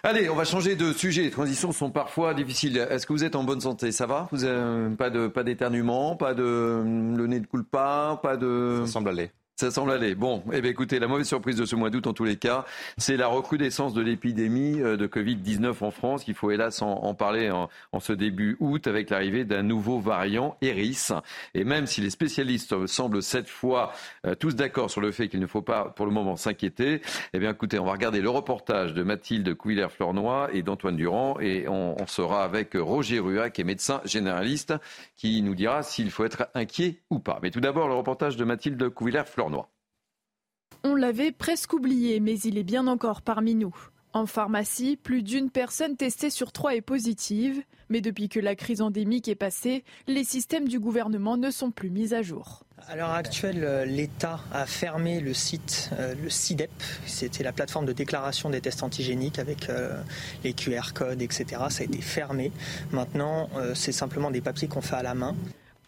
Speaker 1: Allez, on va changer de sujet. Les transitions sont parfois difficiles. Est-ce que vous êtes en bonne santé? Ça va? Vous avez pas de pas d'éternuement, pas de le nez ne coule pas, pas de.
Speaker 4: Ça semble aller.
Speaker 1: Ça semble aller. Bon, eh écoutez, la mauvaise surprise de ce mois d'août, en tous les cas, c'est la recrudescence de l'épidémie euh, de Covid-19 en France. Il faut hélas en, parler en, ce début août avec l'arrivée d'un nouveau variant, Eris. Et même si les spécialistes semblent cette fois euh, tous d'accord sur le fait qu'il ne faut pas pour le moment s'inquiéter, eh bien, écoutez, on va regarder le reportage de Mathilde Couillère-Fleurnoy et d'Antoine Durand et on, sera avec Roger Rua, qui est médecin généraliste, qui nous dira s'il faut être inquiet ou pas. Mais tout d'abord, le reportage de Mathilde
Speaker 19: On l'avait presque oublié, mais il est bien encore parmi nous. En pharmacie, plus d'une personne testée sur trois est positive, mais depuis que la crise endémique est passée, les systèmes du gouvernement ne sont plus mis à jour.
Speaker 23: À l'heure actuelle, euh, l'État a fermé le site, euh, le CIDEP, c'était la plateforme de déclaration des tests antigéniques avec euh, les QR codes, etc. Ça a été fermé. Maintenant, c'est simplement des papiers qu'on fait à la main.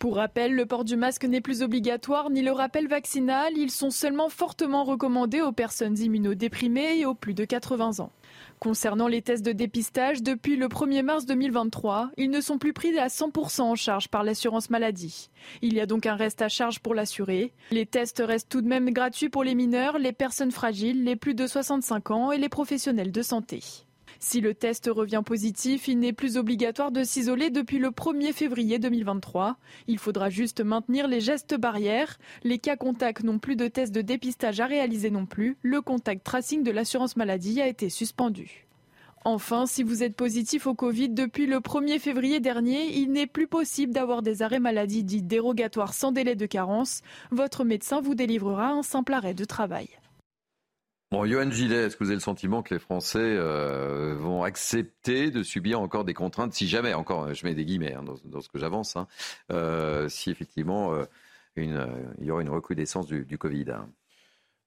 Speaker 19: Pour rappel, le port du masque n'est plus obligatoire ni le rappel vaccinal. Ils sont seulement fortement recommandés aux personnes immunodéprimées et aux plus de 80 ans. Concernant les tests de dépistage, depuis le 1er mars 2023, ils ne sont plus pris à 100% en charge par l'assurance maladie. Il y a donc un reste à charge pour l'assurer. Les tests restent tout de même gratuits pour les mineurs, les personnes fragiles, les plus de 65 ans et les professionnels de santé. Si le test revient positif, il n'est plus obligatoire de s'isoler depuis le 1er février 2023. Il faudra juste maintenir les gestes barrières. Les cas contacts n'ont plus de tests de dépistage à réaliser non plus. Le contact tracing de l'assurance maladie a été suspendu. Enfin, si vous êtes positif au Covid depuis le 1er février dernier, il n'est plus possible d'avoir des arrêts maladie dits dérogatoires sans délai de carence. Votre médecin vous délivrera un simple arrêt de travail.
Speaker 1: Bon, Johan Gillet, est-ce que vous avez le sentiment que les Français euh, vont accepter de subir encore des contraintes, si jamais, encore, je mets des guillemets hein, dans, ce que j'avance, hein, euh, si effectivement euh, une, il y aura une recrudescence du, Covid hein?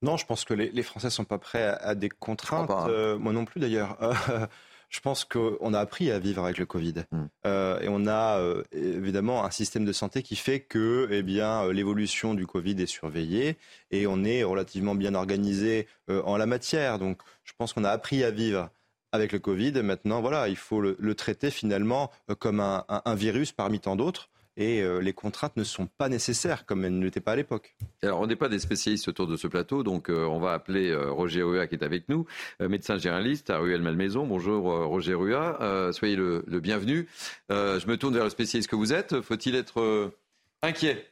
Speaker 4: Non, je pense que les, Français ne sont pas prêts à, des contraintes. moi non plus d'ailleurs. je pense qu'on a appris à vivre avec le Covid. Hmm. Euh, et on a euh, évidemment un système de santé qui fait que eh bien, euh, l'évolution du Covid est surveillée et on est relativement bien organisé en la matière. Donc je pense qu'on a appris à vivre avec le Covid. Maintenant, voilà, il faut le, traiter finalement comme un virus parmi tant d'autres et euh, les contraintes ne sont pas nécessaires comme elles ne l'étaient pas à l'époque.
Speaker 1: Alors, on n'est pas des spécialistes autour de ce plateau, donc euh, on va appeler euh, Roger Rua qui est avec nous, médecin généraliste à Ruelle Malmaison. Bonjour Roger Rua, soyez le, le bienvenu. je me tourne vers le spécialiste que vous êtes. Faut-il être inquiet?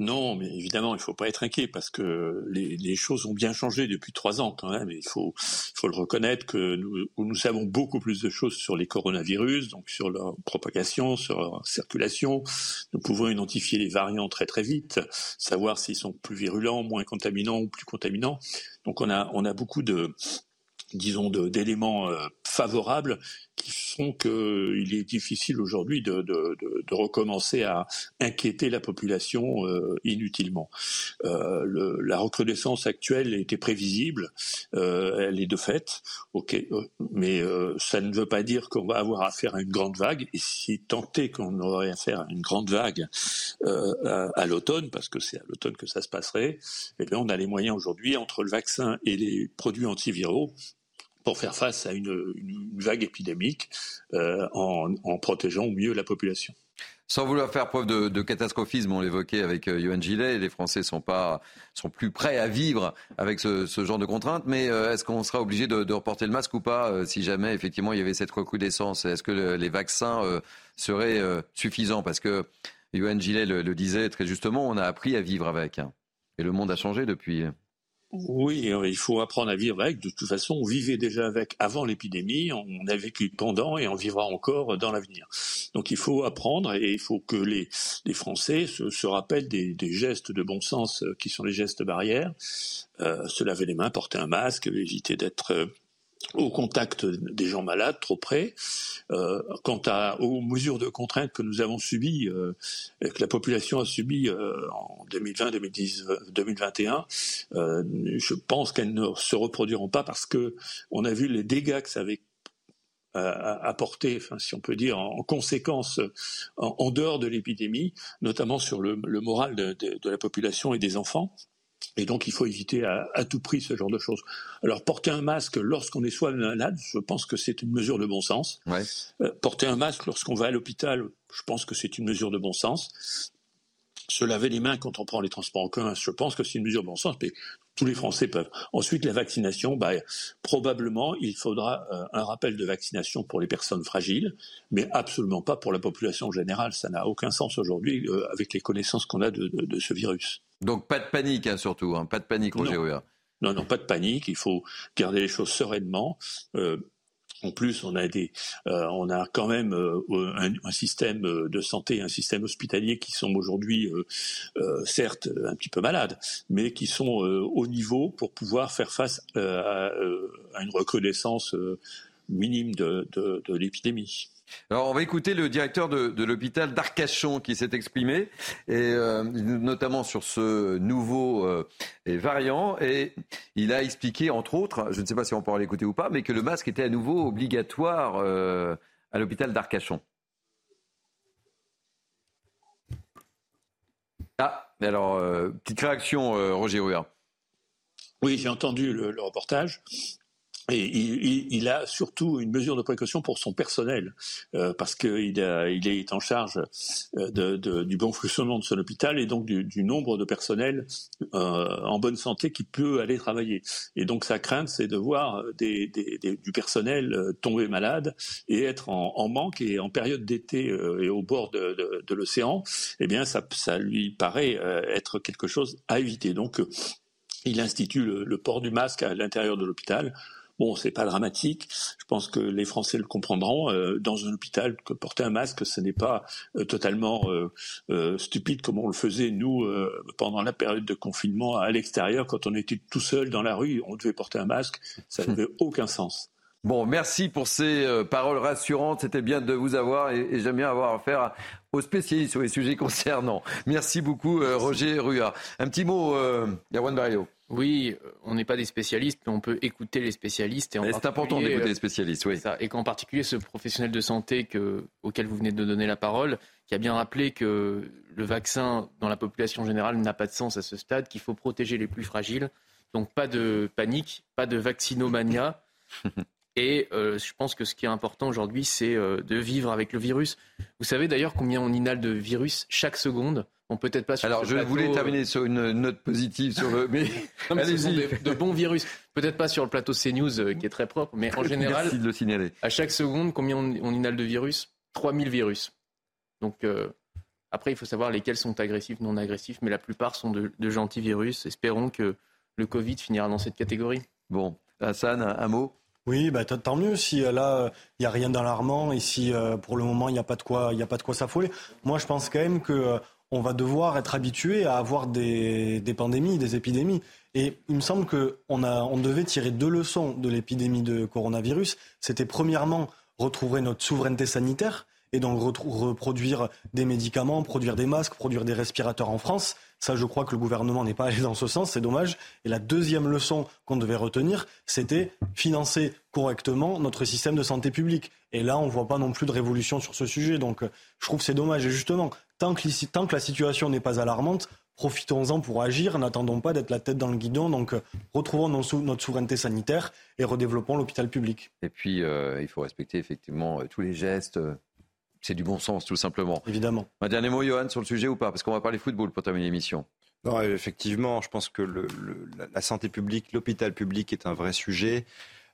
Speaker 24: Non, mais évidemment, il ne faut pas être inquiet parce que les, choses ont bien changé depuis trois ans quand même. Il faut, faut le reconnaître que nous, nous savons beaucoup plus de choses sur les coronavirus, donc sur leur propagation, sur leur circulation. Nous pouvons identifier les variants très très vite, savoir s'ils sont plus virulents, moins contaminants ou plus contaminants. Donc on a, on a beaucoup de, disons, d'éléments euh, favorables qui font qu'il est difficile aujourd'hui de, recommencer à inquiéter la population euh, inutilement. Euh, la recrudescence actuelle était prévisible, elle est de fait, ok, mais ça ne veut pas dire qu'on va avoir affaire à une grande vague. Et si tenté qu'on aurait affaire à une grande vague à, à l'automne, parce que c'est à l'automne que ça se passerait, eh bien on a les moyens aujourd'hui entre le vaccin et les produits antiviraux pour faire face à une, vague épidémique euh, en, protégeant au mieux la population.
Speaker 1: Sans vouloir faire preuve de, catastrophisme, on l'évoquait avec euh, Gillet, les Français sont pas sont plus prêts à vivre avec ce, genre de contraintes. Mais euh, est-ce qu'on sera obligé de, reporter le masque ou pas si jamais effectivement il y avait cette recrudescence? Est-ce que les vaccins seraient suffisants? Parce que Johan Gillet le, disait très justement, on a appris à vivre avec, hein. et le monde a changé depuis.
Speaker 24: Oui, il faut apprendre à vivre avec. De toute façon, on vivait déjà avec avant l'épidémie, on a vécu pendant et on vivra encore dans l'avenir. Donc il faut apprendre et il faut que les, les Français se, se rappellent des, des, gestes de bon sens qui sont les gestes barrières. Euh, se laver les mains, porter un masque, éviter d'être au contact des gens malades trop près. Euh, quant à, aux mesures de contrainte que nous avons subies, euh, que la population a subies euh, en 2020, 2010, 2021, je pense qu'elles ne se reproduiront pas parce que on a vu les dégâts que ça avait apporté, si on peut dire, en, conséquence en, dehors de l'épidémie, notamment sur le, moral de, de, la population et des enfants. Et donc, il faut éviter à, à, tout prix ce genre de choses. Alors, porter un masque lorsqu'on est soit malade, je pense que c'est une mesure de bon sens.
Speaker 1: Ouais.
Speaker 24: Euh, porter un masque lorsqu'on va à l'hôpital, je pense que c'est une mesure de bon sens. Se laver les mains quand on prend les transports en commun, je pense que c'est une mesure de bon sens, mais tous les Français peuvent. Ensuite, la vaccination, bah, probablement, il faudra euh, un rappel de vaccination pour les personnes fragiles, mais absolument pas pour la population générale. Ça n'a aucun sens aujourd'hui euh, avec les connaissances qu'on a de, de, de ce virus.
Speaker 1: Donc pas de panique hein, surtout, hein. pas de panique Roger
Speaker 24: non. non, non, pas de panique, il faut garder les choses sereinement. Euh, en plus, on a des, euh, on a quand même euh, un, un, système de santé, un système hospitalier qui sont aujourd'hui, euh, certes, un petit peu malades, mais qui sont au niveau pour pouvoir faire face à, une recrudescence minime de l'épidémie.
Speaker 1: Alors, on va écouter le directeur de, l'hôpital d'Arcachon qui s'est exprimé, et, euh, notamment sur ce nouveau euh, variant. Et il a expliqué, entre autres, je ne sais pas si on pourra l'écouter ou pas, mais que le masque était à nouveau obligatoire euh, à l'hôpital d'Arcachon. Ah, alors, petite réaction, Roger Ruard.
Speaker 24: Oui, j'ai entendu le reportage. Il, a surtout une mesure de précaution pour son personnel, euh, parce qu'il il est en charge euh, du bon fonctionnement de son hôpital et donc du, nombre de personnel euh, en bonne santé qui peut aller travailler. Et donc sa crainte, c'est de voir du personnel euh, tomber malade et être en, manque. Et en période d'été et au bord de, l'océan, eh bien, ça, lui paraît être quelque chose à éviter. Donc, il institue le port du masque à l'intérieur de l'hôpital. Bon, c'est pas dramatique. Je pense que les Français le comprendront. Euh, dans un hôpital, que porter un masque, ce n'est pas euh, totalement euh, stupide comme on le faisait nous pendant la période de confinement à l'extérieur, quand on était tout seul dans la rue, on devait porter un masque. Ça n'avait aucun sens.
Speaker 1: Bon, merci pour ces euh, paroles rassurantes. C'était bien de vous avoir et, et j'aime bien avoir affaire aux spécialistes sur les sujets concernants. Merci beaucoup, euh, Roger Rua. Un petit mot, euh, Yawan Barrio.
Speaker 3: Oui, on n'est pas des spécialistes, mais on peut écouter les spécialistes.
Speaker 1: C'est important d'écouter les spécialistes, oui.
Speaker 3: Ça, et qu'en particulier ce professionnel de santé que, auquel vous venez de donner la parole, qui a bien rappelé que le vaccin dans la population générale n'a pas de sens à ce stade, qu'il faut protéger les plus fragiles. Donc pas de panique, pas de vaccinomania. Et euh, je pense que ce qui est important aujourd'hui, c'est euh, de vivre avec le virus. Vous savez d'ailleurs combien on inhale de virus chaque seconde? Peut-être pas sur
Speaker 1: Alors, je
Speaker 3: plateau,
Speaker 1: voulais terminer sur une note positive sur le. Mais,
Speaker 3: non, mais allez-y. De, de, bons virus. Peut-être pas sur le plateau CNews euh, qui est très propre, mais en général.
Speaker 1: Merci de le signaler.
Speaker 3: À chaque seconde, combien on, on inhale de virus? 3000 virus. Donc, euh, après, il faut savoir lesquels sont agressifs, non agressifs, mais la plupart sont de, de gentils virus. Espérons que le Covid finira dans cette catégorie.
Speaker 1: Bon, Hassan, un, un mot?
Speaker 6: Oui, bah, tant mieux si euh, là il n'y a rien d'alarmant et si euh, pour le moment il n'y a pas de quoi, il a pas de quoi s'affoler. Moi, je pense quand même que euh, on va devoir être habitué à avoir des, des, pandémies, des épidémies. Et il me semble qu'on on devait tirer deux leçons de l'épidémie de coronavirus. C'était premièrement retrouver notre souveraineté sanitaire et donc reproduire des médicaments, produire des masques, produire des respirateurs en France. Ça, je crois que le gouvernement n'est pas allé dans ce sens, c'est dommage. Et la deuxième leçon qu'on devait retenir, c'était financer correctement notre système de santé publique. Et là, on ne voit pas non plus de révolution sur ce sujet. Donc, je trouve c'est dommage. Et justement, tant que, la situation n'est pas alarmante, profitons-en pour agir, n'attendons pas d'être la tête dans le guidon. Donc, retrouvons notre souveraineté sanitaire et redéveloppons l'hôpital public.
Speaker 1: Et puis, euh, il faut respecter effectivement tous les gestes c'est du bon sens, tout simplement.
Speaker 6: Évidemment.
Speaker 1: Un dernier mot, Johan, sur le sujet ou pas? Parce qu'on va parler football pour terminer l'émission.
Speaker 4: Non, effectivement, je pense que le, le, la santé publique, l'hôpital public est un vrai sujet.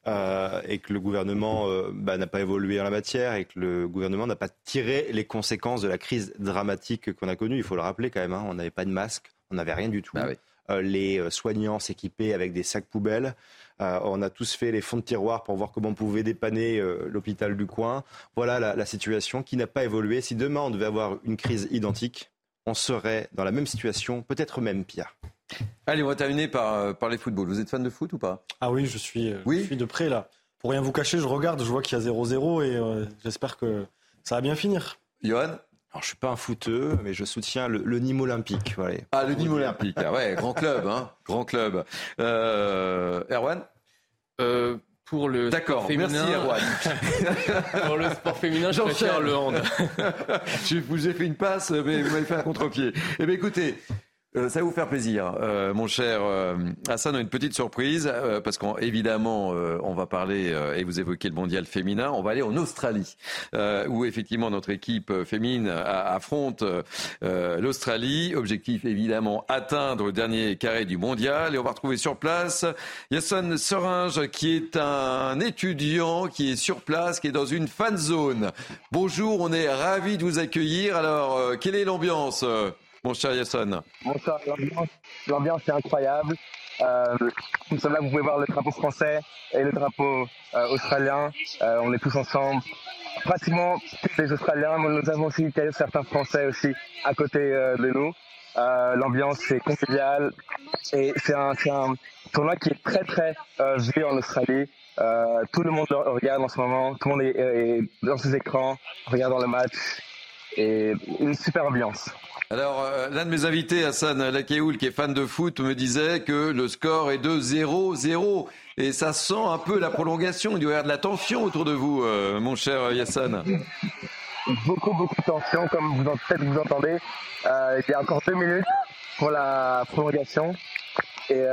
Speaker 4: Euh, et que le gouvernement euh, bah, n'a pas évolué en la matière et que le gouvernement n'a pas tiré les conséquences de la crise dramatique qu'on a connue. Il faut le rappeler quand même, hein, on n'avait pas de masque, on n'avait rien du tout.
Speaker 1: Ah oui.
Speaker 4: les soignants s'équiper avec des sacs poubelles. On a tous fait les fonds de tiroir pour voir comment on pouvait dépanner l'hôpital du coin. Voilà la situation qui n'a pas évolué. Si demain on devait avoir une crise identique, on serait dans la même situation, peut-être même pire.
Speaker 1: Allez, on va terminer par, euh, par les footballs. Vous êtes fan de foot ou pas?
Speaker 6: Ah oui, je suis, euh, oui je suis de près là. Pour rien vous cacher, je regarde, je vois qu'il y a 0-0 et euh, j'espère que ça va bien finir.
Speaker 1: Johan?
Speaker 4: Alors, je suis pas un footeux, mais je soutiens le, Nîmes Olympique. Voilà.
Speaker 1: Ah, le Nîmes Olympique. Ah ouais, grand club, hein, grand club. Erwan
Speaker 3: pour le
Speaker 1: D'accord, merci Erwan.
Speaker 3: pour le sport féminin, je préfère le hand.
Speaker 1: je vous ai fait une passe, mais vous m'avez fait un contre-pied. Eh bien écoutez, euh, ça va vous faire plaisir, euh, mon cher euh, Hassan, une petite surprise, parce qu'évidemment, on va parler, et vous évoquez le mondial féminin, on va aller en Australie, où effectivement notre équipe féminine affronte l'Australie. Objectif évidemment, atteindre le dernier carré du mondial. Et on va retrouver sur place Yasson Seringe, qui est un étudiant, qui est sur place, qui est dans une fan zone. Bonjour, on est ravis de vous accueillir. Alors, quelle est l'ambiance mon cher Yasson
Speaker 25: Bonsoir, l'ambiance est incroyable. Euh, nous sommes là, vous pouvez voir le drapeau français et le drapeau euh, australien. Euh, on est tous ensemble. Pratiquement tous les Australiens, mais nous avons aussi certains Français aussi à côté de nous. L'ambiance est conviviale et c'est un, tournoi qui est très très vu en Australie. tout le monde regarde en ce moment, tout le monde est, est dans ses écrans, regardant le match et une super ambiance.
Speaker 1: Alors, euh, l'un de mes invités, Hassan Lakeoul, qui est fan de foot, me disait que le score est de 0-0. Et ça sent un peu la prolongation. Il doit y avoir de la tension autour de vous, euh, mon cher Yassan.
Speaker 25: Beaucoup, beaucoup de tension, comme vous peut-être vous entendez. Euh, il y a encore deux minutes pour la prolongation. Et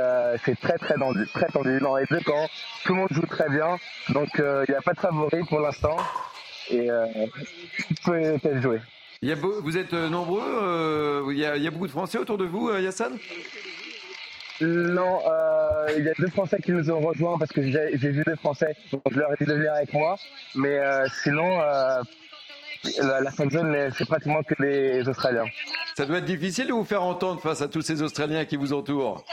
Speaker 25: c'est très, très tendu, très tendu dans les deux camps. Tout le monde joue très bien. Donc, il n'y a pas de favori pour l'instant. Et tout peut
Speaker 1: vous êtes euh, nombreux euh, il, y a, beaucoup de Français autour de vous, euh, Yassan
Speaker 25: non, il y a deux Français qui nous ont rejoints parce que j'ai vu deux Français, donc je leur ai dit de venir avec moi. Mais sinon, la, la fin zone, c'est pratiquement que les Australiens.
Speaker 1: Ça doit être difficile de vous faire entendre face à tous ces Australiens qui vous entourent.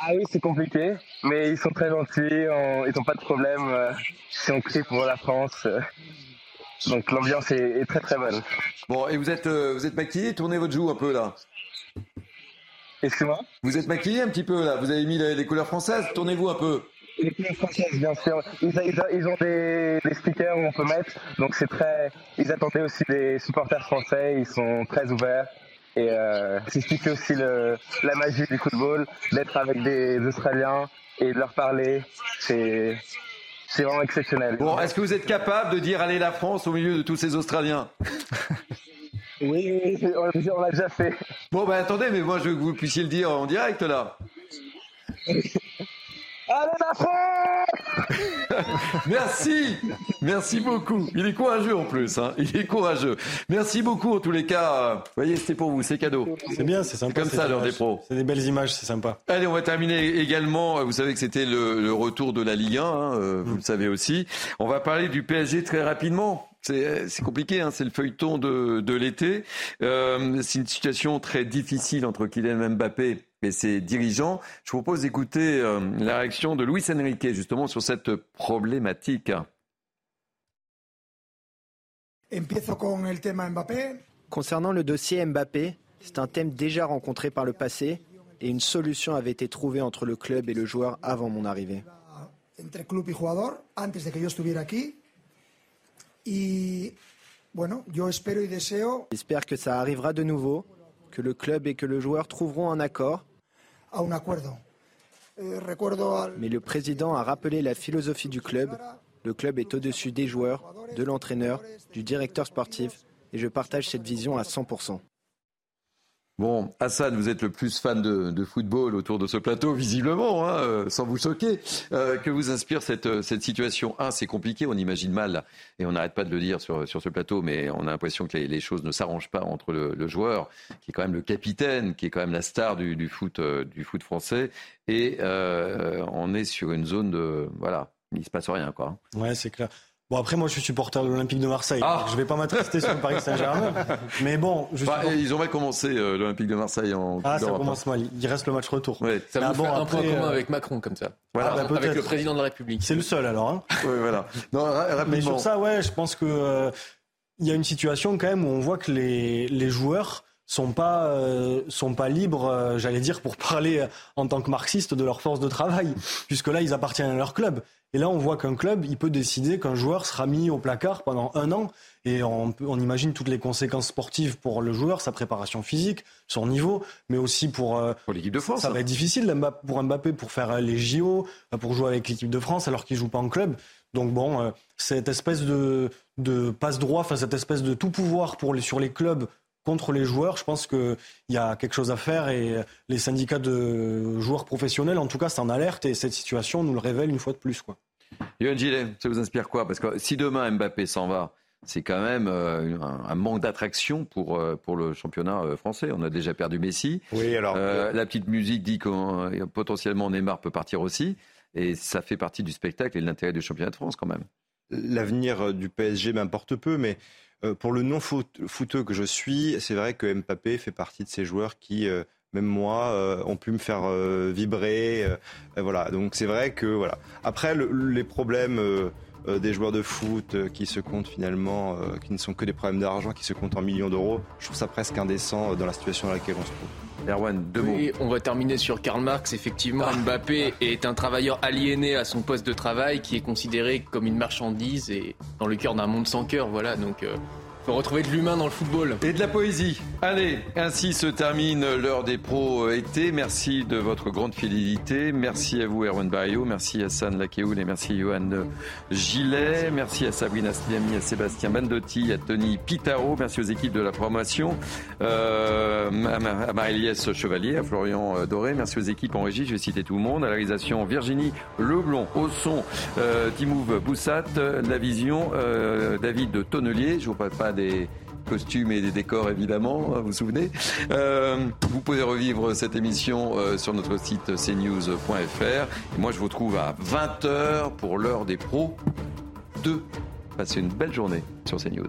Speaker 25: Ah oui, c'est compliqué, mais ils sont très gentils, ils n'ont pas de problème si on crie pour la France. Donc l'ambiance est, très très bonne.
Speaker 1: Bon, et vous êtes, euh, vous êtes maquillé Tournez votre joue un peu là.
Speaker 25: Excusez-moi?
Speaker 1: Vous êtes maquillé un petit peu là Vous avez mis les, couleurs françaises Tournez-vous un peu.
Speaker 25: Les couleurs françaises, bien sûr. Ils, ont des, stickers où on peut mettre. Donc c'est très. Ils attendaient aussi des supporters français. Ils sont très ouverts. Et euh, c'est ce qui fait aussi le, la magie du football, d'être avec des Australiens et de leur parler. C'est c'est vraiment exceptionnel.
Speaker 1: Bon, est-ce que vous êtes capable de dire allez la France au milieu de tous ces Australiens?
Speaker 25: Oui, on l'a déjà fait.
Speaker 1: Bon, ben attendez, mais moi je veux que vous puissiez le dire en direct là.
Speaker 25: Allez la France
Speaker 1: Merci, merci beaucoup. Il est courageux en plus, hein. il est courageux. Merci beaucoup en tous les cas. Vous voyez, c'était pour vous, c'est cadeau.
Speaker 6: C'est bien, c'est sympa.
Speaker 1: Comme ça, l'heure des pros.
Speaker 6: C'est des belles images, c'est sympa.
Speaker 1: Allez, on va terminer également. Vous savez que c'était le, retour de la Ligue 1, hein, euh, vous le savez aussi. On va parler du PSG très rapidement. C'est compliqué, hein, c'est le feuilleton de, de l'été. Euh, c'est une situation très difficile entre Kylian Mbappé et ses dirigeants. Je vous propose d'écouter euh, la réaction de Luis Enrique justement sur cette problématique.
Speaker 26: Concernant le dossier Mbappé, c'est un thème déjà rencontré par le passé et une solution avait été trouvée entre le club et le joueur avant mon arrivée. J'espère que ça arrivera de nouveau, que le club et que le joueur trouveront un accord. Eh, Mais le président a rappelé la philosophie du club. Le club est au-dessus des joueurs, de l'entraîneur, du directeur sportif, et je partage cette vision à 100%.
Speaker 1: Bon, Hassan, vous êtes le plus fan de, football autour de ce plateau, visiblement, hein, euh, sans vous choquer. Euh, que vous inspire cette, euh, cette situation Un, c'est compliqué, on imagine mal, et on n'arrête pas de le dire sur, sur ce plateau, mais on a l'impression que les, choses ne s'arrangent pas entre le, joueur, qui est quand même le capitaine, qui est quand même la star du, foot, du foot français, et on est sur une zone de... Voilà, il se passe rien, quoi.
Speaker 6: Ouais, c'est clair. Bon après moi je suis supporter de l'Olympique de Marseille. Ah. Je vais pas m'attrister sur le Paris Saint-Germain. Mais bon, je
Speaker 1: bah, ils ont mal commencé euh, l'Olympique de Marseille en
Speaker 6: Ah ça commence mal. Il reste le match retour.
Speaker 3: Ouais. Ça va bon, un point commun euh, avec Macron comme ça. Voilà. Ah, bah, avec le président de la République.
Speaker 6: C'est le seul alors. Hein.
Speaker 1: oui voilà.
Speaker 6: Non, Mais sur ça ouais, je pense que euh, il y a une situation quand même où on voit que les, les joueurs sont pas sont pas libres, j'allais dire pour parler en tant que marxiste de leur force de travail, puisque là ils appartiennent à leur club. Et là, on voit qu'un club, il peut décider qu'un joueur sera mis au placard pendant un an. Et on, on, imagine toutes les conséquences sportives pour le joueur, sa préparation physique, son niveau, mais aussi pour,
Speaker 1: euh, pour l'équipe de France.
Speaker 6: Ça va être difficile pour Mbappé pour faire les JO, pour jouer avec l'équipe de France alors qu'il joue pas en club. Donc bon, euh, cette espèce de, de passe-droit, enfin cette espèce de tout pouvoir pour les, sur les clubs contre les joueurs, je pense qu'il y a quelque chose à faire et les syndicats de joueurs professionnels, en tout cas, c'est en alerte et cette situation nous le révèle une fois de plus. Quoi.
Speaker 1: Yoann Gillet, ça vous inspire quoi? Parce que si demain Mbappé s'en va, c'est quand même euh, un, manque d'attraction pour, euh, pour le championnat euh, français. On a déjà perdu Messi.
Speaker 4: Oui, alors.
Speaker 1: la petite musique dit que potentiellement Neymar peut partir aussi. Et ça fait partie du spectacle et de l'intérêt du championnat de France quand même.
Speaker 4: L'avenir du PSG m'importe peu, mais pour le non-footeux que je suis, c'est vrai que Mbappé fait partie de ces joueurs qui même moi, euh, ont pu me faire euh, vibrer. Euh, voilà, donc c'est vrai que voilà. Après, les problèmes des joueurs de foot qui se comptent finalement, qui ne sont que des problèmes d'argent, qui se comptent en millions d'euros, je trouve ça presque indécent dans la situation dans laquelle on se trouve.
Speaker 1: Erwan, deux mots.
Speaker 3: on va terminer sur Karl Marx. Effectivement, ah. Mbappé est un travailleur aliéné à son poste de travail qui est considéré comme une marchandise et dans le cœur d'un monde sans cœur. Voilà, donc retrouver de l'humain dans le football.
Speaker 1: Et de la poésie. Allez, ainsi se termine l'heure des pros euh, été. Merci de votre grande fidélité. Merci à vous, Erwan Barrio. Merci à San Lakeoul et merci à Johan Gillet. Merci à Sabrina Sliami, à Sébastien Bandotti, à Tony Pitaro. Merci aux équipes de la promotion, euh, à Marie-Liesse Chevalier, à Florian euh, Doré. Merci aux équipes en régie. Je vais citer tout le monde. À la réalisation, Virginie Leblon. Au son, euh, Timouv Boussat. La vision, David Tonnelier. Je vous pas des costumes et des décors évidemment, hein, vous vous souvenez. Euh, vous pouvez revivre cette émission euh, sur notre site cnews.fr. Et moi je vous trouve à 20h pour l'heure des pros 2. Passez une belle journée sur CNews.